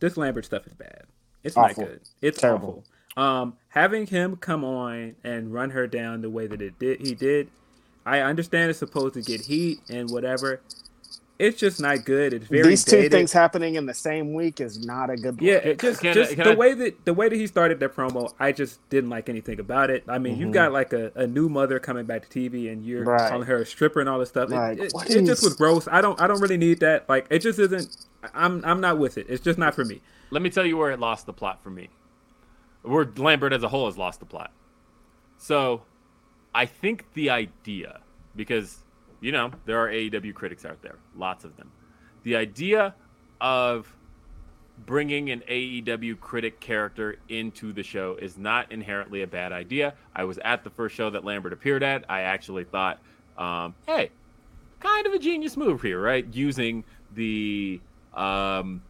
this Lambert stuff is bad. It's Awful. not good. It's Terrible. awful. Um, having him come on and run her down the way that it did, he did. I understand it's supposed to get heat and whatever. It's just not good. It's very These two dated. things happening in the same week is not a good. Yeah, it just Can just can the I- way that the way that he started that promo, I just didn't like anything about it. I mean, Mhm. you've got like a, a new mother coming back to TV, and you're Right. calling her a stripper and all this stuff. It- Like, it, what it, just was gross. I don't I don't really need that. Like, it just isn't. I'm I'm not with it. It's just not for me. let me tell you where it lost the plot for me. Where Lambert as a whole has lost the plot. So, I think the idea, because you know there are AEW critics out there, lots of them. The idea of bringing an AEW critic character into the show is not inherently a bad idea. I was at the first show that Lambert appeared at. I actually thought, um, hey, kind of a genius move here, right? Using the um,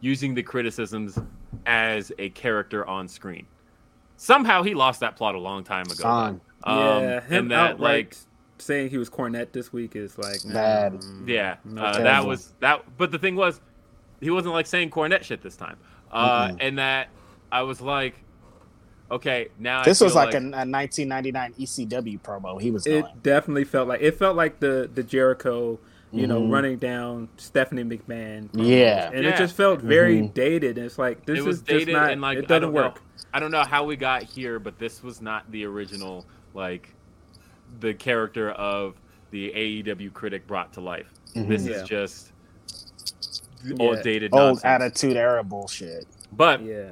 using the criticisms as a character on screen. Somehow he lost that plot a long time ago. Gone. Um, yeah, him and that outright like saying he was Cornette this week is like Bad. mm, yeah, no, uh, that was that. But the thing was, he wasn't like saying Cornette shit this time, uh, Mm-mm. and that I was like, okay, now I This was feel like, a, a 1999 ECW promo. He was doing. It definitely felt like it felt like the the Jericho, you know, Mhm. running down Stephanie McMahon. Yeah. and Yeah. it just felt very Mhm. dated. And it's like this it was is dated just not. and like it doesn't don't work. Know, I don't know how we got here, but this was not the original like the character of the AEW critic brought to life. Mhm. This Yeah. is just Yeah. old dated Old nonsense. attitude era bullshit. But Yeah.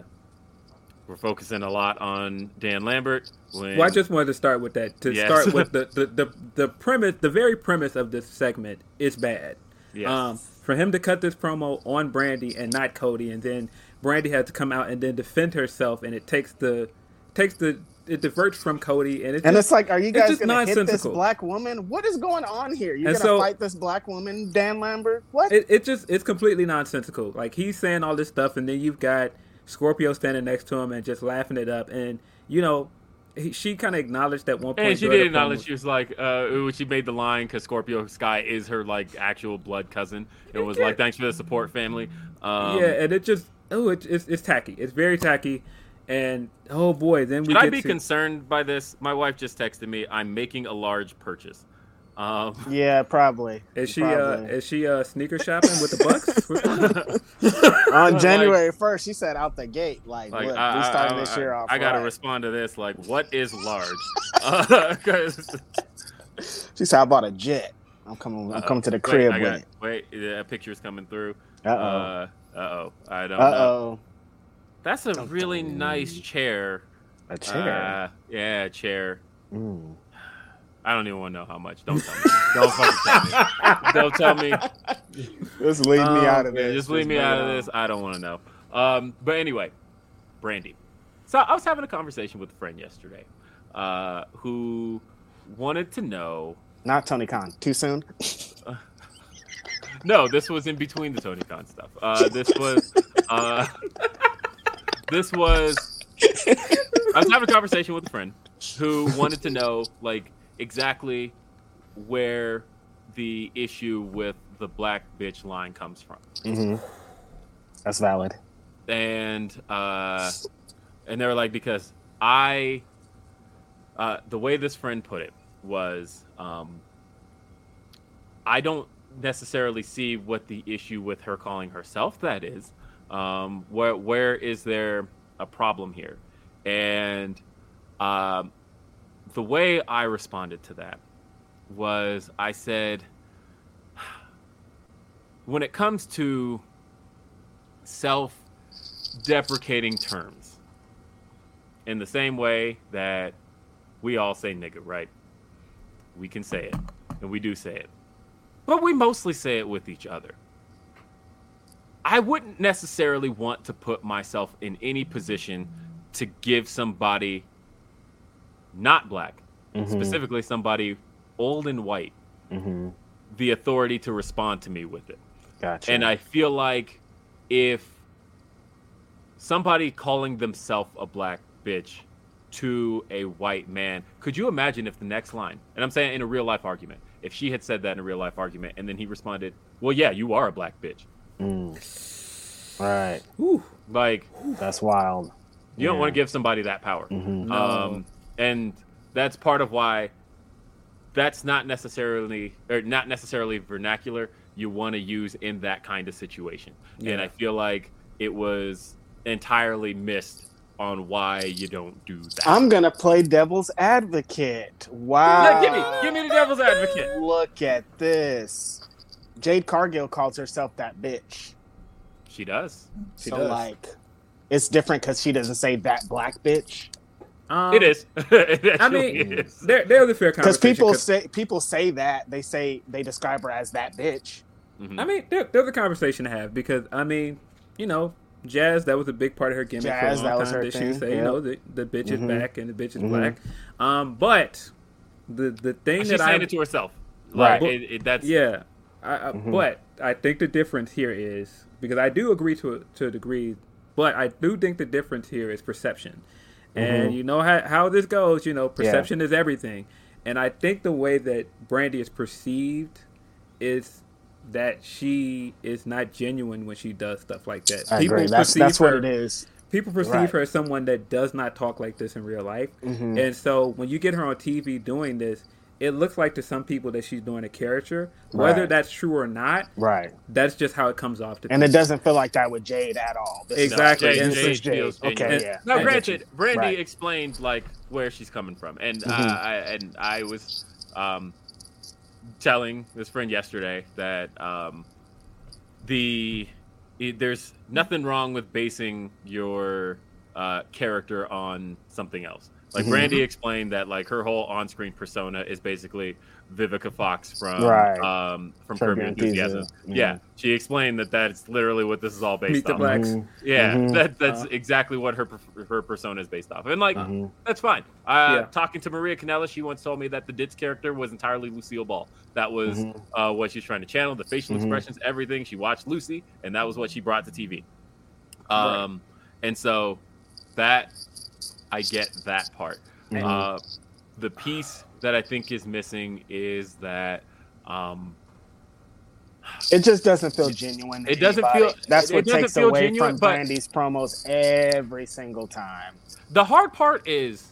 we're focusing a lot on Dan Lambert. When, Well, I just wanted to start with that. To Yes. start with <laughs> the, the the the premise, the very premise of this segment is bad. yes. Um, for him to cut this promo on Brandi and not Cody, and then Brandi had to come out and then defend herself, and it takes the takes the it diverts from Cody, and it's And just, it's like, are you guys gonna hit this black woman? What is going on here? You're And gonna so- fight this black woman, Dan Lambert? What? it, it just it's completely nonsensical. Like he's saying all this stuff, and then you've got Scorpio standing next to him and just laughing it up. And you know, he, she kind of acknowledged at one point. And she did the promo- acknowledge she was like, uh, she made the line because Scorpio Sky is her like actual blood cousin. It was like, thanks for the support, family. Um, yeah, and it just oh, it, it's it's tacky. It's very tacky, and oh boy, then we Should get I be to, concerned by this? My wife just texted me. I'm making a large purchase. Um, <laughs> Yeah, probably. <laughs> Is she uh is she uh sneaker shopping with the Bucks? <laughs> On January first, she said out the gate, like, like look, I, we starting I- this year I- off. I gotta right. respond to this. Like, what is large? Uh, 'cause- She said, I bought a jet. I'm coming. I'm coming to the Wait, crib I with it. Wait, yeah, a picture's coming through. Uh oh. Uh oh. I don't. Uh know. oh. That's a really nice chair. A chair. Uh, yeah, chair. Mm. <sighs> I don't even want to know how much. Don't tell me. don't fucking tell me. <laughs> Don't tell me. Just leave Um, me out of Yeah, this. just leave me out of this. I don't want to know. Um, but anyway, Brandi. So I was having a conversation with a friend yesterday, uh, who wanted to know. Not Tony Khan. Too soon. <laughs> No, this was in between the Tony Khan stuff. Uh, this was. <laughs> This was. I was having a conversation with a friend who wanted to know, like, exactly where the issue with the black bitch line comes from. hmm That's valid. and uh and they were like because i uh the way this friend put it was um i don't necessarily see what the issue with her calling herself that is um where where is there a problem here and um the way i responded to that was i said when it comes to self deprecating terms in the same way that we all say nigga, right? We can say it, and we do say it, but we mostly say it with each other. I wouldn't necessarily want to put myself in any position to give somebody not black, Mhm. specifically somebody old and white, hmm the authority to respond to me with it. Gotcha. And I feel like if somebody calling themselves a black bitch to a white man, could you imagine if the next line, and I'm saying in a real life argument, if she had said that in a real life argument and then he responded, Well, yeah, you are a black bitch. Mm. Right. Whew. Like, That's wild. you don't want to give somebody that power. hmm No. Um, and that's part of why that's not necessarily or not necessarily vernacular you want to use in that kind of situation. And I feel like it was entirely missed on why you don't do that. I'm gonna play devil's advocate. Wow. Yeah, give me, give me the devil's advocate. Look at this. Jade Cargill calls herself that bitch. She does. She so does. like, it's different because she doesn't say that black bitch. Um, it is. <laughs> It I actually mean, is. there there's a fair Because people people 'cause- say people say that they say they describe her as that bitch. Mhm. I mean, there, there's a conversation to have because I mean, you know, Jazz that was a big part of her gimmick Jazz, for a long that was time. her that she thing, would say, you know, the, the bitch is Mhm. back and the bitch is Mhm. black. Um, but the the thing She's that I saying it to herself. Like, Right. it, it, that's yeah, I, I, Mhm. but I think the difference here is because I do agree to a, to a degree, but I do think the difference here is perception, and Mhm. you know how how this goes. You know, perception is everything, and I think the way that Brandi is perceived is that she is not genuine when she does stuff like that. I agree. That's perceive that's what her- it is. People perceive Right. her as someone that does not talk like this in real life. Mhm. And so when you get her on TV doing this, it looks like to some people that she's doing a character. Whether Right. that's true or not, Right. that's just how it comes off to And it doesn't feel like that with Jade at all. This is- Exactly. Jade, And Jade Jade. feels Okay, genuine. yeah. Now, I get granted, you. Brandi Right. explained like where she's coming from, and uh, Mhm. I, and I was um, telling this friend yesterday that um, the it, there's nothing wrong with basing your uh, character on something else. Like. Brandi explained that like her whole on-screen persona is basically Vivica Fox from Right. um, from Curb Curb Your Your Enthusiasm. Enthusiasm. Yeah, she explained that that's literally what this is all based Meet the on. Blacks. Mhm. Yeah, Mhm. that that's Uh, exactly what her her persona is based off, and like Mhm. that's fine. Uh, Yeah. Talking to Maria Kanellis, she once told me that the Ditz character was entirely Lucille Ball. That was Mhm. uh, what she's trying to channel, the facial expressions, everything. She watched Lucy, and that was what she brought to TV. Um, and so that I get that part. Mhm. Uh, the piece that I think is missing is that um, It just doesn't feel genuine. It doesn't anybody. feel- That's it what doesn't takes feel away genuine, from Brandi's promos every single time. the hard part is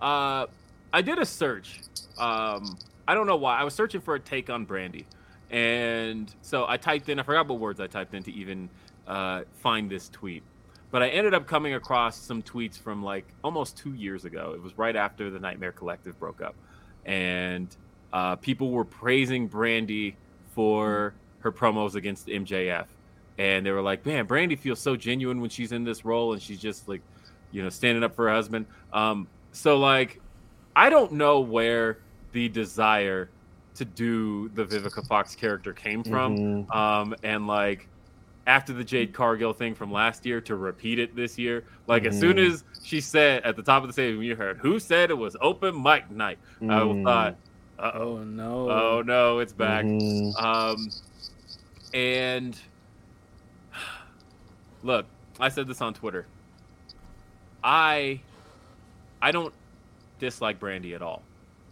uh, I did a search. Um, I don't know why. I was searching for a take on Brandi. And so I typed in, I forgot what words I typed in to even uh, find this tweet. But I ended up coming across some tweets from like almost two years ago. It was right after the Nightmare Collective broke up. And uh, people were praising Brandi for her promos against MJF. And they were like, man, Brandi feels so genuine when she's in this role and she's just like, you know, standing up for her husband. Um, so like, I don't know where the desire to do the Vivica Fox character came from. Mhm. Um, and like after the Jade Cargill thing from last year to repeat it this year, like as soon Mhm. as she said at the top of the stage when you heard who said it was open mic night, I Mhm. thought, uh oh, no. oh no, it's back. Mhm. Um, and <sighs> look, I said this on Twitter. I, I don't dislike Brandi at all,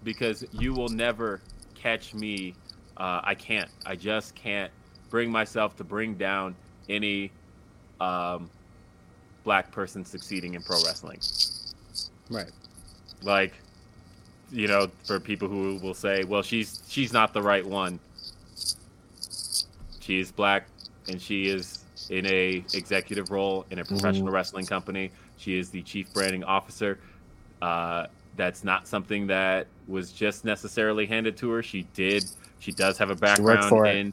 because you will never catch me. Uh, I can't. I just can't bring myself to bring down any um, black person succeeding in pro wrestling. Right. Like, you know, for people who will say, "Well, she's she's not the right one." She is black, and she is in a executive role in a professional Mhm. wrestling company. She is the chief branding officer. Uh, that's not something that was just necessarily handed to her. She did. She does have a background in.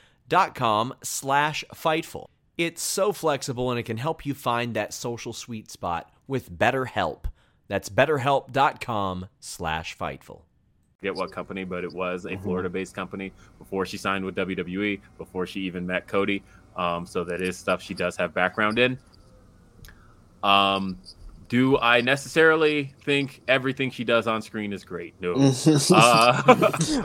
dot com slash fightful. It's so flexible and it can help you find that social sweet spot with BetterHelp. That's betterhelp.com slash fightful. forget what company, but it was a Florida-based company before she signed with WWE, before she even met Cody. Um, so that is stuff she does have background in. Um, do I necessarily think everything she does on screen is great? No. <laughs> uh,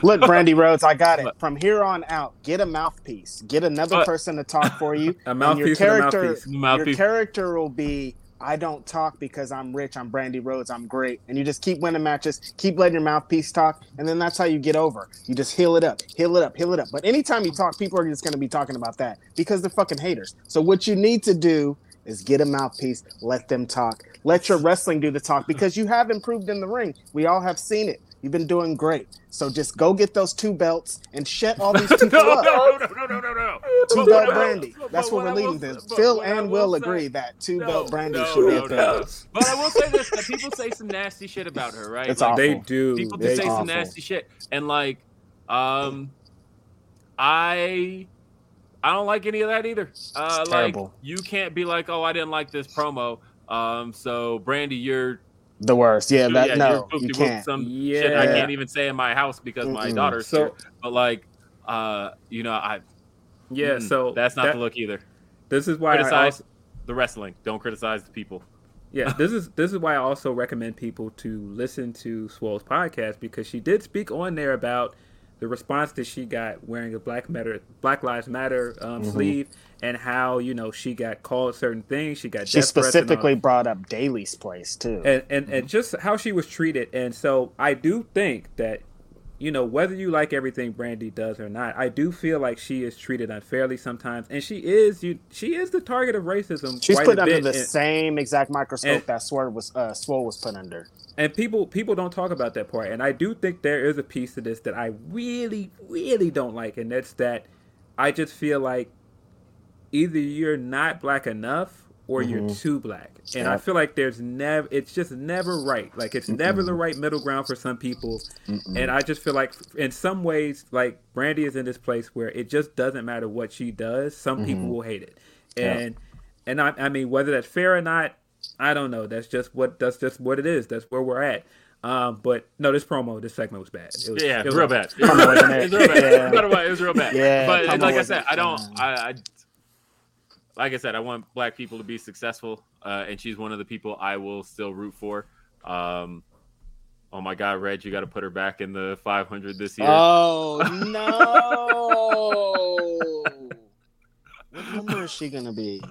Look, Brandi Rhodes, I got it. From here on out, get a mouthpiece. Get another But- person to talk for you. <laughs> A mouthpiece your character, mouthpiece. your character will be. I don't talk because I'm rich. I'm Brandi Rhodes. I'm great. And you just keep winning matches, keep letting your mouthpiece talk, and then that's how you get over. You just heal it up, heal it up, heal it up. But anytime you talk, people are just going to be talking about that because they're fucking haters. So what you need to do is get a mouthpiece, let them talk, let your wrestling do the talk <laughs> because you have improved in the ring. We all have seen it. You've been doing great. So just go get those two belts and shut all these <laughs> people no, up. no, no, no, no, no, no. Two But belt what will- brandi. That's what I we're leading say- to. Phil and Will say- agree that two No, belt brandi no, should be no, a no. thing. But I will say this: that people say some nasty shit about her, right? It's Like, awful. They do. people They can say awful. some nasty shit and like um i i don't like any of that either uh It's like terrible. you can't be like oh i didn't like this promo um so brandi you're The worst. Yeah, that yeah, no, you're you poopy-whoop can't. some shit i can't even say in my house because my Mm-mm. daughter's So- here but like uh you know i Yeah, mm, so that's not that- the look either This is why I criticize also, the wrestling don't criticize the people yeah, <laughs> this is this is why I also recommend people to listen to Swole's podcast because she did speak on there about the response that she got wearing a Black Matter Black Lives Matter um, Mm-hmm. sleeve, and how you know she got called certain things. She got She specifically brought up Daly's place too. and and, and just how she was treated. And so I do think that, you know, whether you like everything Brandi does or not, I do feel like she is treated unfairly sometimes, and she is you she is the target of racism. She's put under the and, same exact microscope and- that Swerve was uh, Swole was put under. and people people don't talk about that part. And I do think there is a piece to this that I really really don't like, and that's that I just feel like either you're not black enough or you're too black. And I feel like there's never it's just never right. Like it's never the right middle ground for some people. And I just feel like in some ways like Brandi is in this place where it just doesn't matter what she does, some people will hate it. Yeah. And and I, I mean whether that's fair or not, I don't know. That's just what that's just what it is. That's where we're at. Um, but no, this promo, this segment was bad. It was, Yeah, it was real bad. <laughs> Promo wasn't it? Real bad. <laughs> Yeah. No matter what, It was real bad. Yeah, but promo like I said, I don't. I, I like I said, I want black people to be successful, uh, and she's one of the people I will still root for. Um, oh my God, Reg, you got to put her back in the 500 this year. Oh no! <laughs> what number is she gonna be?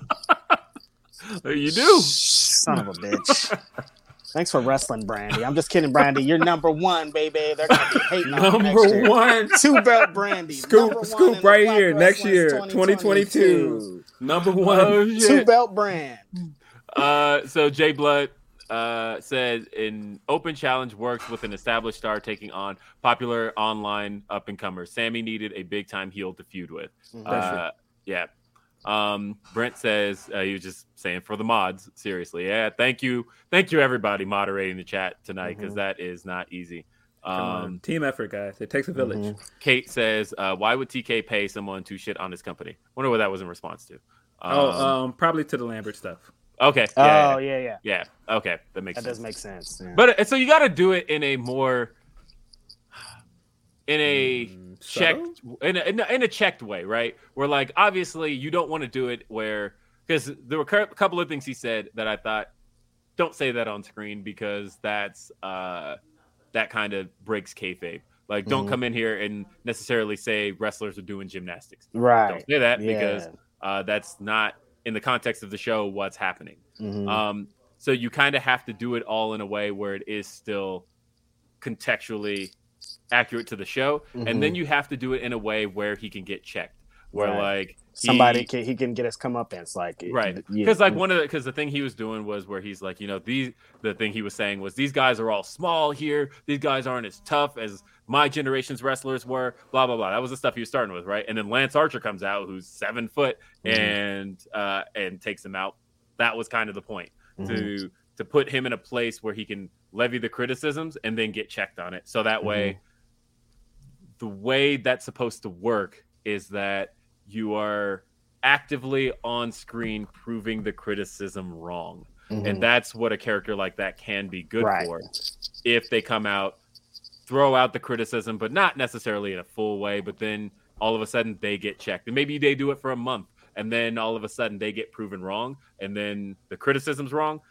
<laughs> you do. Son of a bitch. <laughs> Thanks for wrestling, Brandi. I'm just kidding, Brandi. You're number one, baby. They're gonna be hating on number one. Two belt Brandi. Scoop- scoop right here, next year, 2022. Number one. Oh, Two shit. belt brand. Uh, so Jay Blood uh, says an open challenge works with an established star taking on popular online up and comers. Sammy needed a big time heel to feud with. Uh, yeah. Um, Brent says uh, he was just saying for the mods. Seriously, yeah. Thank you, thank you everybody moderating the chat tonight because Mhm. is not easy. Um, Team effort, guys. It takes a village. Mhm. Kate says, uh, "Why would TK pay someone to shit on his company?" Wonder what that was in response to. Oh, Um, um, probably to the Lambert stuff. okay, yeah, Oh yeah, yeah. yeah, yeah, okay, that makes That sense. does make sense. yeah. But uh, so you got to do it in a more in a Mm, checked in a, in a in a checked way, right? Where like obviously you don't want to do it where because there were a couple of things he said that I thought don't say that on screen because that's uh that kind of breaks kayfabe. Like don't Mhm. come in here and necessarily say wrestlers are doing gymnastics. right. Don't say that Yeah. because uh, that's not in the context of the show what's happening. Mhm. Um, so you kind of have to do it all in a way where it is still contextually accurate to the show, and then you have to do it in a way where he can get checked, where Mm-hmm. Right. like Somebody he- can he can get his comeuppance like right yeah. because like one of the because the thing he was doing was where he's like you know these the thing he was saying was these guys are all small here these guys aren't as tough as my generation's wrestlers were blah blah blah that was the stuff he was starting with right and then lance archer comes out who's seven foot Mhm. and uh and takes him out that was kind of the point Mhm. to to put him in a place where he can levy the criticisms and then get checked on it so that way the way that's supposed to work is that you are actively on screen proving the criticism wrong Mhm. and that's what a character like that can be good Right. for if they come out throw out the criticism but not necessarily in a full way but then all of a sudden they get checked and maybe they do it for a month and then all of a sudden they get proven wrong and then the criticism's wrong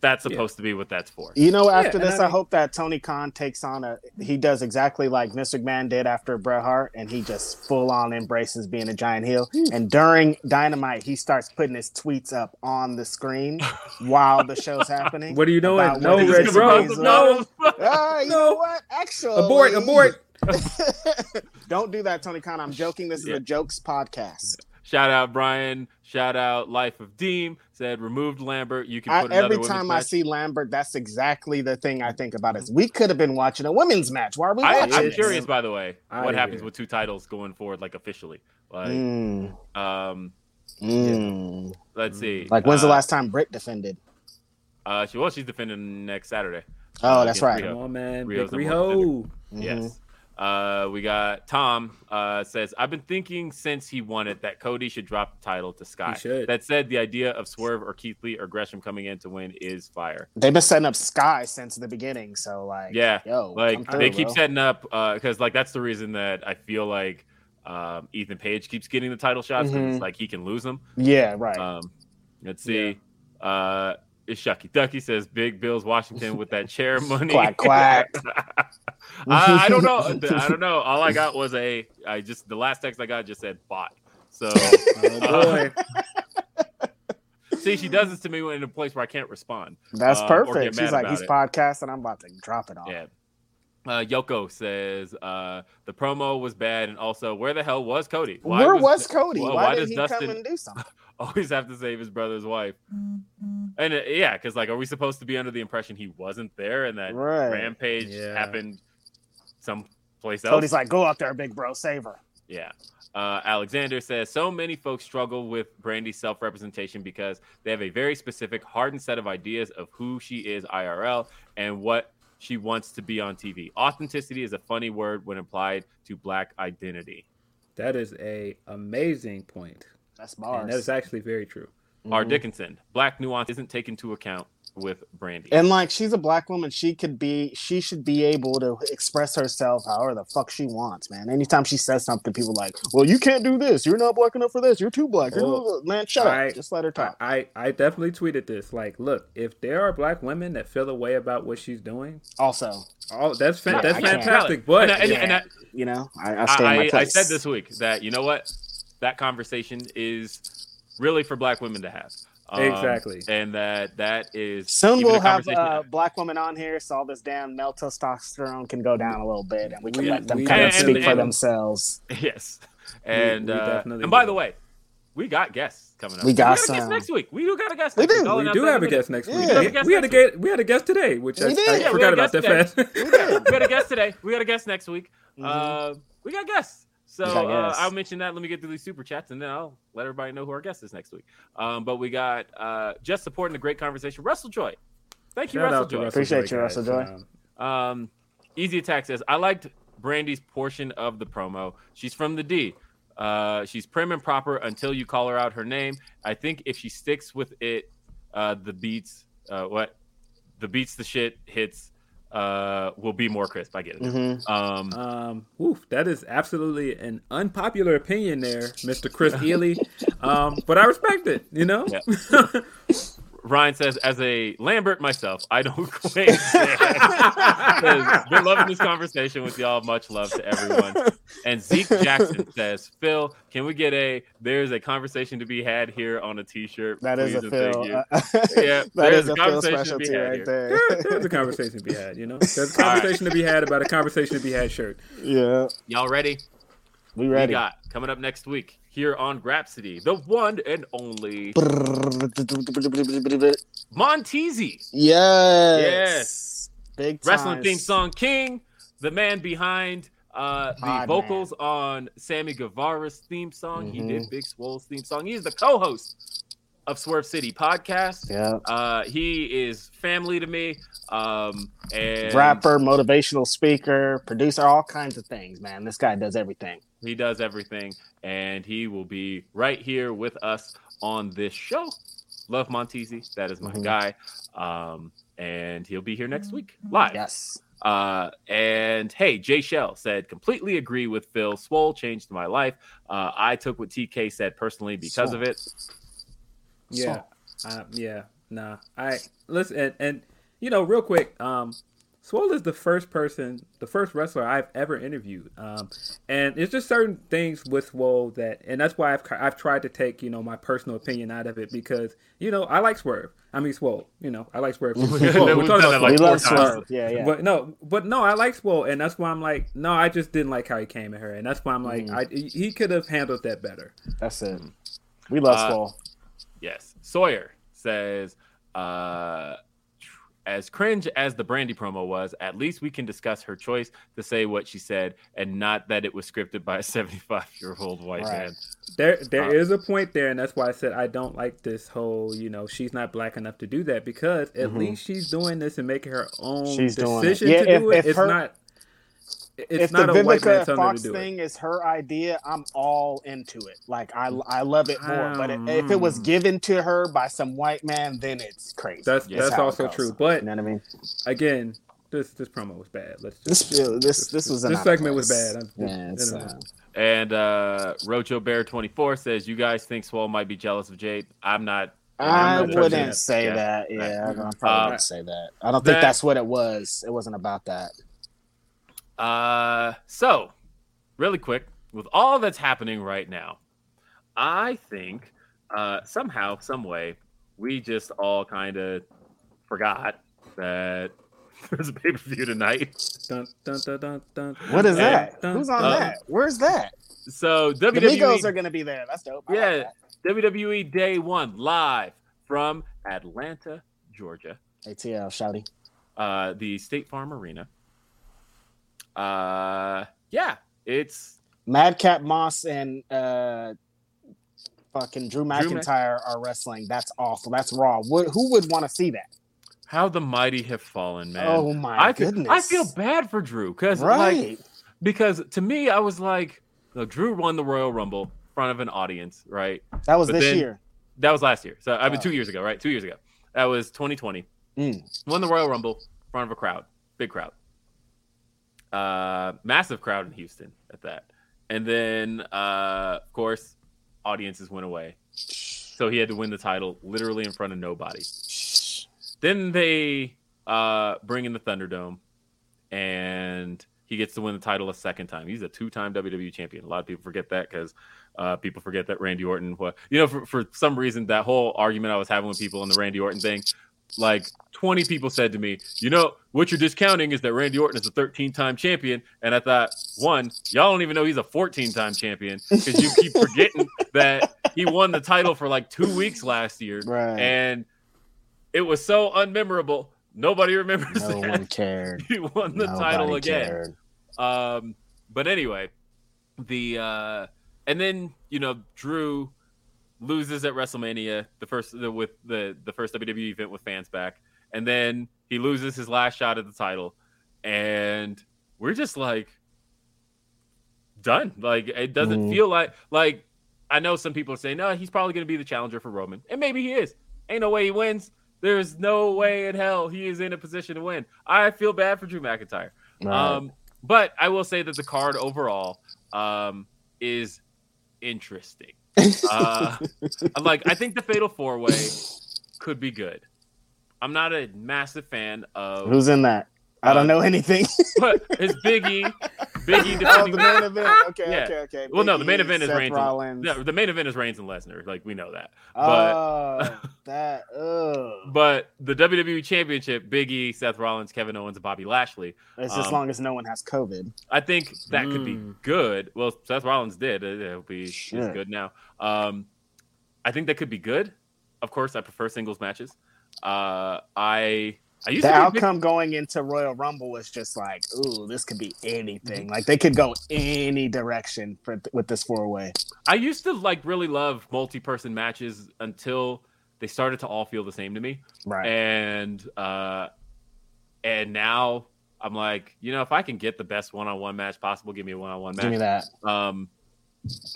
that's Yeah. supposed to be what that's for You know, after and this, I I, hope that Tony Khan takes on a. He does exactly like Mr. McMahon did after Bret Hart, and he just full on embraces being a giant heel. And during Dynamite, he starts putting his tweets up on the screen <laughs> while the show's happening. What are you doing? About No, Red is is gonna Bro. No. problems. Ah, you No. know what? Actually, Abort, abort. <laughs> <laughs> Don't do that, Tony Khan. I'm joking. This is Yeah. a jokes podcast. Shout out Brian. Shout out Life of Deem. Said removed Lambert. You can I, put another every women's time I see Lambert, that's exactly the thing I think about. Is we could have been watching a women's match. Why are we I, watching? I'm this? curious, by the way, Outta what happens here. with two titles going forward, like officially. Like, Mm, um, mm. let's see. Like, when's the Uh, last time Britt defended? Uh, she well, she's defending next Saturday. Oh, uh, that's right. Riho. Come on, man. Riho's Big number one Riho. Mhm. Yes. Uh, we got Tom uh, says, I've been thinking since he won it that Cody should drop the title to Sky. He should. That said, the idea of Swerve or Keith Lee or Gresham coming in to win is fire. They've been setting up Sky since the beginning. So, like, Yeah, yo, Like through, they keep bro. setting up because like that's the reason that I feel like um, Ethan Page keeps getting the title shots because Mhm. it's like he can lose them. Yeah, right. Um, let's see. Uh, It's Shucky Ducky says Big Bills Washington with that chair <laughs> money. Quack, quack. <laughs> I, I don't know. I don't know. All I got was a. I just the last text I got just said bot. So <laughs> Oh boy. see, she does this to me in a place where I can't respond. That's uh, perfect. She's like, he's it. podcasting. I'm about to drop it on. Yeah. Uh, Yoko says uh, the promo was bad, and also where the hell was Cody? Why Where was, Cody? well, why, why did does he Dustin- come and do something? <laughs> always have to save his brother's wife? And uh, yeah, because like, are we supposed to be under the impression he wasn't there and that Right. rampage Yeah. happened someplace else? Cody's like, go out there, big bro, save her. Yeah. Uh, Alexander says so many folks struggle with Brandi's self representation because they have a very specific, hardened set of ideas of who she is IRL and what she wants to be on TV. Authenticity is a funny word when applied to black identity. That is a amazing point. That's And that is actually very true. R. Mhm. Dickinson, black nuance isn't taken into account with Brandi. And like, she's a black woman. She could be. She should be able to express herself however the fuck she wants, man. Anytime she says something, people like, well, you can't do this. You're not black enough for this. You're too black. You're Well, man, shut I- up. Just let her talk. I, I definitely tweeted this. Like, look, if there are black women that feel a way about what she's doing, also, all that's fan- Yeah, that's I can't. fantastic. But And I- and- yeah, and I- you know, I, I stay in my I, I said this week that you know what that conversation is really for black women to have. Um, Exactly. and that that is Soon we'll have conversation to uh, black woman on here, so all this damn male testosterone can go down a little bit, and we can We- let them we kind of definitely- speak for and- themselves. <laughs> Yes, and we uh, and by do. the way, we got guests coming up. We got a guest next week. We do got a guest. We do. we do have a guest next week. Yeah. We We, had a guest. We had a guest today, which We I. I Yeah, forgot about that guest fast. We did. got a guest today. We got a guest next week. Mhm. Uh, we got guests. So uh. I'll mention that. Let me get through these super chats, and then I'll let everybody know who our guest is next week. Um, but we got uh, just supporting the great conversation, Russell Joy. Thank you, Shout Russell out Joy. Russell Appreciate Joy, you. Russell Joy. Um, Um, Easy Attack says, I liked Brandi's portion of the promo. She's from the D. Uh, she's prim and proper until you call her out her name. I think if she sticks with it, uh, the beats, uh, what? The beats, the shit hits uh, will be more crisp. I get it. Mhm. Um, Um, woof, that is absolutely an unpopular opinion there, Mr. Chris Ely. <laughs> Um, but I respect it, you know? <laughs> Ryan says, as a Lambert myself, I don't claim. Says, Been loving this conversation with y'all. Much love to everyone. And Zeke Jackson <laughs> says, Phil, can we get a there's a conversation to be had here on a t-shirt? That is please a and thank Phil. you." uh, Yeah, <laughs> that there's is a a Phil conversation to be had right here. there. There- there's a conversation to be had, you know? There's a <laughs> conversation to be had about a conversation to be had shirt. yeah, Y'all ready? we ready. We ready. got coming up next week here on Grapsody, the one and only Monteezy. Yes. Yes. Big wrestling time. theme song king, the man behind uh, the Odd vocals on Sammy Guevara's theme song. He Mhm. did Big Swole's theme song. He's the co-host of Swerve City podcast. Yeah. Uh, he is family to me. Um, and Rapper, motivational speaker, producer, all kinds of things, man. This guy does everything. He does everything, and he will be right here with us on this show. Love Monteezy, that is my Mhm. guy. Um, and he'll be here next week live. Yes. Uh, and hey, Jay Shell said, completely agree with Phil. Swole changed my life. Uh, I took what TK said personally because of it. Yeah. Uh, yeah. Nah. I listen and, and you know, real quick, um Swole is the first person, the first wrestler I've ever interviewed, um, and it's just certain things with Swole that, and that's why I've I've tried to take you know my personal opinion out of it because you know I like Swerve, I mean Swole, you know I like Swerve. Swole. We've We're talking about like we love. Swerve. Yeah, yeah. but no, but no, I like Swole, and that's why I'm like, no, I just didn't like how he came at her, and that's why I'm like, Mm. I, he could have handled that better. That's it. We love Uh, Swole. Yes. Sawyer says, uh, as cringe as the Brandi promo was, at least we can discuss her choice to say what she said and not that it was scripted by a 75 year old white Right. man. There, there Uh, is a point there, and that's why I said I don't like this whole, you know, she's not black enough to do that because at Mhm. least she's doing this and making her own She's doing it. Yeah, to if- do it. if It's her- not. It's if not the a Vivica telling Fox thing it. is her idea, I'm all into it. Like I, I love it more. But Um, if it was given to her by some white man, then it's crazy. That's Yeah. that's also true. But You know what I mean? again, this this promo was bad. Let's just, This, this, this was this out of segment was bad. I'm- Yeah, it's, I don't know. uh, And uh, Rojo Bear 24 says, You guys think Swole might be jealous of Jade? I'm not. I wouldn't say Yeah. that. Yeah, I probably Uh, wouldn't say that. I don't think that's what it was. It wasn't about that. Uh, so really quick, with all that's happening right now, I think uh, somehow, some way, we just all kind of forgot that <laughs> there's a pay per view tonight. Dun, dun, dun, dun, dun. What is And, that? dun, Who's on uh, that? Where's that? So WWE The WWE, Migos are gonna be there. That's dope. I like yeah, that. WWE Day One live from Atlanta, Georgia, ATL, shouty. uh, the State Farm Arena. Uh, yeah, it's Madcap Moss and uh, fucking Drew McIntyre are wrestling. That's awful. That's raw. Would, who would want to see that? how the mighty have fallen, man. Oh my I feel, goodness! I feel bad for Drew because Right. like because to me I was like, look, Drew won the Royal Rumble in front of an audience, right? that was but this then- year. That was last year. So I mean, Oh. two years ago, right? Two years ago. That was 2020. Mm. Won the Royal Rumble in front of a crowd, big crowd, uh, massive crowd in Houston at that. And then, uh, of course, audiences went away. So he had to win the title literally in front of nobody. Then they uh, bring in the Thunderdome, and he gets to win the title a second time. He's a two-time WWE champion. A lot of people forget that because uh, people forget that Randy Orton. What you know, for, for some reason, that whole argument I was having with people on the Randy Orton thing, like 20 people said to me, you know, what you're discounting is that Randy Orton is a 13-time champion, and I thought, one, y'all don't even know he's a 14-time champion because you keep <laughs> forgetting that he won the title for like two weeks last year, Right. and it was so unmemorable. Nobody remembers no that one <laughs> cared. he won the Nobody title again. Um, but anyway, the uh, and then you know Drew loses at WrestleMania, the first the, with the the first WWE event with fans back, and then he loses his last shot at the title, and we're just like done. Like it doesn't Mhm. feel like like I know some people are saying no, he's probably going to be the challenger for Roman, and maybe he is. Ain't no way he wins. There's no way in hell he is in a position to win. I feel bad for Drew McIntyre. Um, but I will say that the card overall um, is interesting. Uh, <laughs> I'm like, I think the Fatal Four Way could be good. I'm not a massive fan of, Who's in that? I Uh, don't know anything. <laughs> but it's Biggie, Biggie oh, defending. the main event. Okay, Yeah. okay, okay. well, no, the main E, event is Seth Reigns. Rollins. And, no, the main event is Reigns and Lesnar. Like we know that. But oh, that. Ugh. but the WWE Championship, Big E, Seth Rollins, Kevin Owens, and Bobby Lashley. It's as um, long as no one has COVID. I think that could be Mm. good. Well, Seth Rollins did. It- It'll be he's Shit. good now. Um, I think that could be good. Of course, I prefer singles matches. Uh, I I used The to be big- outcome going into Royal Rumble was just like, ooh, this could be anything. Like they could go any direction for, with this four way. I used to like really love multi-person matches until they started to all feel the same to me. Right. And uh, and now I'm like, you know, if I can get the best one-on-one match possible, give me a one-on-one match. Give me that. Um,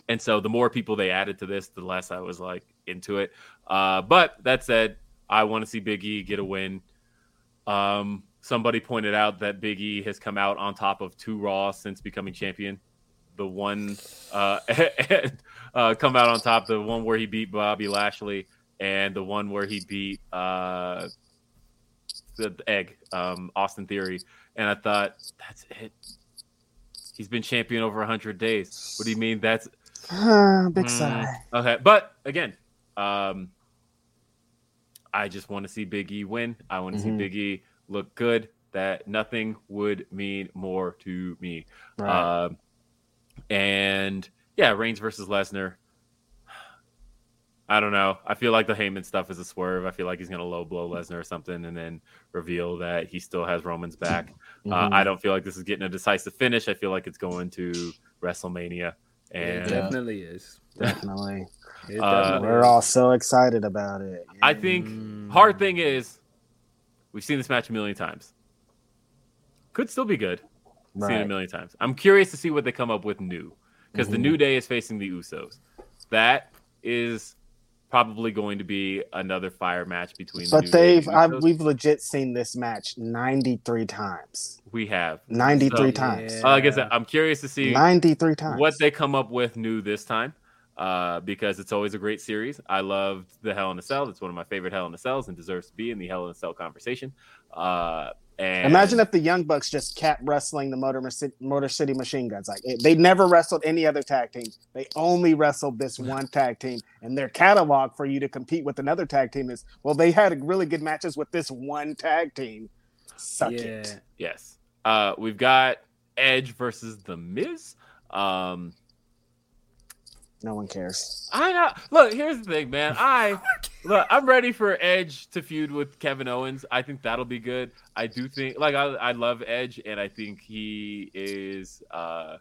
and so the more people they added to this, the less I was like into it. Uh, but that said, I want to see Big E get a win. Um, somebody pointed out that Big E has come out on top of two Raw since becoming champion. The one uh, and, <laughs> uh, come out on top, the one where he beat Bobby Lashley, and the one where he beat uh, the, Egg, um, Austin Theory. And I thought that's it. He's been champion over 100 days. What do you mean that's Ah, big Mm. sigh. okay? But again, um, I just want to see Big E win. I want to Mhm. see Big E look good. That nothing would mean more to me. Right. Um, and yeah, Reigns versus Lesnar. I don't know. I feel like the Heyman stuff is a swerve. I feel like he's going to low blow Lesnar or something and then reveal that he still has Roman's back. <clears throat> Uh, Mhm. I don't feel like this is getting a decisive finish. I feel like it's going to WrestleMania. It And definitely is. Definitely. It Uh, We're all so excited about it. I think Mm. hard thing is we've seen this match a million times. Could still be good. Seen it a million times. I'm curious to see what they come up with new because the Mhm. New Day is facing the Usos. That is probably going to be another fire match between. the But New they've and I've, Usos. we've legit seen this match 93 times. we have 93 So, times. uh, like I guess I'm curious to see 93 times. what they come up with new this time. Uh, because it's always a great series. I loved the Hell in a Cell. It's one of my favorite Hell in a Cells and deserves to be in the Hell in a Cell conversation. Uh, and Imagine if the Young Bucks just kept wrestling the Motor, Motor City Machine Guns. Like it, they never wrestled any other tag team. They only wrestled this one tag team. And their catalog for you to compete with another tag team is well, they had really good matches with this one tag team. Suck yeah. it. Yes. Uh, we've got Edge versus The Miz. Um, No one cares. I know. Look, here's the thing, man. <laughs> I look. I'm ready for Edge to feud with Kevin Owens. I think that'll be good. I do think, like, I, I love Edge, and I think he is. uh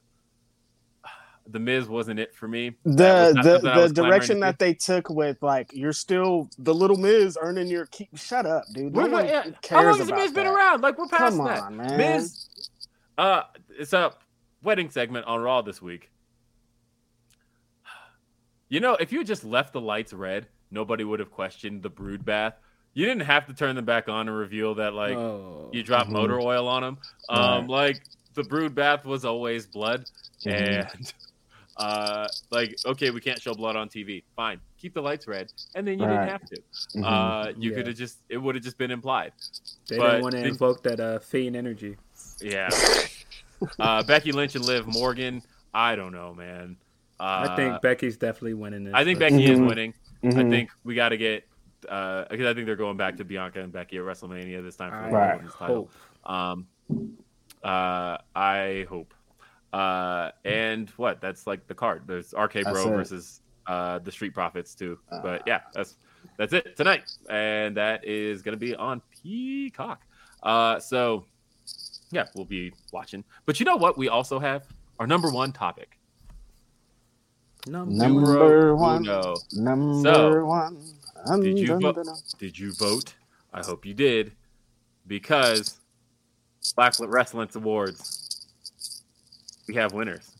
The Miz wasn't it for me. The not the, the direction that they took with like you're still the little Miz earning your keep. Shut up, dude. No one yeah. cares How long has the Miz been around? Like we're past Come that. on, man. Miz, uh, it's a wedding segment on Raw this week. You know, if you had just left the lights red, nobody would have questioned the brood bath. You didn't have to turn them back on and reveal that like oh. you dropped Mhm. motor oil on them. Um, like the brood bath was always blood, Mhm. and <laughs> uh, like okay, we can't show blood on TV. Fine, keep the lights red, and then you Right. didn't have to. Mhm. Uh, you Yeah. could have just it would have just been implied. they but didn't want to the- invoke that uh, fiend energy. Yeah. <laughs> uh, Becky Lynch and Liv Morgan. I don't know, man. Uh, I think Becky's definitely winning this. I think but- Becky is Mhm. winning. I Mhm. think we got to get uh, because I think they're going back to Bianca and Becky at WrestleMania this time for the Right. women's title. Um, uh, I hope. Uh, and what? That's like the card. There's RK That's Bro versus uh the Street Profits too. Uh. But yeah, that's that's it tonight, and that is gonna be on Peacock. Uh, so yeah, we'll be watching. But you know what? We also have our number one topic. Number one. uno. Number So, one. did you vote? Did you vote? I hope you did, because Black Wrestling's Awards, we have winners.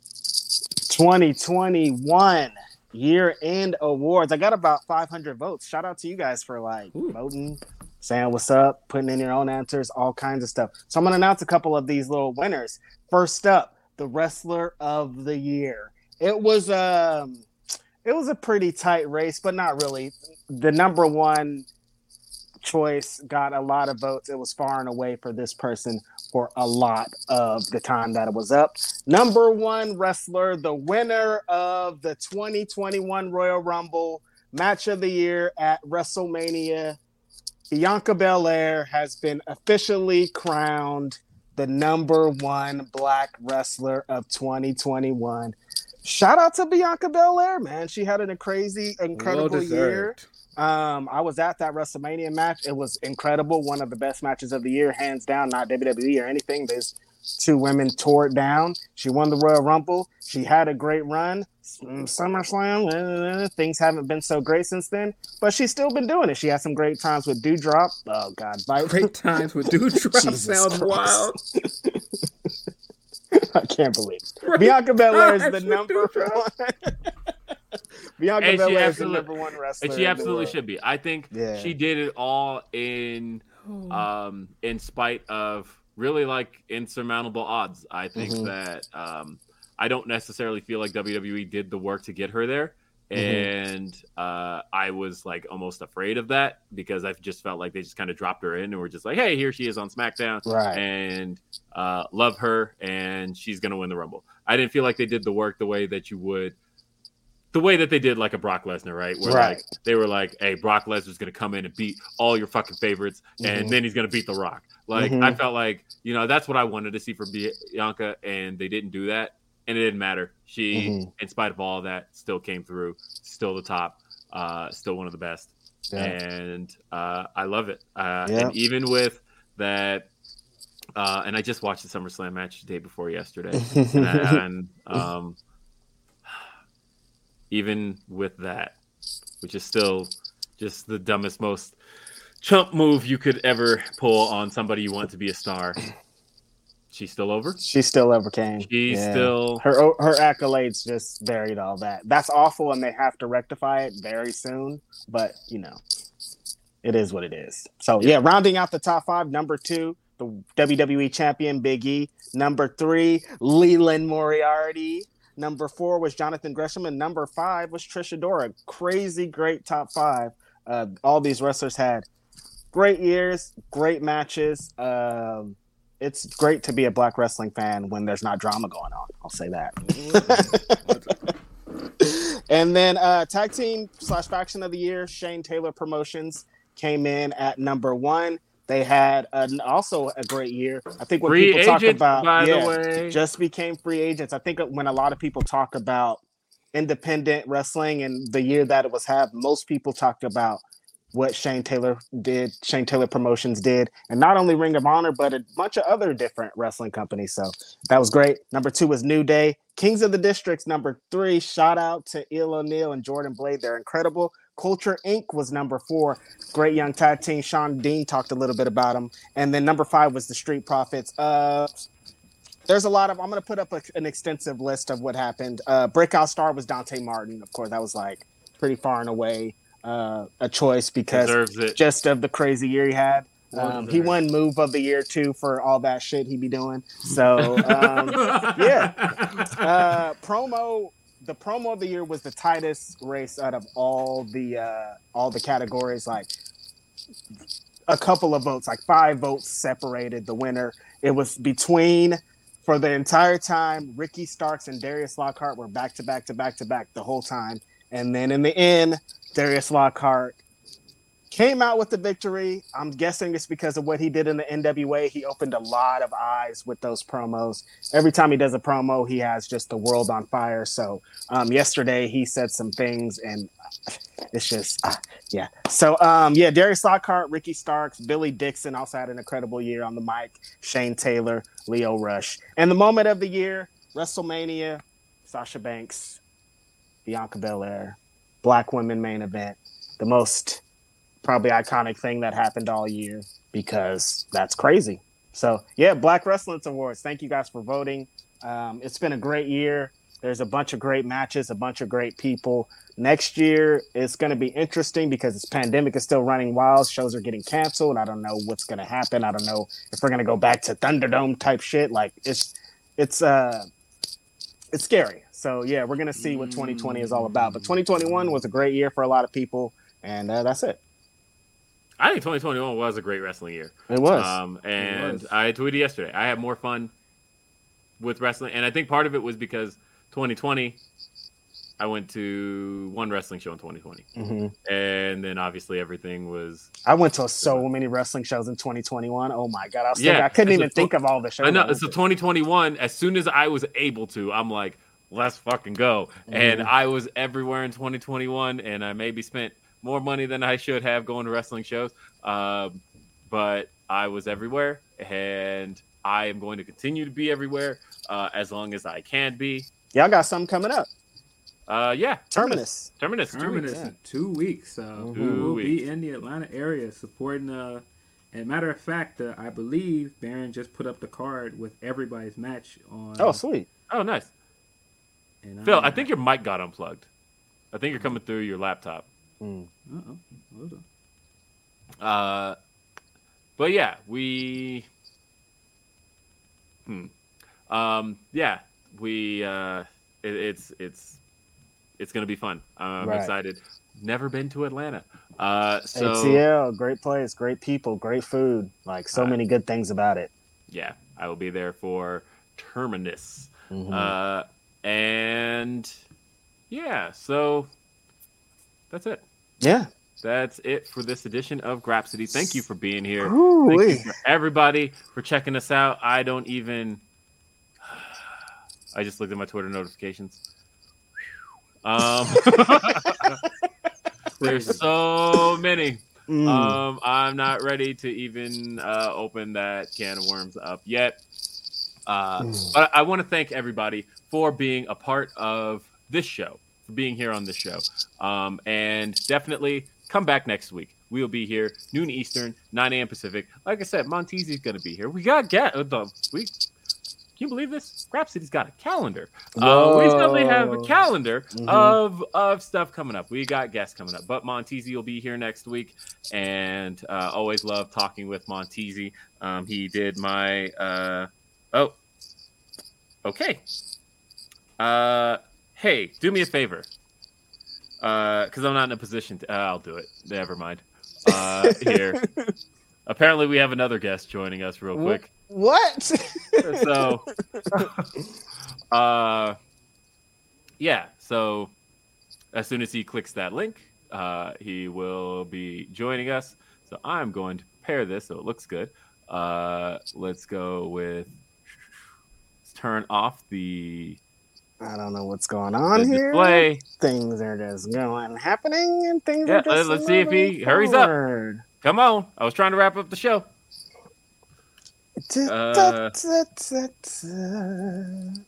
2021 year end awards. I got about 500 votes. Shout out to you guys for like Ooh. voting, saying what's up, putting in your own answers, all kinds of stuff. So I'm going to announce a couple of these little winners. First up, the wrestler of the year. It was um it was a pretty tight race, but not really. The number one choice got a lot of votes. It was far and away for this person for a lot of the time that it was up. Number one wrestler, the winner of the 2021 Royal Rumble match of the year at WrestleMania, Bianca Belair has been officially crowned the number one black wrestler of 2021. Shout out to Bianca Belair, man. She had a crazy, incredible well year. Um, I was at that WrestleMania match. It was incredible. One of the best matches of the year, hands down. Not WWE or anything. There's two women tore it down. She won the Royal Rumble. She had a great run. Mm, SummerSlam, uh, things haven't been so great since then, but she's still been doing it. She had some great times with Doudrop. Oh God, Viper. Great times with Dude Drop <laughs> sounds wild. <laughs> <laughs> I can't believe it. Great Bianca Belair is <laughs> the number one. <laughs> Bianca And she Belair is the absolutely- number one wrestler. And she absolutely should be. I think Yeah. she did it all in um in spite of really like insurmountable odds. I think Mhm. that um I don't necessarily feel like WWE did the work to get her there. Mhm. And uh, I was like almost afraid of that because I just felt like they just kind of dropped her in and were just like, "Hey, here she is on SmackDown." Right. and uh, love her, and she's gonna win the Rumble. I didn't feel like they did the work the way that you would, the way that they did like a Brock Lesnar, right? Where Right. like they were like, "Hey, Brock Lesnar's gonna come in and beat all your fucking favorites, and Mhm. then he's gonna beat The Rock." Like Mhm. I felt like you know that's what I wanted to see for Bianca, and they didn't do that, and it didn't matter. She, Mhm. in spite of all of that, still came through, still the top, uh, still one of the best Yeah. and uh, I love it. Uh, Yeah. And even with that, uh, and I just watched the SummerSlam match the day before yesterday, and, <laughs> I- and um, even with that, which is still just the dumbest, most chump move you could ever pull on somebody you want to be a star. She's still over. She still overcame. She's Yeah. still her her accolades just buried all that. That's awful, and they have to rectify it very soon. But you know, it is what it is. So yeah, rounding out the top five. Number two, the WWE champion Big E. Number three, Leland Moriarty. Number four was Jonathan Gresham, and number five was Trish Adora. Crazy, great top five. Uh, all these wrestlers had great years, great matches. Um, it's great to be a black wrestling fan when there's not drama going on. I'll say that. <laughs> and then uh, tag team slash faction of the year, Shane Taylor Promotions came in at number one. They had an, also a great year. I think when Free people talk about by yeah, the way. just became free agents. I think when a lot of people talk about independent wrestling and the year that it was had, most people talked about what Shane Taylor did, Shane Taylor Promotions did, and not only Ring of Honor, but a bunch of other different wrestling companies. So that was great. Number two was New Day. Kings of the Districts, number three. Shout out to Il O'Neill and Jordan Blade. They're incredible. Culture Inc. was number four. Great young tag team. Shawn Dean talked a little bit about them. And then number five was the Street Profits. Uh, there's a lot of, I'm going to put up a, an extensive list of what happened. Uh, breakout star was Dante Martin. Of course, that was like pretty far and away uh, a choice because just of the crazy year he had. Um, he won move of the year too for all that shit he'd be doing. So um, <laughs> yeah, uh, promo. The promo of the year was the tightest race out of all the uh, all the categories. Like a couple of votes, like five votes separated the winner. It was between for the entire time. Ricky Starks and Darius Lockhart were back to back to back to back the whole time, and then in the end, Darius Lockhart came out with the victory. I'm guessing it's because of what he did in the NWA. He opened a lot of eyes with those promos. Every time he does a promo, he has just the world on fire. So um, yesterday he said some things, and it's just ah, yeah. So um, yeah, Darius Lockhart, Ricky Starks, Billy Dixon also had an incredible year on the mic. Shane Taylor, Lio Rush, and the moment of the year, WrestleMania, Sasha Banks, Bianca Belair, Black Women main event, the most probably iconic thing that happened all year because that's crazy. So yeah, Black Wrestling Awards. Thank you guys for voting. Um, it's been a great year. There's a bunch of great matches, a bunch of great people. Next year it's going to be interesting because this pandemic is still running wild. Shows are getting canceled. I don't know what's going to happen. I don't know if we're going to go back to Thunderdome type shit. Like it's it's uh it's scary. So yeah, we're gonna see what 2020 is all about. But 2021 was a great year for a lot of people, and uh, that's it. I think 2021 was a great wrestling year. It was. Um, and was. I tweeted yesterday. I had more fun with wrestling, and I think part of it was because 2020, I went to one wrestling show in 2020, hmm and then obviously everything was. I went to so many wrestling shows in 2021. Oh my god, I was Yeah, thinking, I couldn't even tw- think of all the shows. I know. went So 2021, as soon as I was able to, I'm like, let's fucking go. And Mhm. I was everywhere in 2021, and I maybe spent more money than I should have going to wrestling shows. Um, but I was everywhere, and I am going to continue to be everywhere uh, as long as I can be. Y'all got something coming up. Uh, yeah, Terminus. Terminus. two Terminus weeks. in two weeks. So we will weeks. be in the Atlanta area supporting. Uh, and matter of fact, uh, I believe Baron just put up the card with everybody's match on. Oh, sweet. Oh, nice. And Phil, I'm- I think your mic got unplugged. I think you're coming through your laptop. Mm. Uh-oh. Uh, but yeah, we. Hmm. Um. Yeah, we. Uh. It, it's it's it's gonna be fun. I'm Right. excited. Never been to Atlanta. Uh. So ATL, great place, great people, great food. Like so Uh, many good things about it. yeah, I will be there for Terminus. Mhm. Uh. And yeah, so that's it. yeah. That's it for this edition of Grapsody. Thank you for being here. Thank Ooh-wee. you for everybody for checking us out. I don't even. <sighs> I just looked at my Twitter notifications. Um, <laughs> there's so many. Mm. Um, I'm not ready to even uh, open that can of worms up yet. Uh, Mm. but I want to thank everybody for being a part of this show, for being here on this show. Um, and definitely come back next week. We will be here noon Eastern, 9 a.m. Pacific. Like I said, Monteesy's going to be here. We got get uh, the we. Can you believe this? Grapsody's got a calendar. Uh, we definitely have a calendar Mhm. of of stuff coming up. We got guests coming up, but Monteasy will be here next week, and uh, always love talking with Monteasy. Um, he did my uh, oh, okay. Uh, hey, do me a favor. Uh, because I'm not in a position to. Uh, I'll do it. Never mind. Uh, <laughs> here. Apparently, we have another guest joining us real quick. What? So, <laughs> uh, yeah. So, as soon as he clicks that link, uh, he will be joining us. So, I'm going to prepare this so it looks good. Uh, let's go with. Let's turn off the, I don't know what's going the on here. display. Things are just going happening, and things Yeah, are just. let's see if he hurries up. Come on. I was trying to wrap up the show. Uh.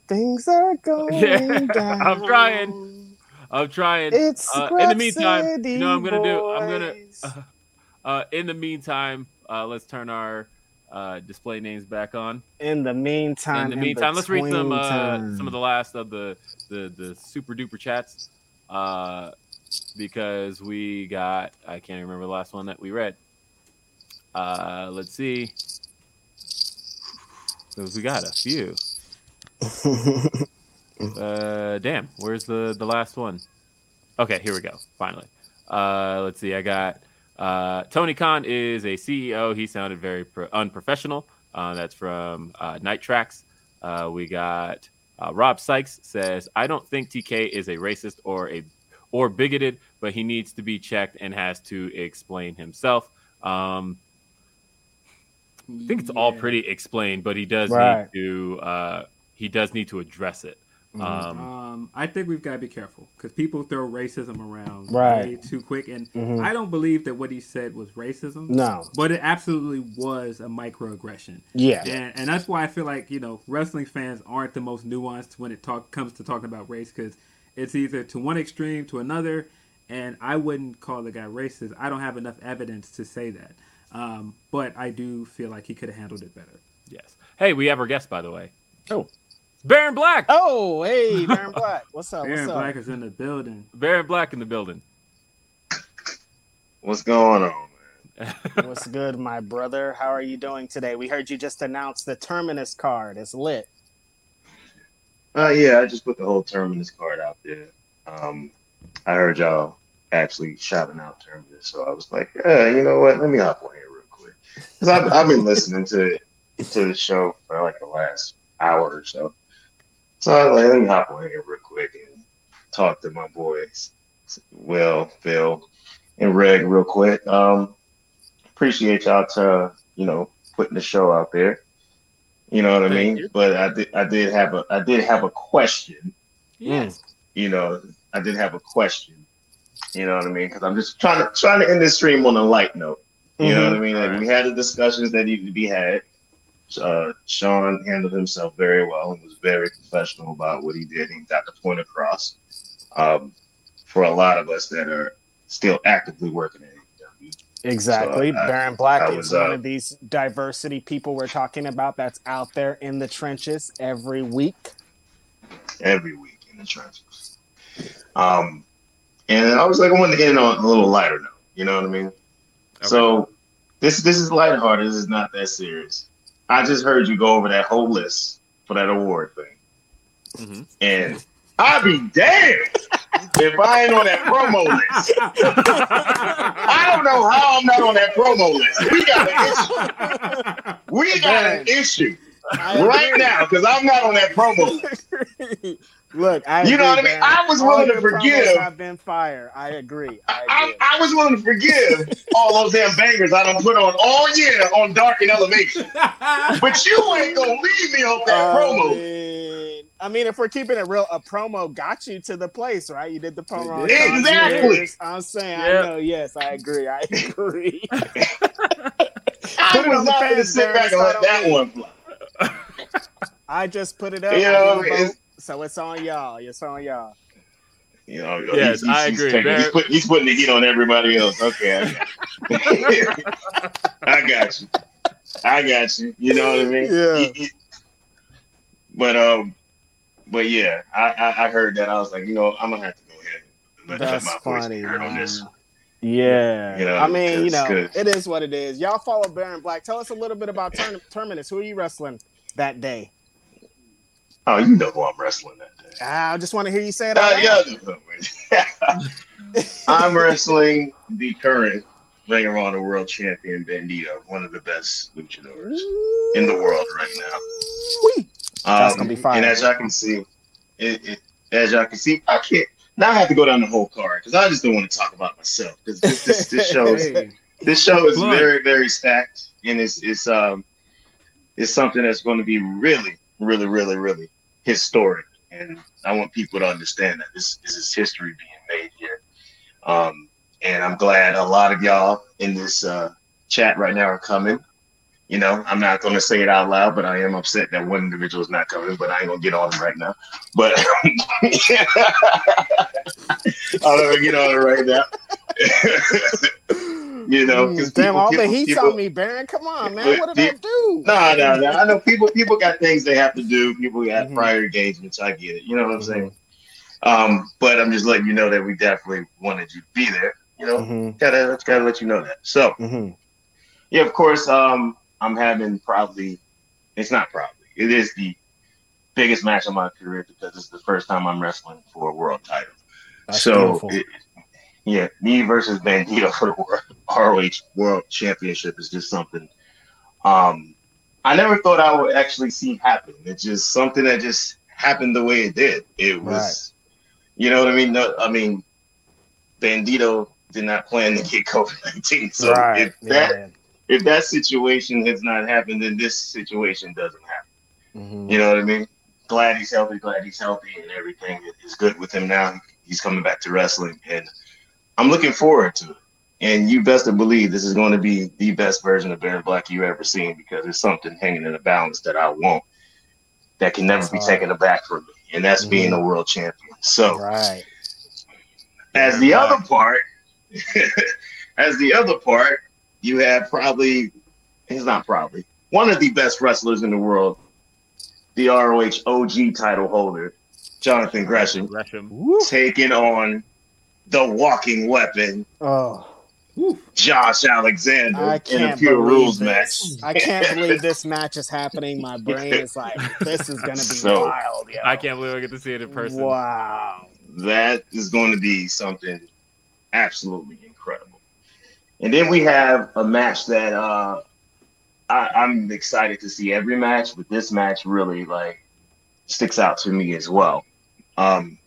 Things are <laughs> going Yeah, <laughs> down. I'm trying. I'm trying. It's Uh, in the meantime, Rhapsody you know I'm gonna do? I'm gonna-. <laughs> Uh, in the meantime, uh, let's turn our uh, display names back on. in the meantime, in the meantime, let's read some uh, some of the last of the the, the super duper chats uh, because we got I can't remember the last one that we read. Uh, let's see. we got a few. <laughs> Uh, damn, where's the the last one? Okay, here we go. Finally. Uh, let's see. I got uh, Tony Khan is a CEO. He sounded very pro- unprofessional. Uh, that's from uh, Night Tracks. Uh, we got uh, Rob Sykes says, "I don't think TK is a racist or a or bigoted, but he needs to be checked and has to explain himself." Um, I think it's all pretty explained, but he does Right. need to uh, he does need to address it. Mhm. Um, Um, I think we've got to be careful because people throw racism around Right. way too quick, and Mhm. I don't believe that what he said was racism. no, but it absolutely was a microaggression, yeah, and, and that's why I feel like you know wrestling fans aren't the most nuanced when it talk comes to talking about race because it's either to one extreme to another, and I wouldn't call the guy racist. I don't have enough evidence to say that, um, but I do feel like he could have handled it better. yes. Hey, we have our guest, by the way. Oh. Baron Black. Oh, hey, <laughs> Baron Black, what's up? Baron What's up? Black is in the building. Baron Black in the building. What's going on, man? What's good, my brother? How are you doing today? We heard you just announced the Terminus card. It's lit. Uh, yeah, I just put the whole Terminus card out there. Um, I heard y'all actually shouting out Terminus, so I was like, yeah, you know what? Let me hop on here real quick because I've, I've been listening to to the show for like the last hour or so. So I was like, let me hop on here real quick and talk to my boys, Will, Phil, and Reg real quick. Um, appreciate y'all to you know putting the show out there. You know what I mean? you. But I did I did have a I did have a question. yes. You know, I did have a question. You know what I mean? Because I'm just trying to trying to end this stream on a light note. You know what I mean? Like, Alright. we had the discussions that needed to be had. Uh, Shawn handled himself very well and was very professional about what he did. He got the point across. Um, for a lot of us that are still actively working in AEW, Exactly. So, I- Baron Black I is was, one uh, of these diversity people we're talking about that's out there in the trenches every week. every week in the trenches. Um, and I was like, I wanted to end on a little lighter note. You know what I mean? So this this is lighthearted. This is not that serious. I just heard you go over that whole list for that award thing, Mhm. and I'll be damned if I ain't on that promo list. I don't know how I'm not on that promo list. We got an issue. We got an issue right now because I'm not on that promo list. <laughs> Look, I You know what I mean? I was willing to forgive. I've been fired. I agree. I I, agree. I was willing to forgive all those damn bangers I don't put on all year on Dark and Elevation. <laughs> But you ain't gonna leave me off that I promo. mean, I mean, if we're keeping it real, a promo got you to the place, right? You did the promo. on Exactly. Concierge. I'm saying, Yeah. I know. Yes, I agree. I <laughs> agree. <laughs> I Put was not gonna sit back and let that on one fly. I just put it up. You know, did a it's- vote, so it's on y'all. It's on y'all. You know, Yes, I agree. taking- he's, put, he's putting the heat on everybody else. Okay, I got you. <laughs> I got you. I got you. You know what I mean? Yeah. You- you- But um, but yeah, I, I I heard that. I was like, you know, I'm gonna have to go ahead and let, let That's my voice funny, be on man. this. Yeah. You know, I mean, you 'cause- know, 'cause- it is what it is. Y'all follow Baron Black. Tell us a little bit about Term- Terminus. Who are you wrestling that day? Oh, you know who I'm wrestling that day. Ah, I just want to hear you say it. Uh, out loud. yeah, I know who it is. I'm wrestling the current Ring of Honor World Champion Bandito, one of the best luchadors in the world right now. Whee! That's Um, gonna be fire. And as y'all can see, it, it, as y'all can see, I can't. Now I have to go down the whole card because I just don't want to talk about myself because this, this, this <laughs> show is Hey, this show is Plug. very very stacked and it's it's um it's something that's going to be really really really really historic and I want people to understand that this this is history being made here. Um, and I'm glad a lot of y'all in this uh, chat right now are coming. You know, I'm not going to say it out loud, but I am upset that one individual is not coming. But I ain't gonna get on it right now. But <laughs> I'm gonna get on it right now. <laughs> you know, because Mm, damn, all the people, heat's people, on me, Baron. Come on, man. What did I do? No, no, no. I know people. People got things they have to do. People got Mhm. prior engagements. I get it. You know what I'm saying? Mm-hmm. Um, but I'm just letting you know that we definitely wanted you to be there. You know, Mhm, gotta gotta let you know that. So mhm. yeah, of course. Um, I'm having probably. It's not probably. It is the biggest match of my career because it's the first time I'm wrestling for a world title. That's so it, yeah, me versus Bandito for the world, ROH World Championship is just something. Um, I never thought I would actually see happen. It's just something that just happened the way it did. It was, you know what I mean. No, I mean, Bandito did not plan to get <laughs> COVID nineteen. So right. if that yeah. if that situation has not happened, then this situation doesn't happen. Mhm. You know what I mean? Glad he's healthy, glad he's healthy, and everything is good with him now. He's coming back to wrestling, and I'm looking forward to it. And you best to believe this is going to be the best version of Baron Black you ever seen because there's something hanging in the balance that I want that can never That's be hard. taken aback from me, and that's being Mhm. a world champion. So, Right. as the other part, <laughs> as the other part, you have probably, it's not probably, one of the best wrestlers in the world, the ROH OG title holder, Jonathan Gresham, Gresham. Taking on the walking weapon, Oh, Josh Alexander, I in a can't pure believe rules this. match. I can't believe this match is happening. My <laughs> brain is like, this is gonna be So, wild, yo. I can't believe I get to see it in person. Wow. That is going to be something absolutely incredible. And then we have a match that uh, I, I'm excited to see every match, but this match really like sticks out to me as well. Um,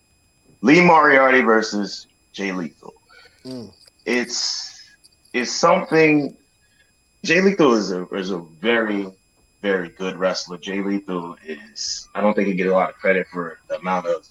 Lee Moriarty versus Jay Lethal. Mm. It's it's something. Jay Lethal is a is a very very good wrestler. Jay Lethal is I don't think he get a lot of credit for the amount of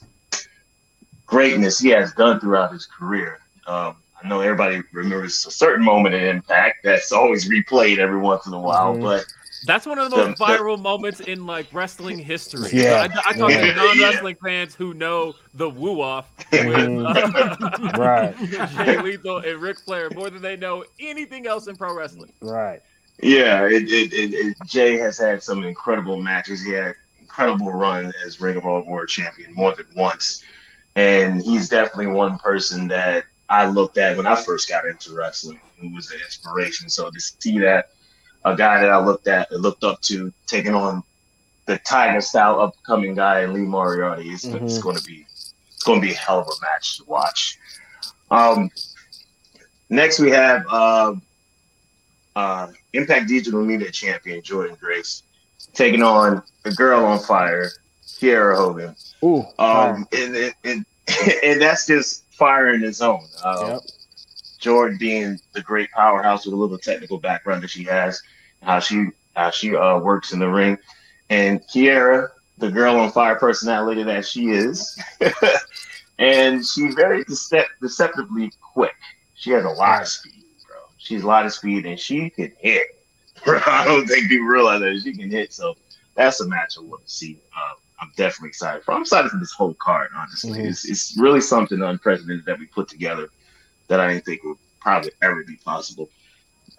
greatness he has done throughout his career. Um, I know everybody remembers a certain moment in Impact that's always replayed every once in a while, Mhm. but That's one of the most The- viral moments in like wrestling history. Yeah. I, I talk Yeah. to non-wrestling fans who know the woo off with Mhm. uh, <laughs> Right. <laughs> Jay Lethal and Ric Flair more than they know anything else in pro wrestling. Right. yeah, it, it, it, it, Jay has had some incredible matches. He had incredible run as Ring of Honor World Champion more than once, and he's definitely one person that I looked at when I first got into wrestling, who was an inspiration. So to see that a guy that I looked at, looked up to, taking on the Tiger style upcoming guy Lee Moriarty, it's, it's Mhm. going to be it's going to be a hell of a match to watch. Um, next we have uh, uh, Impact Digital Media Champion Jordynne Grace taking on the girl on fire, Kiera Hogan. Ooh. Um, and, and, and, <laughs> and that's just fire in its own. Uh, Yep. Jordan being the great powerhouse with a little technical background that she has, how she how she uh, works in the ring, and Kiera, the girl on fire personality that she is, <laughs> and she's very decep- deceptively quick. She has a lot of speed, bro. She's a lot of speed, and she can hit. <laughs> I don't think people realize that she can hit. So that's a match I want to see. Uh, I'm definitely excited for. I'm excited for this whole card. Honestly, Mhm. it's it's really something unprecedented that we put together that I didn't think would probably ever be possible.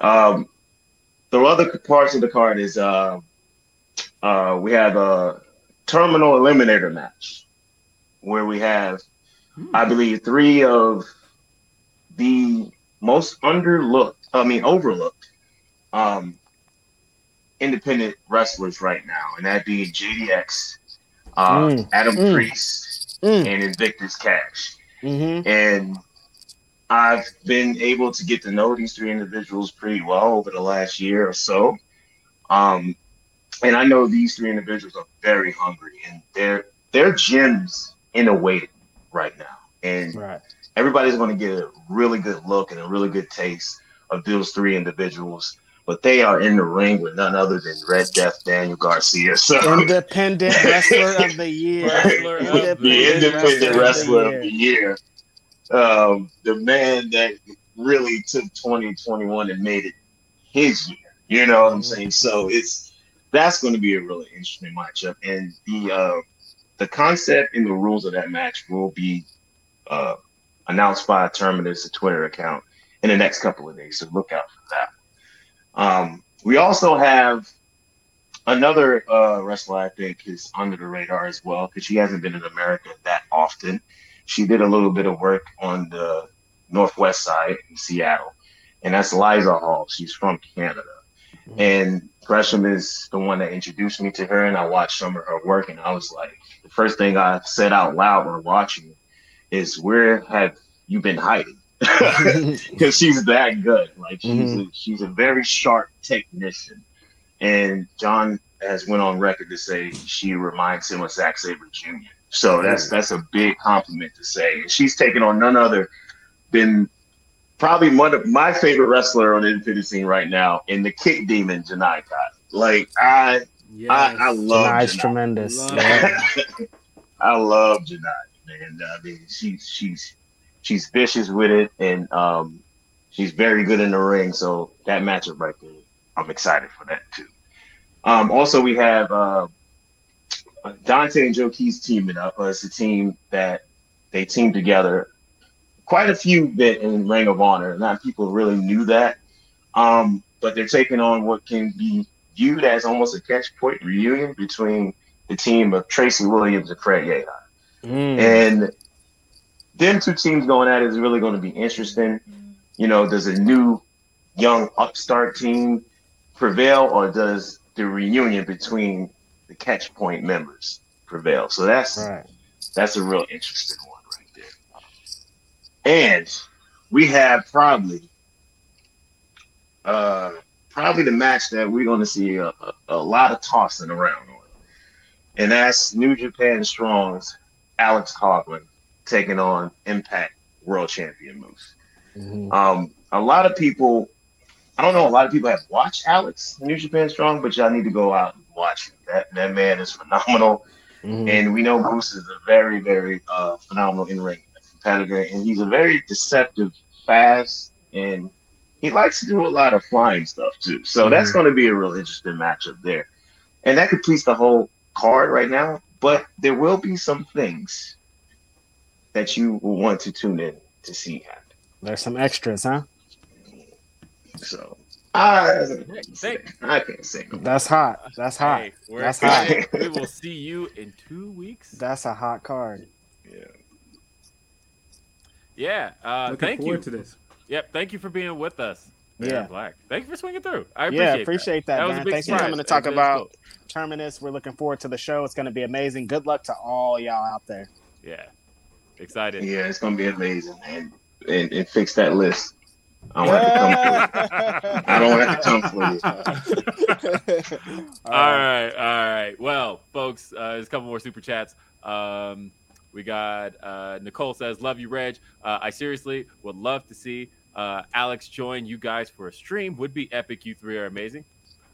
Um, the other parts of the card is uh, uh, we have a terminal eliminator match where we have, I believe, three of the most underlooked, I mean, overlooked um, independent wrestlers right now, and that being JDX, uh, Mm. Adam Mm. Priest, Mm. and Invictus Khash. Mm-hmm. And I've been able to get to know these three individuals pretty well over the last year or so. Um, and I know these three individuals are very hungry and they're they're gems in a way right now. And Right. everybody's going to get a really good look and a really good taste of those three individuals. But they are in the ring with none other than Red Death Daniel Garcia. So Independent <laughs> wrestler of the year. Wrestler of the the independent wrestler of the year. Um, the man that really took 2021 and made it his year. You know what I'm saying? So it's that's going to be a really interesting matchup, and the uh, the concept and the rules of that match will be uh, announced by Terminus, a Twitter account, in the next couple of days. So look out for that. Um, we also have another uh, wrestler I think is under the radar as well because she hasn't been in America that often. She did a little bit of work on the northwest side in Seattle, and that's Liza Hall. She's from Canada, mm-hmm. and Gresham is the one that introduced me to her, and I watched some of her work, and I was like, the first thing I said out loud when watching is, "Where have you been hiding?" <laughs> <laughs> Because she's that good. Like she's mm-hmm. a, she's a very sharp technician, and John has went on record to say she reminds him of Zack Sabre Jr. So that's that's a big compliment to say. And she's taken on none other than probably one of my favorite wrestler on the independent scene right now in the kick demon Janai Kai. Like I Yes. I, I love Nice, Janai. tremendous. Love <laughs> I love Janai, man. I mean, she's she's she's vicious with it, and um, she's very good in the ring. So that matchup right there, I'm excited for that too. Um, also, we have uh, Dante and Joe Keys teaming up. Uh, it's a team that they team together. Quite a few bit in Ring of Honor. Not people really knew that, um, but they're taking on what can be viewed as almost a catch point reunion between the team of Tracy Williams and Fred Yehi. Mm. And them two teams going at it is really going to be interesting. You know, does a new young upstart team prevail or does the reunion between the catch point members prevail? So that's Right. that's a real interesting one right there. And we have probably uh probably the match that we're going to see a, a, a lot of tossing around on. And that's New Japan Strong's Alex Coughlin taking on Impact World Champion Moose. Mhm. Um, a lot of people, I don't know, a lot of people have watched Alex New Japan Strong, but y'all need to go out and watch him. That that man is phenomenal, Mhm. and we know Moose is a very very uh, phenomenal in ring competitor, and he's a very deceptive, fast, and he likes to do a lot of flying stuff too. So that's Mhm. going to be a real interesting matchup there, and that completes the whole card right now. But there will be some things that you will want to tune in to see happen. There's some extras, huh? So I, Thank- I can't say no. That's hot. That's hot. Hey, we're That's excited. we will see you in two weeks. That's a hot card. Yeah. Yeah. Uh, Looking thank forward you. to this. Yep. Thank you for being with us. Baron Yeah. Black. Thank you for swinging through. I appreciate yeah, that. appreciate that, was a man. big Thanks for coming to talk That was really about Terminus. We're looking forward to the show. It's going to be amazing. Good luck to all y'all out there. Yeah. Excited. Yeah, it's gonna be amazing, and and, and fix that list. I don't have to come. For you. <laughs> I don't have to come for you. All right, all right. Well, folks, uh, there's a couple more super chats. Um, we got uh, Nicole says, "Love you, Reg. Uh, I seriously would love to see uh, Alex join you guys for a stream. Would be epic. You three are amazing."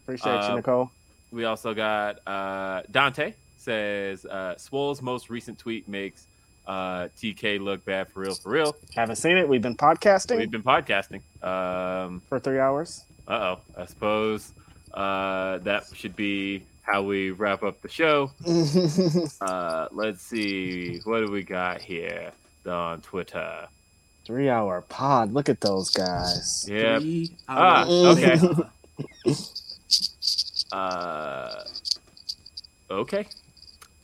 Appreciate Uh, you, Nicole. We also got uh, Dante says, uh, "Swole's most recent tweet makes uh, TK look bad for real, for real." Haven't seen it. We've been podcasting We've been podcasting. Um, for three hours. uh oh. I suppose uh, that should be how we wrap up the show. <laughs> Uh, let's see. What do we got here on Twitter? three hour pod. Look at those guys. Yeah. Ah, okay. <laughs> Uh, okay.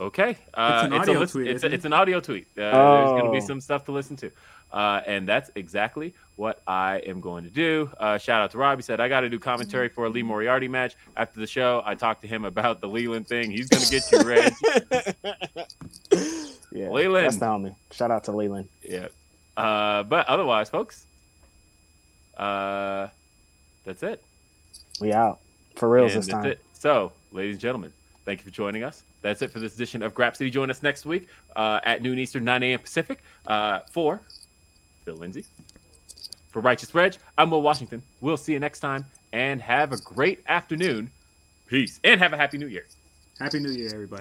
Okay. Uh, an audio tweet, It's, a, isn't it? it's an audio tweet. Uh, There's going to be Oh. some stuff to listen to. Uh, and that's exactly what I am going to do. Uh, shout out to Rob. He said, I got to do commentary for a Lee Moriarty match. After the show, I talked to him about the Leland thing. He's going to get you ready. <laughs> Yeah, Leland. That's the homie. Shout out to Leland. yeah. Uh, but otherwise, folks, uh, that's it. We out for reals And this time. it. So, ladies and gentlemen, thank you for joining us. That's it for this edition of Grapsody. Join us next week uh, at noon Eastern, 9 a.m. Pacific uh, for Phil Lindsey. For Righteous Reg, I'm Will Washington. We'll see you next time and have a great afternoon. Peace. And have a happy new year. Happy New Year, everybody.